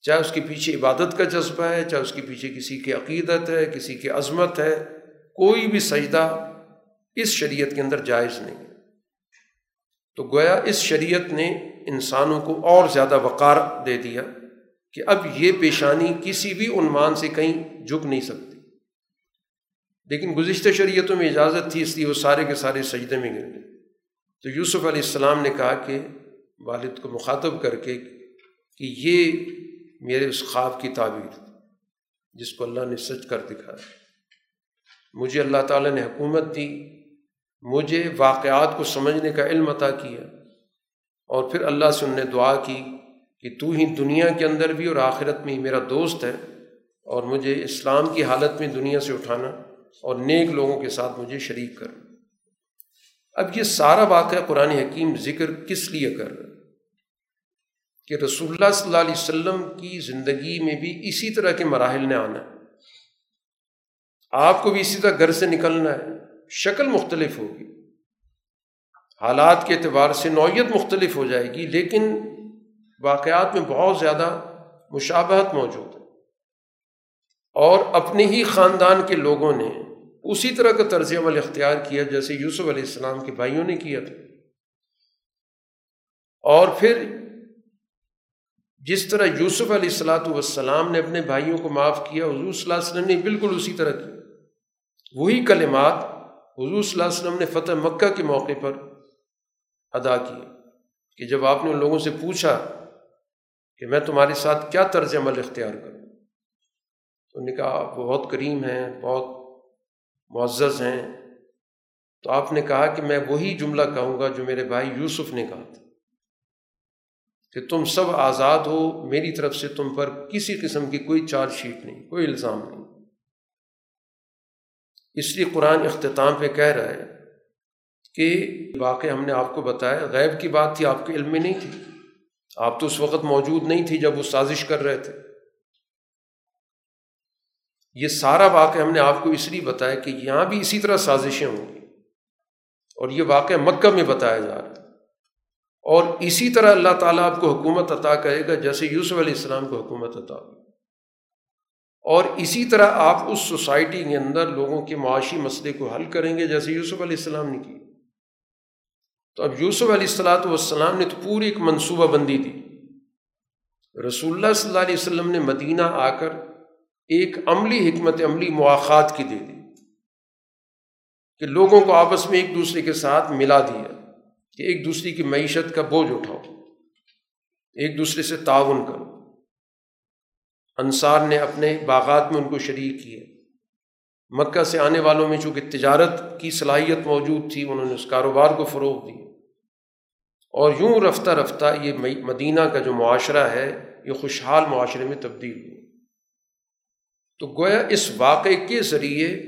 چاہے اس کے پیچھے عبادت کا جذبہ ہے، چاہے اس کے پیچھے کسی کی عقیدت ہے، کسی کی عظمت ہے، کوئی بھی سجدہ اس شریعت کے اندر جائز نہیں ہے۔ تو گویا اس شریعت نے انسانوں کو اور زیادہ وقار دے دیا کہ اب یہ پیشانی کسی بھی عنوان سے کہیں جھک نہیں سکتی۔ لیکن گزشتہ شریعتوں میں اجازت تھی اس لیے وہ سارے کے سارے سجدے میں گر گئے۔ تو یوسف علیہ السلام نے کہا کہ والد کو مخاطب کر کے کہ یہ میرے اس خواب کی تعبیر جس کو اللہ نے سچ کر دکھایا۔ مجھے اللہ تعالیٰ نے حکومت دی، مجھے واقعات کو سمجھنے کا علم عطا کیا اور پھر اللہ سے انہوں نے دعا کی کہ تو ہی دنیا کے اندر بھی اور آخرت میں ہی میرا دوست ہے اور مجھے اسلام کی حالت میں دنیا سے اٹھانا۔ اور نیک لوگوں کے ساتھ مجھے شریک کر۔ اب یہ سارا واقعہ قرآن حکیم ذکر کس لیے کر رہا کہ رسول اللہ صلی اللہ علیہ وسلم کی زندگی میں بھی اسی طرح کے مراحل نے آنا ہے۔ آپ کو بھی اسی طرح گھر سے نکلنا ہے، شکل مختلف ہوگی۔ حالات کے اعتبار سے نوعیت مختلف ہو جائے گی، لیکن واقعات میں بہت زیادہ مشابہت موجود ہے۔ اور اپنے ہی خاندان کے لوگوں نے اسی طرح کا طرز عمل اختیار کیا جیسے یوسف علیہ السلام کے بھائیوں نے کیا تھا۔ اور پھر جس طرح یوسف علیہ السلاۃ والسلام نے اپنے بھائیوں کو معاف کیا، حضور صلی اللہ علیہ وسلم نے بالکل اسی طرح کی۔ وہی کلمات حضور صلی اللہ علیہ وسلم نے فتح مکہ کے موقع پر ادا کیے کہ جب آپ نے ان لوگوں سے پوچھا کہ میں تمہارے ساتھ کیا طرز عمل اختیار کروں۔ تو نے کہا، آپ بہت کریم ہیں، بہت معزز ہیں۔ تو آپ نے کہا کہ میں وہی جملہ کہوں گا جو میرے بھائی یوسف نے کہا تھا کہ تم سب آزاد ہو، میری طرف سے تم پر کسی قسم کی کوئی چارج شیٹ نہیں، کوئی الزام نہیں۔ اس لیے قرآن اختتام پہ کہہ رہا ہے کہ واقع ہم نے آپ کو بتایا، غیب کی بات تھی، آپ کے علم میں نہیں تھی۔ آپ تو اس وقت موجود نہیں تھی جب وہ سازش کر رہے تھے۔ یہ سارا واقعہ ہم نے آپ کو اس لیے بتایا کہ یہاں بھی اسی طرح سازشیں ہوں گی۔ اور یہ واقعہ مکہ میں بتایا جا رہا ہے۔ اور اسی طرح اللہ تعالیٰ آپ کو حکومت عطا کرے گا، جیسے یوسف علیہ السلام کو حکومت عطا اور اسی طرح آپ اس سوسائٹی کے اندر لوگوں کے معاشی مسئلے کو حل کریں گے، جیسے یوسف علیہ السلام نے کی۔ تو اب یوسف علیہ السلاۃ والسلام نے تو پوری ایک منصوبہ بندی دی۔ رسول اللہ صلی اللہ علیہ وسلم نے مدینہ آ کر ایک عملی حکمت، عملی مواقع کی دے دی کہ لوگوں کو آپس میں ایک دوسرے کے ساتھ ملا دیا کہ ایک دوسرے کی معیشت کا بوجھ اٹھاؤ، ایک دوسرے سے تعاون کرو۔ انصار نے اپنے باغات میں ان کو شریک کیے مکہ سے آنے والوں میں چونکہ تجارت کی صلاحیت موجود تھی، انہوں نے اس کاروبار کو فروغ دی اور یوں رفتہ رفتہ یہ مدینہ کا جو معاشرہ ہے، یہ خوشحال معاشرے میں تبدیل ہوا۔ تو گویا اس واقعے کے ذریعے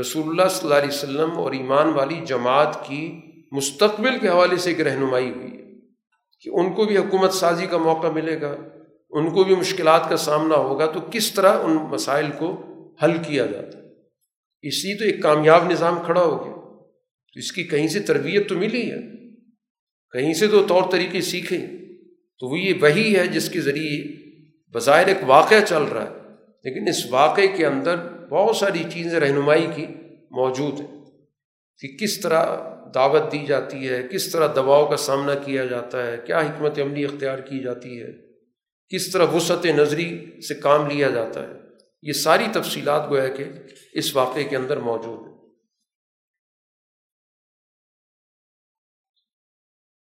رسول اللہ صلی اللہ علیہ وسلم اور ایمان والی جماعت کی مستقبل کے حوالے سے ایک رہنمائی ہوئی ہے کہ ان کو بھی حکومت سازی کا موقع ملے گا، ان کو بھی مشکلات کا سامنا ہوگا، تو کس طرح ان مسائل کو حل کیا جاتا؟ ہے اس لیے تو ایک کامیاب نظام کھڑا ہو گیا۔ تو اس کی کہیں سے تربیت تو ملی ہے، کہیں سے تو طور طریقے سیکھیں تو وہ یہ وہی ہے جس کے ذریعے بظاہر ایک واقعہ چل رہا ہے۔ لیکن اس واقعے کے اندر بہت ساری چیزیں رہنمائی کی موجود ہیں کہ کس طرح دعوت دی جاتی ہے، کس طرح دباؤ کا سامنا کیا جاتا ہے، کیا حکمت عملی اختیار کی جاتی ہے، کس طرح وسعت نظری سے کام لیا جاتا ہے۔ یہ ساری تفصیلات گویا کہ اس واقعے کے اندر موجود ہیں۔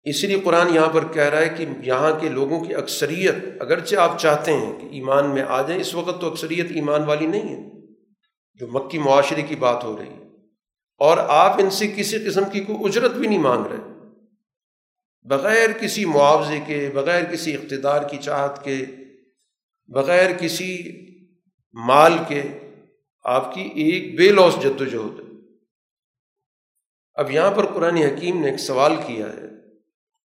اسی لیے قرآن یہاں پر کہہ رہا ہے کہ یہاں کے لوگوں کی اکثریت، اگرچہ آپ چاہتے ہیں کہ ایمان میں آ جائیں، اس وقت تو اکثریت ایمان والی نہیں ہے جو مکی معاشرے کی بات ہو رہی ہے۔ اور آپ ان سے کسی قسم کی کوئی اجرت بھی نہیں مانگ رہے۔ بغیر کسی معاوضے کے، بغیر کسی اقتدار کی چاہت کے، بغیر کسی مال کے آپ کی ایک بے لوس جد و جہد ہے اب یہاں پر قرآن حکیم نے ایک سوال کیا ہے۔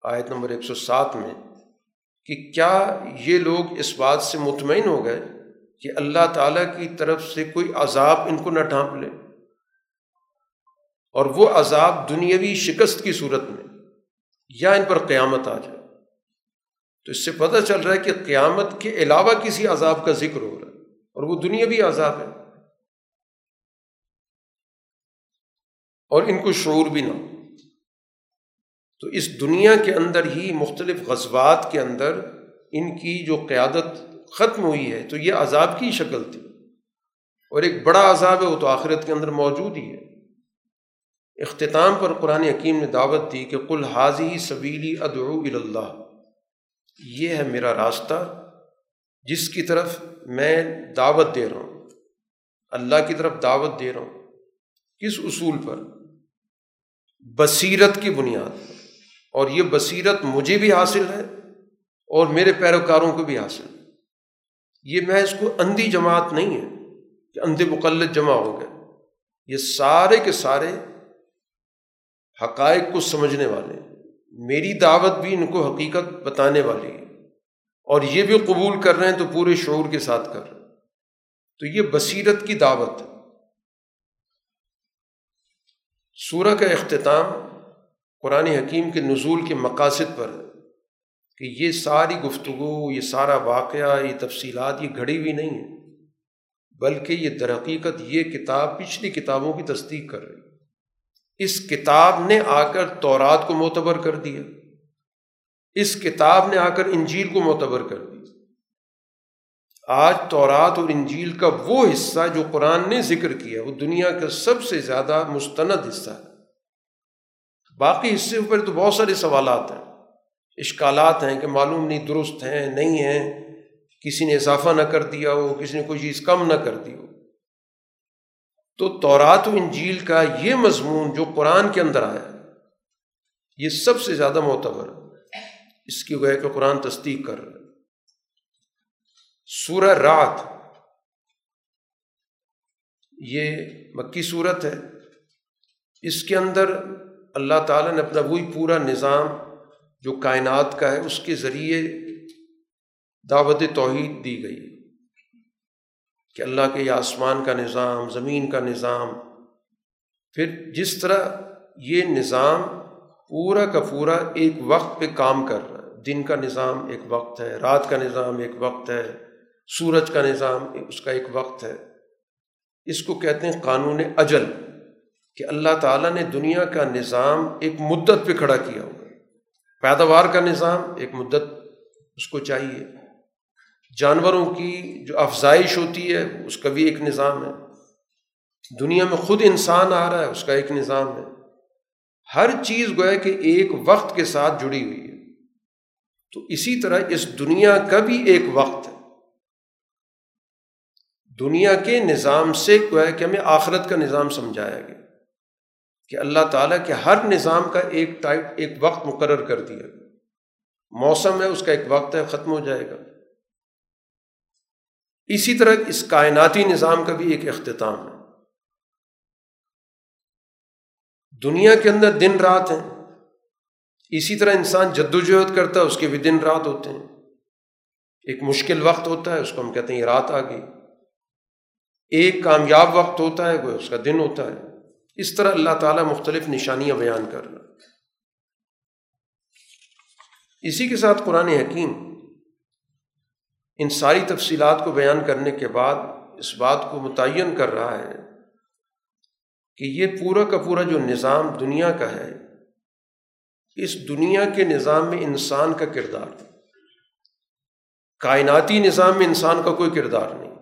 آیت نمبر ایک سو سات میں کہ کیا یہ لوگ اس بات سے مطمئن ہو گئے کہ اللہ تعالیٰ کی طرف سے کوئی عذاب ان کو نہ ڈھانپ لے؟ اور وہ عذاب دنیاوی شکست کی صورت میں، یا ان پر قیامت آ جائے؟ تو اس سے پتہ چل رہا ہے کہ قیامت کے علاوہ کسی عذاب کا ذکر ہو رہا ہے، اور وہ دنیاوی عذاب ہے۔ اور ان کو شعور بھی نہ ہو۔ تو اس دنیا کے اندر ہی مختلف غزبات کے اندر ان کی جو قیادت ختم ہوئی ہے، تو یہ عذاب کی شکل تھی۔ اور ایک بڑا عذاب ہے، وہ تو آخرت کے اندر موجود ہی ہے۔ اختتام پر قرآن حکیم نے دعوت دی کہ کل حاضی سبیلی ادعو اللہ یہ ہے میرا راستہ، جس کی طرف میں دعوت دے رہا ہوں۔ اللہ کی طرف دعوت دے رہا ہوں۔ کس اصول پر؟ بصیرت کی بنیاد۔ اور یہ بصیرت مجھے بھی حاصل ہے اور میرے پیروکاروں کو بھی حاصل یہ میں اس کو اندھی جماعت نہیں ہے کہ اندھے مقلد جمع ہو گئے۔ یہ سارے کے سارے حقائق کو سمجھنے والے میری دعوت بھی ان کو حقیقت بتانے والی ہے۔ اور یہ بھی قبول کر رہے ہیں تو پورے شعور کے ساتھ کر رہے ہیں۔ تو یہ بصیرت کی دعوت ہے۔ سورہ کا اختتام قرآن حکیم کے نزول کے مقاصد پر کہ یہ ساری گفتگو، یہ سارا واقعہ، یہ تفصیلات، یہ گھڑی ہوئی نہیں ہے، بلکہ یہ درحقیقت یہ کتاب پچھلی کتابوں کی تصدیق کر رہی اس کتاب نے آ کر تورات کو معتبر کر دیا۔ اس کتاب نے آ کر انجیل کو معتبر کر دیا۔ آج تورات اور انجیل کا وہ حصہ جو قرآن نے ذکر کیا، وہ دنیا کا سب سے زیادہ مستند حصہ ہے۔ باقی حصے پر تو بہت سارے سوالات ہیں۔ اشکالات ہیں کہ معلوم نہیں، درست ہیں، نہیں ہیں۔ کسی نے اضافہ نہ کر دیا ہو، کسی نے کوئی چیز کم نہ کر دی ہو۔ تو تورات و انجیل کا یہ مضمون جو قرآن کے اندر آیا یہ سب سے زیادہ معتبر اس کی وجہ کہ قرآن تصدیق کر رہا ہے۔ سورہ رات یہ مکی صورت ہے۔ اس کے اندر اللہ تعالیٰ نے اپنا وہی پورا نظام جو کائنات کا ہے، اس کے ذریعے دعوت توحید دی گئی کہ اللہ کے آسمان کا نظام، زمین کا نظام، پھر جس طرح یہ نظام پورا کا پورا ایک وقت پہ کام کر رہا ہے۔ دن کا نظام ایک وقت ہے، رات کا نظام ایک وقت ہے، سورج کا نظام اس کا ایک وقت ہے۔ اس کو کہتے ہیں قانون اجل۔ کہ اللہ تعالیٰ نے دنیا کا نظام ایک مدت پہ کھڑا کیا ہوا پیداوار کا نظام ایک مدت اس کو چاہیے۔ جانوروں کی جو افزائش ہوتی ہے، اس کا بھی ایک نظام ہے۔ دنیا میں خود انسان آ رہا ہے، اس کا ایک نظام ہے۔ ہر چیز گویا کہ ایک وقت کے ساتھ جڑی ہوئی ہے۔ تو اسی طرح اس دنیا کا بھی ایک وقت ہے۔ دنیا کے نظام سے گویا کہ ہمیں آخرت کا نظام سمجھایا گیا۔ کہ اللہ تعالیٰ کے ہر نظام کا ایک ٹائپ، ایک وقت مقرر کر دیا۔ موسم ہے، اس کا ایک وقت ہے، ختم ہو جائے گا۔ اسی طرح اس کائناتی نظام کا بھی ایک اختتام ہے۔ دنیا کے اندر دن رات ہیں۔ اسی طرح انسان جد وجہد کرتا ہے، اس کے بھی دن رات ہوتے ہیں۔ ایک مشکل وقت ہوتا ہے، اس کو ہم کہتے ہیں یہ رات آ گئی۔ ایک کامیاب وقت ہوتا ہے کوئی اس کا دن ہوتا ہے۔ اس طرح اللہ تعالیٰ مختلف نشانیاں بیان کر رہا اسی کے ساتھ قرآن حکیم ان ساری تفصیلات کو بیان کرنے کے بعد اس بات کو متعین کر رہا ہے کہ یہ پورا کا پورا جو نظام دنیا کا ہے، اس دنیا کے نظام میں انسان کا کردار کائناتی نظام میں انسان کا کوئی کردار نہیں۔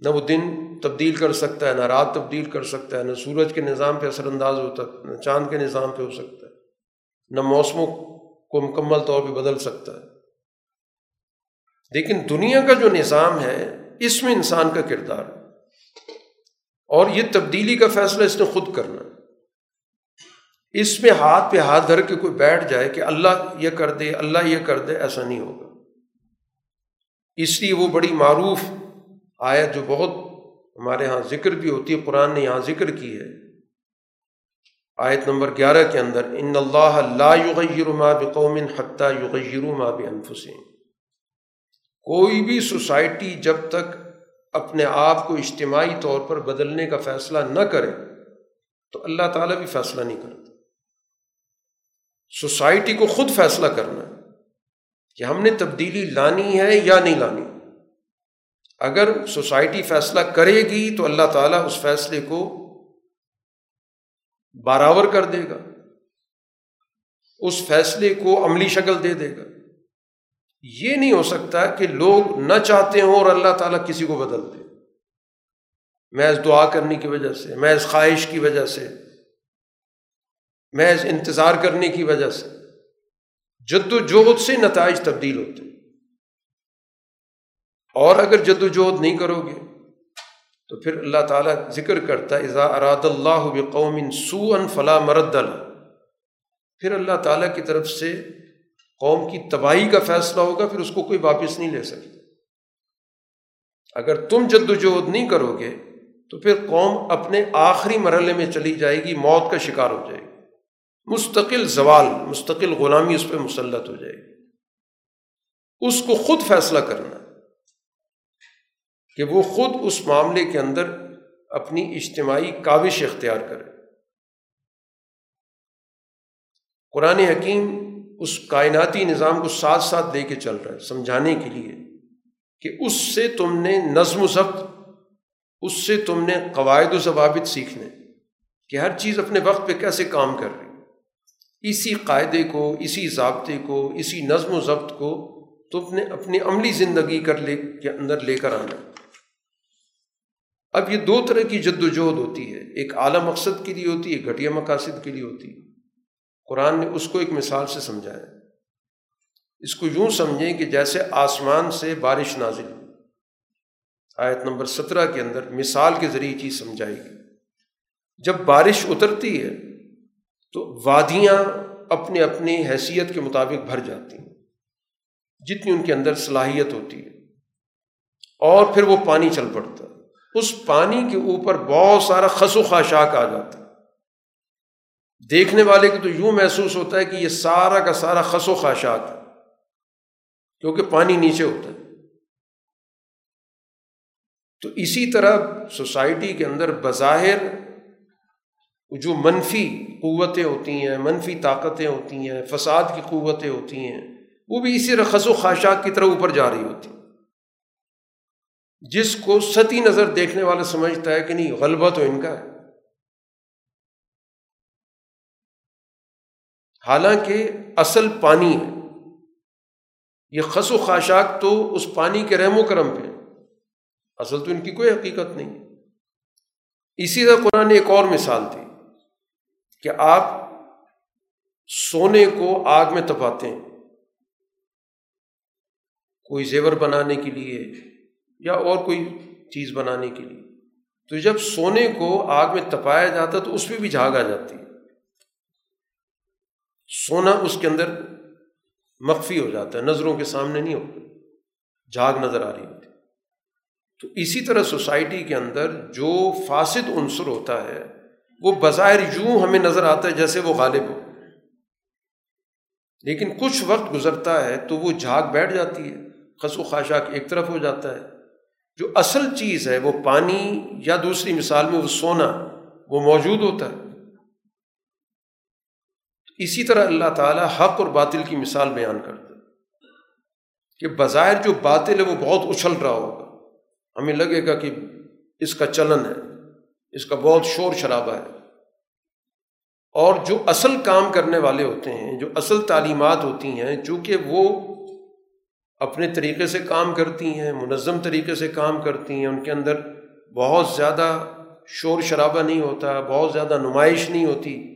نہ وہ دن تبدیل کر سکتا ہے، نہ رات تبدیل کر سکتا ہے، نہ سورج کے نظام پہ اثر انداز ہوتا ہے نہ چاند کے نظام پہ ہو سکتا ہے، نہ موسموں کو مکمل طور پہ بدل سکتا ہے۔ لیکن دنیا کا جو نظام ہے، اس میں انسان کا کردار ہے۔ اور یہ تبدیلی کا فیصلہ اس نے خود کرنا اس میں ہاتھ پہ ہاتھ دھر کے کوئی بیٹھ جائے کہ اللہ یہ کر دے، اللہ یہ کر دے، ایسا نہیں ہوگا۔ اس لیے وہ بڑی معروف آیت جو بہت ہمارے یہاں ذکر بھی ہوتی ہے، قرآن نے یہاں ذکر کی ہے۔ آیت نمبر گیارہ کے اندر، ان اللہ لا یغیر ما بقوم حتیٰ یغیر ما بانفسهم کوئی بھی سوسائٹی جب تک اپنے آپ کو اجتماعی طور پر بدلنے کا فیصلہ نہ کرے، تو اللہ تعالیٰ بھی فیصلہ نہیں کرتا۔ سوسائٹی کو خود فیصلہ کرنا ہے کہ ہم نے تبدیلی لانی ہے یا نہیں لانی۔ اگر سوسائٹی فیصلہ کرے گی تو اللہ تعالیٰ اس فیصلے کو برابر کر دے گا۔ اس فیصلے کو عملی شکل دے دے گا۔ یہ نہیں ہو سکتا کہ لوگ نہ چاہتے ہوں اور اللہ تعالیٰ کسی کو بدل دے۔ محض دعا کرنے کی وجہ سے محض خواہش کی وجہ سے محض انتظار کرنے کی وجہ سے جد و جہد سے نتائج تبدیل ہوتے۔ ہیں اور اگر جد وجہد نہیں کرو گے، تو پھر اللہ تعالیٰ ذکر کرتا اذا اراد اللہ بقوم سو ان فلاں مرد پھر اللہ تعالیٰ کی طرف سے قوم کی تباہی کا فیصلہ ہوگا، پھر اس کو کوئی واپس نہیں لے سکتا۔ اگر تم جد وجہد نہیں کرو گے، تو پھر قوم اپنے آخری مرحلے میں چلی جائے گی، موت کا شکار ہو جائے گی۔ مستقل زوال، مستقل غلامی اس پہ مسلط ہو جائے گی۔ اس کو خود فیصلہ کرنا۔ کہ وہ خود اس معاملے کے اندر اپنی اجتماعی کاوش اختیار کرے۔ قرآن حکیم اس کائناتی نظام کو ساتھ ساتھ لے کے چل رہا ہے، سمجھانے کے لیے کہ اس سے تم نے نظم و ضبط، اس سے تم نے قواعد و ضوابط سیکھنے، کہ ہر چیز اپنے وقت پہ کیسے کام کر رہی۔ اسی قاعدے کو، اسی ضابطے کو، اسی نظم و ضبط کو تم نے اپنی عملی زندگی کر لے، کے اندر لے کر آنا۔ اب یہ دو طرح کی جد و جہد ہوتی ہے، ایک اعلیٰ مقصد کے لیے ہوتی ہے گھٹیا مقاصد کے لیے ہوتی ہے۔ قرآن نے اس کو ایک مثال سے سمجھایا۔ اس کو یوں سمجھیں کہ جیسے آسمان سے بارش نازل آیت نمبر سترہ کے اندر مثال کے ذریعے چیز سمجھائے گی جب بارش اترتی ہے تو وادیاں اپنے اپنی حیثیت کے مطابق بھر جاتی ہیں۔ جتنی ان کے اندر صلاحیت ہوتی ہے اور پھر وہ پانی چل پڑتا ہے۔ اس پانی کے اوپر بہت سارا خس و خاشاک آ جاتا ہے۔ دیکھنے والے کو تو یوں محسوس ہوتا ہے کہ یہ سارا کا سارا خس و خاشاک ہے، کیونکہ پانی نیچے ہوتا ہے۔ تو اسی طرح سوسائٹی کے اندر بظاہر جو منفی قوتیں ہوتی ہیں، منفی طاقتیں ہوتی ہیں، فساد کی قوتیں ہوتی ہیں، وہ بھی اسی طرح خس و خاشاک کی طرح اوپر جا رہی ہوتی ہیں۔ جس کو ستی نظر دیکھنے والا سمجھتا ہے کہ نہیں، غلبہ تو ان کا ہے۔ حالانکہ اصل پانی ہے۔ یہ خس و خاشاک تو اس پانی کے رحم و کرم پہ اصل تو ان کی کوئی حقیقت نہیں۔ اسی طرح قرآن نے ایک اور مثال دی کہ آپ سونے کو آگ میں تپاتے ہیں۔ کوئی زیور بنانے کے لیے یا اور کوئی چیز بنانے کے لیے۔ تو جب سونے کو آگ میں تپایا جاتا تو اس پہ بھی جھاگ آ جاتی۔ ہے سونا اس کے اندر مخفی ہو جاتا ہے، نظروں کے سامنے نہیں ہوتا، جھاگ نظر آ رہی ہوتی۔ تو اسی طرح سوسائٹی کے اندر جو فاسد عنصر ہوتا ہے، وہ بظاہر یوں ہمیں نظر آتا ہے جیسے وہ غالب ہو۔ لیکن کچھ وقت گزرتا ہے تو وہ جھاگ بیٹھ جاتی ہے خس و خاشاک ایک طرف ہو جاتا ہے۔ جو اصل چیز ہے، وہ پانی یا دوسری مثال میں وہ سونا، وہ موجود ہوتا ہے۔ اسی طرح اللہ تعالیٰ حق اور باطل کی مثال بیان کرتا ہے کہ بظاہر جو باطل ہے، وہ بہت اچھل رہا ہوگا۔ ہمیں لگے گا کہ اس کا چلن ہے، اس کا بہت شور شرابہ ہے۔ اور جو اصل کام کرنے والے ہوتے ہیں، جو اصل تعلیمات ہوتی ہیں، چونکہ وہ اپنے طریقے سے کام کرتی ہیں، منظم طریقے سے کام کرتی ہیں، ان کے اندر بہت زیادہ شور شرابہ نہیں ہوتا، بہت زیادہ نمائش نہیں ہوتی۔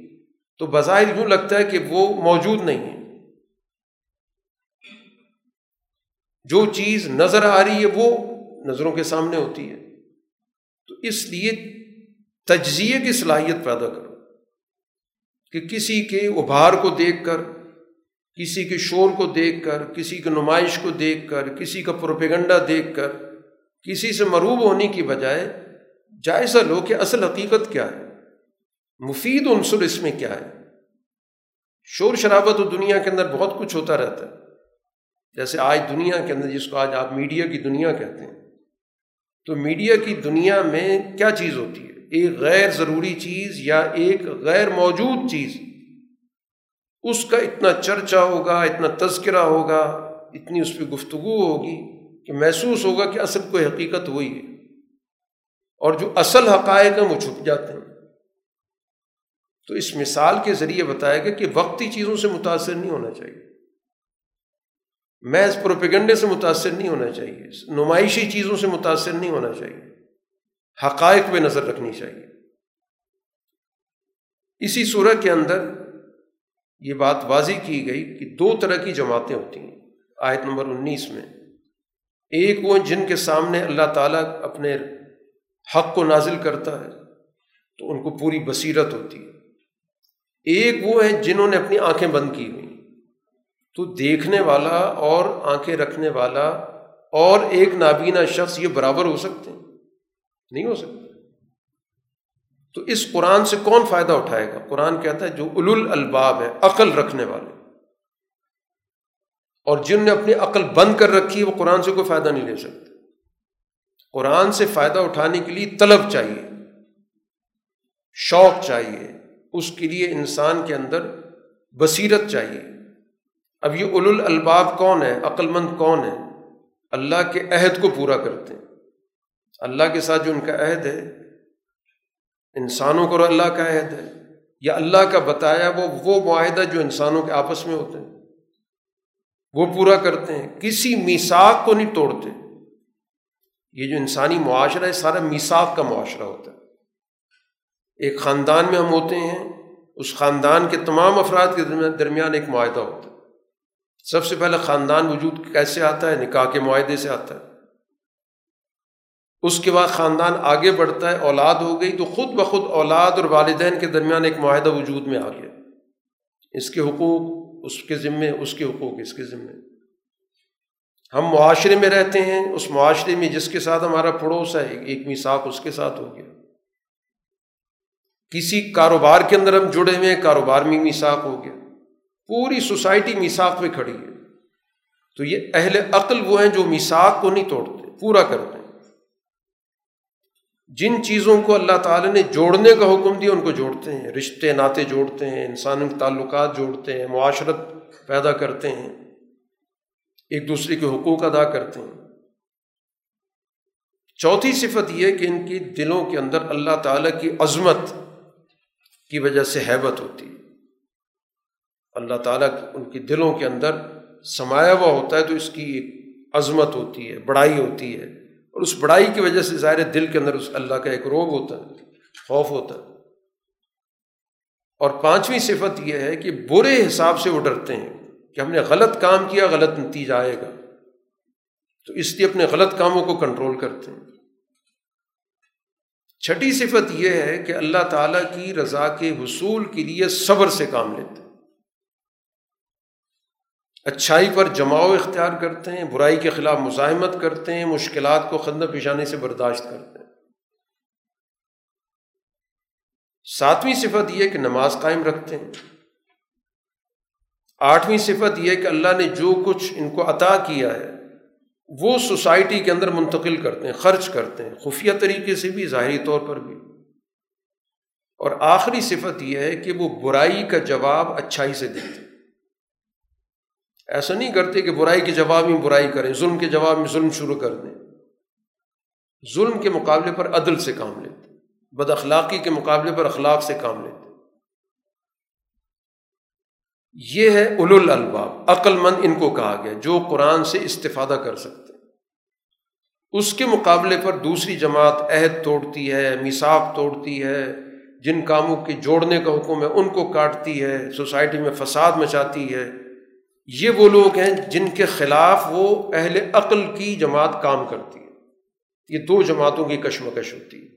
تو بظاہر یوں لگتا ہے کہ وہ موجود نہیں ہے جو چیز نظر آ رہی ہے وہ نظروں کے سامنے ہوتی ہے۔ تو اس لیے تجزیے کی صلاحیت پیدا کرو۔ کہ کسی کے ابھار کو دیکھ کر کسی کے شور کو دیکھ کر، کسی کی نمائش کو دیکھ کر، کسی کا پروپیگنڈا دیکھ کر، کسی سے مروب ہونے کی بجائے جائزہ لو کہ اصل حقیقت کیا ہے، مفید عنصر اس میں کیا ہے۔ شور شرابہ تو دنیا کے اندر بہت کچھ ہوتا رہتا ہے۔ جیسے آج دنیا کے اندر جس کو آج آپ میڈیا کی دنیا کہتے ہیں۔ تو میڈیا کی دنیا میں کیا چیز ہوتی ہے؟ ایک غیر ضروری چیز یا ایک غیر موجود چیز؟ اس کا اتنا چرچا ہوگا، اتنا تذکرہ ہوگا، اتنی اس پہ گفتگو ہوگی کہ محسوس ہوگا کہ اصل کوئی حقیقت وہی ہے۔ اور جو اصل حقائق ہیں وہ چھپ جاتے ہیں۔ تو اس مثال کے ذریعے بتایا گیا کہ وقتی چیزوں سے متاثر نہیں ہونا چاہیے۔ محض پروپیگنڈے سے متاثر نہیں ہونا چاہیے۔ نمائشی چیزوں سے متاثر نہیں ہونا چاہیے۔ حقائق پہ نظر رکھنی چاہیے۔ اسی صورت کے اندر یہ بات واضح کی گئی کہ دو طرح کی جماعتیں ہوتی ہیں۔ آیت نمبر انیس میں، ایک وہ جن کے سامنے اللہ تعالیٰ اپنے حق کو نازل کرتا ہے، تو ان کو پوری بصیرت ہوتی ہے۔ ایک وہ ہے جنہوں نے اپنی آنکھیں بند کی ہوئی۔ تو دیکھنے والا اور آنکھیں رکھنے والا اور ایک نابینا شخص یہ برابر ہو سکتے ہیں؟ نہیں ہو سکتے۔ تو اس قرآن سے کون فائدہ اٹھائے گا؟ قرآن کہتا ہے جو اول الباب ہے، عقل رکھنے والے۔ اور جن نے اپنی عقل بند کر رکھی ہے وہ قرآن سے کوئی فائدہ نہیں لے سکتے۔ قرآن سے فائدہ اٹھانے کے لیے طلب چاہیے، شوق چاہیے، اس کے لیے انسان کے اندر بصیرت چاہیے۔ اب یہ اول الباب کون ہے؟ عقل مند کون ہے؟ اللہ کے عہد کو پورا کرتے ہیں۔ اللہ کے ساتھ جو ان کا عہد ہے انسانوں کو اللہ کا عہد ہے۔ یا اللہ کا بتایا وہ وہ معاہدہ جو انسانوں کے آپس میں ہوتے ہیں۔ وہ پورا کرتے ہیں۔ کسی میساک کو نہیں توڑتے۔ یہ جو انسانی معاشرہ ہے، سارا میساک کا معاشرہ ہوتا ہے۔ ایک خاندان میں ہم ہوتے ہیں، اس خاندان کے تمام افراد کے درمیان ایک معاہدہ ہوتا ہے۔ سب سے پہلے خاندان وجود کیسے آتا ہے؟ نکاح کے معاہدے سے آتا ہے۔ اس کے بعد خاندان آگے بڑھتا ہے، اولاد ہو گئی تو خود بخود اولاد اور والدین کے درمیان ایک معاہدہ وجود میں آ گیا۔ اس کے حقوق، اس کے ذمے، اس کے حقوق، اس کے ذمے۔ ہم معاشرے میں رہتے ہیں، اس معاشرے میں جس کے ساتھ ہمارا پڑوس ہے، ایک میساک اس کے ساتھ ہو گیا۔ کسی کاروبار کے اندر ہم جڑے ہوئے ہیں، کاروبار میں میساک ہو گیا۔ پوری سوسائٹی میساک پہ کھڑی ہے۔ تو یہ اہل عقل وہ ہیں جو میساک کو نہیں توڑتے، پورا کرتے۔ جن چیزوں کو اللہ تعالیٰ نے جوڑنے کا حکم دیا، ان کو جوڑتے ہیں۔ رشتے ناطے جوڑتے ہیں، انسانوں کے تعلقات جوڑتے ہیں، معاشرت پیدا کرتے ہیں، ایک دوسرے کے حقوق ادا کرتے ہیں۔ چوتھی صفت یہ کہ ان کی دلوں کے اندر اللہ تعالیٰ کی عظمت کی وجہ سے حیبت ہوتی ہے۔ اللہ تعالیٰ ان کے دلوں کے اندر سمایا ہوا ہوتا ہے تو اس کی ایک عظمت ہوتی ہے، بڑائی ہوتی ہے۔ اور اس بڑائی کی وجہ سے ظاہر دل کے اندر اس اللہ کا ایک روب ہوتا ہے، خوف ہوتا ہے۔ اور پانچویں صفت یہ ہے کہ برے حساب سے وہ ڈرتے ہیں کہ ہم نے غلط کام کیا، غلط نتیجہ آئے گا۔ تو اس لیے اپنے غلط کاموں کو کنٹرول کرتے ہیں۔ چھٹی صفت یہ ہے کہ اللہ تعالیٰ کی رضا کے حصول کے لیے صبر سے کام لیتے ہیں۔ اچھائی پر جماؤ اختیار کرتے ہیں، برائی کے خلاف مزاحمت کرتے ہیں، مشکلات کو خندہ پیشانے سے برداشت کرتے ہیں۔ ساتویں صفت یہ کہ نماز قائم رکھتے ہیں۔ آٹھویں صفت یہ کہ اللہ نے جو کچھ ان کو عطا کیا ہے، وہ سوسائٹی کے اندر منتقل کرتے ہیں، خرچ کرتے ہیں، خفیہ طریقے سے بھی، ظاہری طور پر بھی۔ اور آخری صفت یہ ہے کہ وہ برائی کا جواب اچھائی سے دیتے ہیں۔ ایسا نہیں کرتے کہ برائی کے جواب میں برائی کریں، ظلم کے جواب میں ظلم شروع کر دیں۔ ظلم کے مقابلے پر عدل سے کام لیتے بد اخلاقی کے مقابلے پر اخلاق سے کام لیتے یہ ہے اول الباب عقل مند ان کو کہا گیا جو قرآن سے استفادہ کر سکتے اس کے مقابلے پر دوسری جماعت عہد توڑتی ہے میساک توڑتی ہے، جن کاموں کے جوڑنے کا حکم ہے، ان کو کاٹتی ہے، سوسائٹی میں فساد مچاتی ہے۔ یہ وہ لوگ ہیں جن کے خلاف وہ اہل عقل کی جماعت کام کرتی ہے۔ یہ دو جماعتوں کی کشمکش ہوتی ہے۔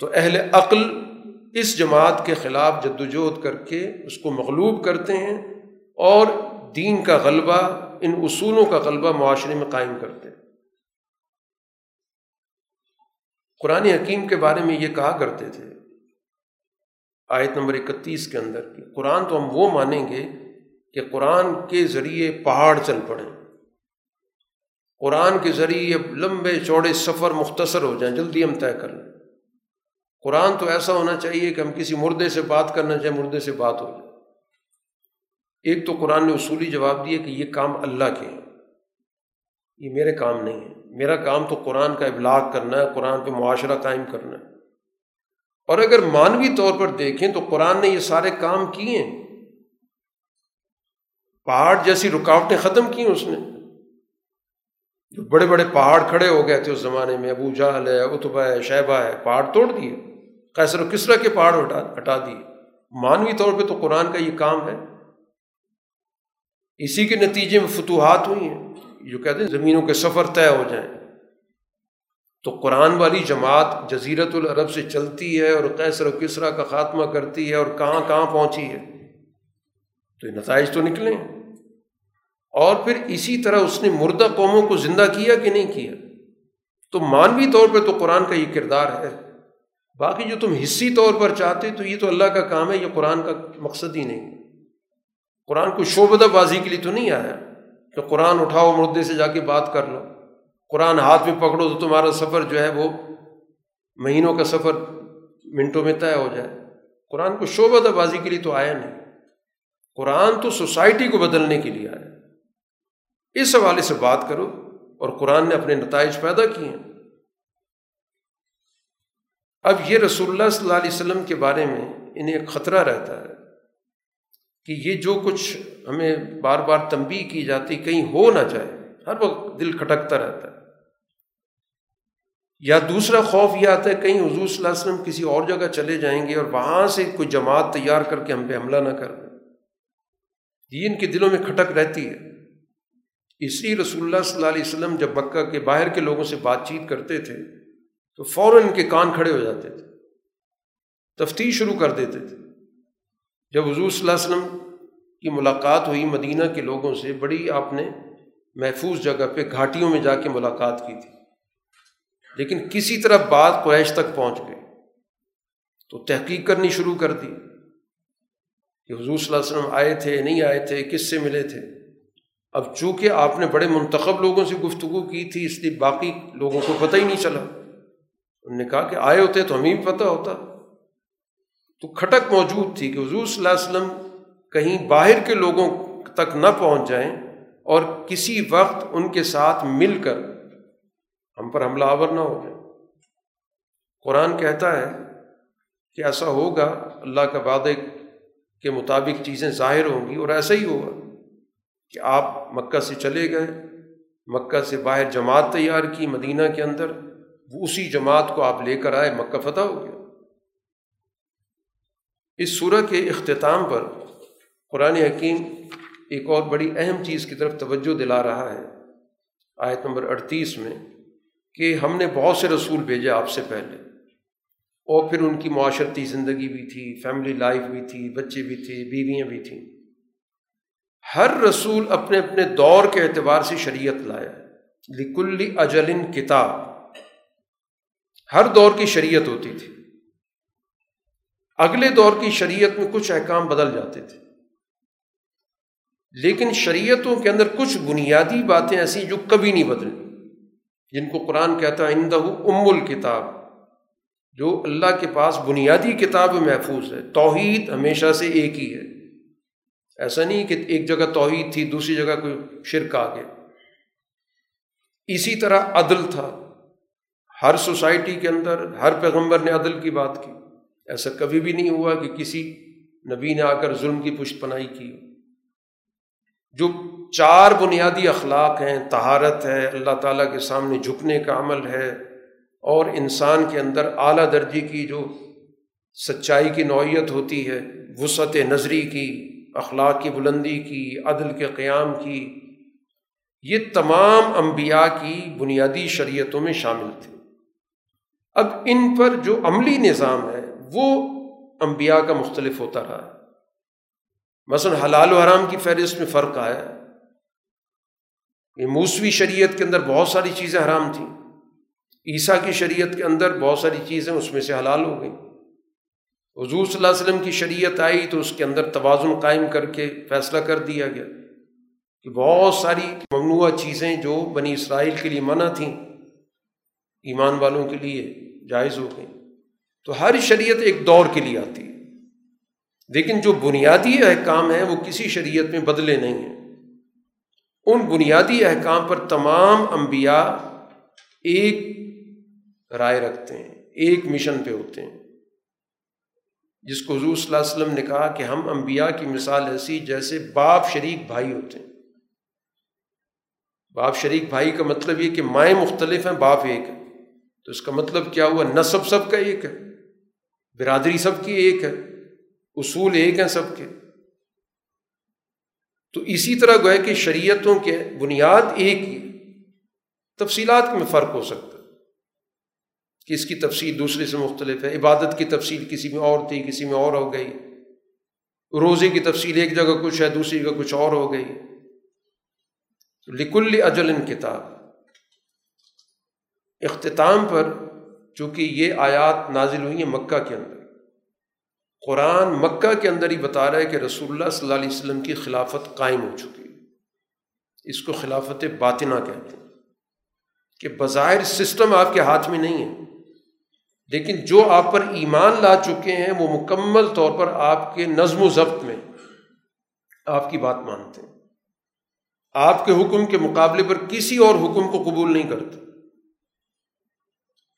تو اہل عقل اس جماعت کے خلاف جد وجہد کر کے اس کو مغلوب کرتے ہیں اور دین کا غلبہ، ان اصولوں کا غلبہ معاشرے میں قائم کرتے ہیں۔ قرآن حکیم کے بارے میں یہ کہا کرتے تھے آیت نمبر اکتیس کے اندر قرآن تو ہم وہ مانیں گے کہ قرآن کے ذریعے پہاڑ چل پڑیں قرآن کے ذریعے لمبے چوڑے سفر مختصر ہو جائیں، جلدی ہم طے کر لیں۔ قرآن تو ایسا ہونا چاہیے کہ ہم کسی مردے سے بات کرنا چاہیں، مردے سے بات ہو جائے۔ ایک تو قرآن نے اصولی جواب دیا کہ یہ کام اللہ کے ہیں۔ یہ میرے کام نہیں ہے۔ میرا کام تو قرآن کا ابلاغ کرنا ہے، قرآن پہ معاشرہ قائم کرنا ہے۔ اور اگر مانوی طور پر دیکھیں تو قرآن نے یہ سارے کام کیے ہیں۔ پہاڑ جیسی رکاوٹیں ختم کی اس نے۔ جو بڑے بڑے پہاڑ کھڑے ہو گئے تھے اس زمانے میں، ابو جہل ہے اتبا ہے شہبہ ہے، پہاڑ توڑ دیے۔ کیسر و کسرا کے پہاڑ ہٹا ہٹا دیے۔ مانوی طور پہ تو قرآن کا یہ کام ہے۔ اسی کے نتیجے میں فتوحات ہوئی ہیں۔ جو کہتے ہیں، زمینوں کے سفر طے ہو جائیں۔ تو قرآن والی جماعت جزیرت العرب سے چلتی ہے اور کیسر و کسرا کا خاتمہ کرتی ہے اور کہاں کہاں پہنچی ہے۔ تو یہ نتائج تو نکلے۔ ہیں اور پھر اسی طرح اس نے مردہ قوموں کو زندہ کیا کہ نہیں کیا؟ تو مانوی طور پہ تو قرآن کا یہ کردار ہے۔ باقی جو تم حصی طور پر چاہتے تو یہ تو اللہ کا کام ہے، یہ قرآن کا مقصد ہی نہیں۔ قرآن کو شعبدہ بازی کے لیے تو نہیں آیا۔ کہ قرآن اٹھاؤ، مردے سے جا کے بات کر لو۔ قرآن ہاتھ میں پکڑو تو تمہارا سفر جو ہے وہ مہینوں کا سفر منٹوں میں طے ہو جائے۔ قرآن کو شعبہ بازی کے لیے تو آیا نہیں۔ قرآن تو سوسائٹی کو بدلنے کے لیے آیا۔ اس حوالے سے بات کرو اور قرآن نے اپنے نتائج پیدا کیے ہیں۔ اب یہ رسول اللہ صلی اللہ علیہ وسلم کے بارے میں انہیں ایک خطرہ رہتا ہے کہ یہ جو کچھ ہمیں بار بار تنبیہ کی جاتی کہیں ہو نہ جائے، ہر وقت دل کھٹکتا رہتا ہے۔ یا دوسرا خوف یہ آتا ہے، کہیں حضور صلی اللہ علیہ وسلم کسی اور جگہ چلے جائیں گے اور وہاں سے کوئی جماعت تیار کر کے ہم پہ حملہ نہ کر دیں۔ یہ ان کے دلوں میں کھٹک رہتی ہے۔ اسی رسول اللہ صلی اللہ علیہ وسلم جب مکہ کے باہر کے لوگوں سے بات چیت کرتے تھے تو فوراً ان کے کان کھڑے ہو جاتے تھے، تفتیش شروع کر دیتے تھے۔ جب حضور صلی اللہ علیہ وسلم کی ملاقات ہوئی مدینہ کے لوگوں سے، بڑی آپ نے محفوظ جگہ پہ گھاٹیوں میں جا کے ملاقات کی تھی۔ لیکن کسی طرح بات قریش تک پہنچ گئی۔ تو تحقیق کرنی شروع کر دی کہ حضور صلی اللہ علیہ وسلم آئے تھے، نہیں آئے تھے، کس سے ملے تھے؟ اب چونکہ آپ نے بڑے منتخب لوگوں سے گفتگو کی تھی، اس لیے باقی لوگوں کو پتہ ہی نہیں چلا۔ انہوں نے کہا کہ آئے ہوتے تو ہمیں بھی پتہ ہوتا۔ تو کھٹک موجود تھی کہ حضور صلی اللہ علیہ وسلم کہیں باہر کے لوگوں تک نہ پہنچ جائیں اور کسی وقت ان کے ساتھ مل کر ہم پر حملہ آور نہ ہو جائے۔ قرآن کہتا ہے کہ ایسا ہوگا، اللہ کا وعدے کے مطابق چیزیں ظاہر ہوں گی اور ایسا ہی ہوگا۔ کہ آپ مکہ سے چلے گئے، مکہ سے باہر جماعت تیار کی مدینہ کے اندر، وہ اسی جماعت کو آپ لے کر آئے، مکہ فتح ہو گیا۔ اس سورہ کے اختتام پر قرآن حکیم ایک اور بڑی اہم چیز کی طرف توجہ دلا رہا ہے۔ آیت نمبر اڑتیس میں کہ ہم نے بہت سے رسول بھیجے آپ سے پہلے، اور پھر ان کی معاشرتی زندگی بھی تھی فیملی لائف بھی تھی، بچے بھی تھے، بیویاں بھی تھیں۔ ہر رسول اپنے اپنے دور کے اعتبار سے شریعت لایا لکل اجلن کتاب۔ ہر دور کی شریعت ہوتی تھی۔ اگلے دور کی شریعت میں کچھ احکام بدل جاتے تھے۔ لیکن شریعتوں کے اندر کچھ بنیادی باتیں ایسی جو کبھی نہیں بدلیں۔ جن کو قرآن کہتا ہے اندہ ام الکتاب۔ جو اللہ کے پاس بنیادی کتاب محفوظ ہے۔ توحید ہمیشہ سے ایک ہی ہے۔ ایسا نہیں کہ ایک جگہ توحید تھی، دوسری جگہ کوئی شرک آ گیا۔ اسی طرح عدل تھا۔ ہر سوسائٹی کے اندر، ہر پیغمبر نے عدل کی بات کی۔ ایسا کبھی بھی نہیں ہوا کہ کسی نبی نے آ کر ظلم کی پشت پناہی کی۔ جو چار بنیادی اخلاق ہیں تہارت ہے، اللہ تعالیٰ کے سامنے جھکنے کا عمل ہے، اور انسان کے اندر اعلیٰ درجے کی جو سچائی کی نوعیت ہوتی ہے، وسعت نظری کی اخلاق کی بلندی کی، عدل کے قیام کی، یہ تمام انبیاء کی بنیادی شریعتوں میں شامل تھے۔ اب ان پر جو عملی نظام ہے، وہ انبیاء کا مختلف ہوتا رہا ہے۔ مثلاً حلال و حرام کی فہرست میں فرق آیا۔ یہ موسوی شریعت کے اندر بہت ساری چیزیں حرام تھیں۔ عیسیٰ کی شریعت کے اندر بہت ساری چیزیں اس میں سے حلال ہو گئیں۔ حضور صلی اللہ علیہ وسلم کی شریعت آئی تو اس کے اندر توازن قائم کر کے فیصلہ کر دیا گیا کہ بہت ساری ممنوع چیزیں جو بنی اسرائیل کے لیے منع تھیں، ایمان والوں کے لیے جائز ہو گئیں۔ تو ہر شریعت ایک دور کے لیے آتی ہے۔ لیکن جو بنیادی احکام ہیں وہ کسی شریعت میں بدلے نہیں ہیں۔ ان بنیادی احکام پر تمام انبیاء ایک رائے رکھتے ہیں، ایک مشن پہ ہوتے ہیں۔ جس کو حضور صلی اللہ علیہ وسلم نے کہا کہ ہم انبیاء کی مثال ایسی جیسے باپ شریک بھائی ہوتے ہیں۔ باپ شریک بھائی کا مطلب یہ کہ مائیں مختلف ہیں، باپ ایک ہے تو اس کا مطلب کیا ہوا؟ نصب سب کا ایک ہے، برادری سب کی ایک ہے، اصول ایک ہیں سب کے۔ تو اسی طرح گوئے کہ شریعتوں کے بنیاد ایک ہی تفصیلات میں فرق ہو سکتا کہ اس کی تفصیل دوسرے سے مختلف ہے، عبادت کی تفصیل کسی میں اور تھی، کسی میں اور ہو گئی۔ روزے کی تفصیل ایک جگہ کچھ ہے، دوسری جگہ کچھ اور ہو گئی۔ لکل اجل ان کتاب۔ اختتام پر چونکہ یہ آیات نازل ہوئی ہیں مکہ کے اندر۔ قرآن مکہ کے اندر ہی بتا رہا ہے کہ رسول اللہ صلی اللہ علیہ وسلم کی خلافت قائم ہو چکی۔ ہے اس کو خلافت باطنہ کہتے ہیں۔ کہ بظاہر سسٹم آپ کے ہاتھ میں نہیں ہے۔ لیکن جو آپ پر ایمان لا چکے ہیں، وہ مکمل طور پر آپ کے نظم و ضبط میں آپ کی بات مانتے ہیں۔ آپ کے حکم کے مقابلے پر کسی اور حکم کو قبول نہیں کرتا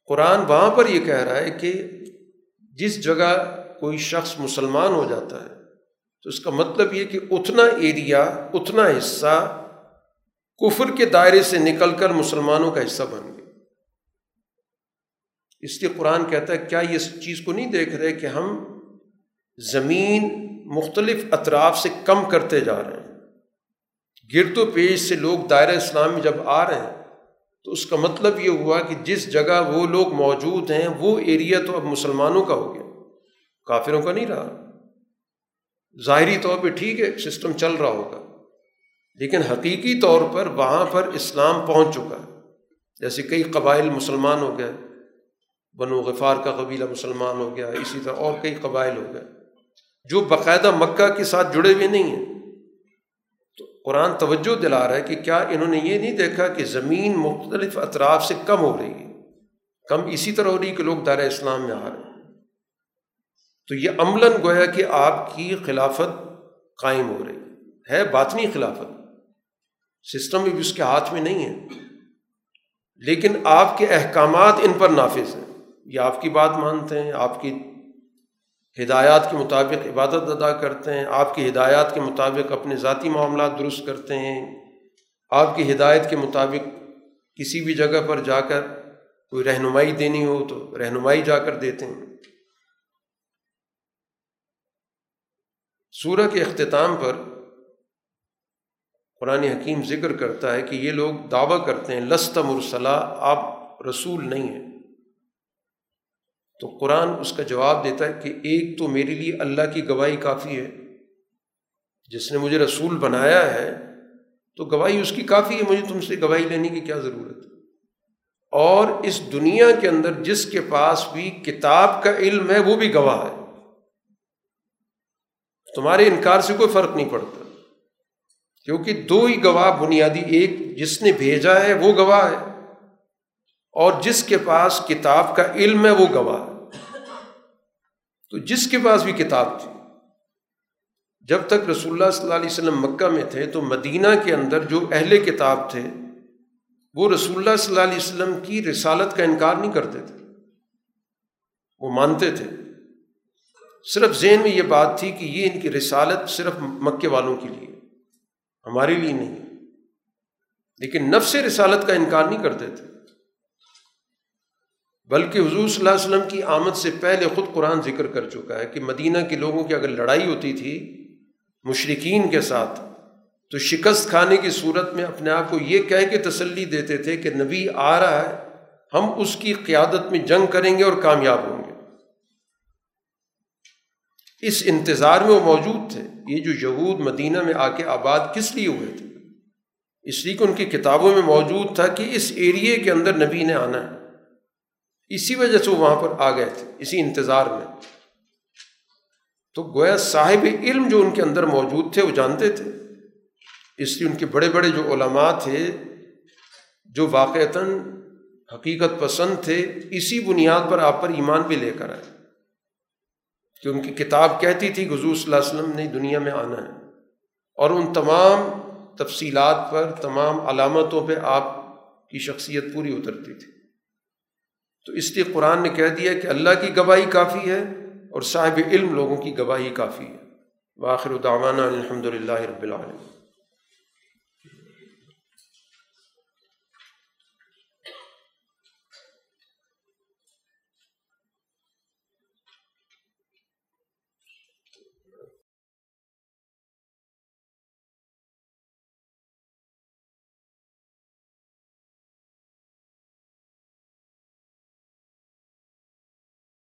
قرآن وہاں پر یہ کہہ رہا ہے کہ جس جگہ کوئی شخص مسلمان ہو جاتا ہے، تو اس کا مطلب یہ کہ اتنا ایریا، اتنا حصہ کفر کے دائرے سے نکل کر مسلمانوں کا حصہ بن گیا۔ اس لیے قرآن کہتا ہے، کیا یہ چیز کو نہیں دیکھ رہے کہ ہم زمین مختلف اطراف سے کم کرتے جا رہے ہیں؟ گرد و پیش سے لوگ دائرہ اسلام میں جب آ رہے ہیں، تو اس کا مطلب یہ ہوا کہ جس جگہ وہ لوگ موجود ہیں، وہ ایریا تو اب مسلمانوں کا ہو گیا، کافروں کا نہیں رہا۔ ظاہری طور پہ ٹھیک ہے، سسٹم چل رہا ہوگا، لیکن حقیقی طور پر وہاں پر اسلام پہنچ چکا ہے۔ جیسے کئی قبائل مسلمان ہو گئے بنو غفار کا قبیلہ مسلمان ہو گیا، اسی طرح اور کئی قبائل ہو گئے۔ جو باقاعدہ مکہ کے ساتھ جڑے ہوئے نہیں ہیں۔ تو قرآن توجہ دلا رہا ہے کہ کیا انہوں نے یہ نہیں دیکھا کہ زمین مختلف اطراف سے کم ہو رہی ہے۔ کم اسی طرح ہو رہی کہ لوگ دار اسلام میں آ رہے ہیں۔ تو یہ عملاً گویا کہ آپ کی خلافت قائم ہو رہی ہے باطنی خلافت۔ سسٹم بھی اس کے ہاتھ میں نہیں ہے۔ لیکن آپ کے احکامات ان پر نافذ ہیں۔ یہ آپ کی بات مانتے ہیں، آپ کی ہدایات کے مطابق عبادت ادا کرتے ہیں، آپ کی ہدایات کے مطابق اپنے ذاتی معاملات درست کرتے ہیں۔ آپ کی ہدایت کے مطابق کسی بھی جگہ پر جا کر کوئی رہنمائی دینی ہو تو رہنمائی جا کر دیتے ہیں۔ سورہ کے اختتام پر قرآن حکیم ذکر کرتا ہے کہ یہ لوگ دعویٰ کرتے ہیں، لست مرسلہ آپ رسول نہیں ہیں۔ تو قرآن اس کا جواب دیتا ہے کہ ایک تو میرے لیے اللہ کی گواہی کافی ہے، جس نے مجھے رسول بنایا ہے، تو گواہی اس کی کافی ہے، مجھے تم سے گواہی لینے کی کیا ضرورت؟ ہے اور اس دنیا کے اندر جس کے پاس بھی کتاب کا علم ہے، وہ بھی گواہ ہے۔ تمہارے انکار سے کوئی فرق نہیں پڑتا۔ کیونکہ دو ہی گواہ بنیادی ایک جس نے بھیجا ہے، وہ گواہ ہے۔ اور جس کے پاس کتاب کا علم ہے وہ گواہ تو جس کے پاس بھی کتاب تھی۔ جب تک رسول اللہ صلی اللہ علیہ وسلم مکہ میں تھے تو مدینہ کے اندر جو اہل کتاب تھے، وہ رسول اللہ صلی اللہ علیہ وسلم کی رسالت کا انکار نہیں کرتے تھے۔ وہ مانتے تھے۔ صرف ذہن میں یہ بات تھی کہ یہ ان کی رسالت صرف مکے والوں کے لیے، ہمارے لیے نہیں۔ لیکن نفس رسالت کا انکار نہیں کرتے تھے۔ بلکہ حضور صلی اللہ علیہ وسلم کی آمد سے پہلے خود قرآن ذکر کر چکا ہے کہ مدینہ کے لوگوں کی اگر لڑائی ہوتی تھی مشرقین کے ساتھ، تو شکست کھانے کی صورت میں اپنے آپ کو یہ کہہ کے تسلی دیتے تھے کہ نبی آ رہا ہے، ہم اس کی قیادت میں جنگ کریں گے اور کامیاب ہوں گے۔ اس انتظار میں وہ موجود تھے۔ یہ جو یہود مدینہ میں آ کے آباد کس لیے ہوئے تھے؟ اس لیے کہ ان کی کتابوں میں موجود تھا کہ اس ایریے کے اندر نبی نے آنا ہے۔ اسی وجہ سے وہ وہاں پر آ گئے تھے، اسی انتظار میں۔ تو گویا صاحب علم جو ان کے اندر موجود تھے، وہ جانتے تھے۔ اس لیے ان کے بڑے بڑے جو علماء تھے، جو واقعتاً حقیقت پسند تھے، اسی بنیاد پر آپ پر ایمان بھی لے کر آئے۔ کہ ان کی کتاب کہتی تھی، حضور صلی اللہ علیہ وسلم نے دنیا میں آنا ہے۔ اور ان تمام تفصیلات پر، تمام علامتوں پہ آپ کی شخصیت پوری اترتی تھی۔ تو اس لیے قرآن نے کہہ دیا کہ اللہ کی گواہی کافی ہے اور صاحب علم لوگوں کی گواہی کافی ہے۔ باخر دعوانا الحمد للہ رب العالمین۔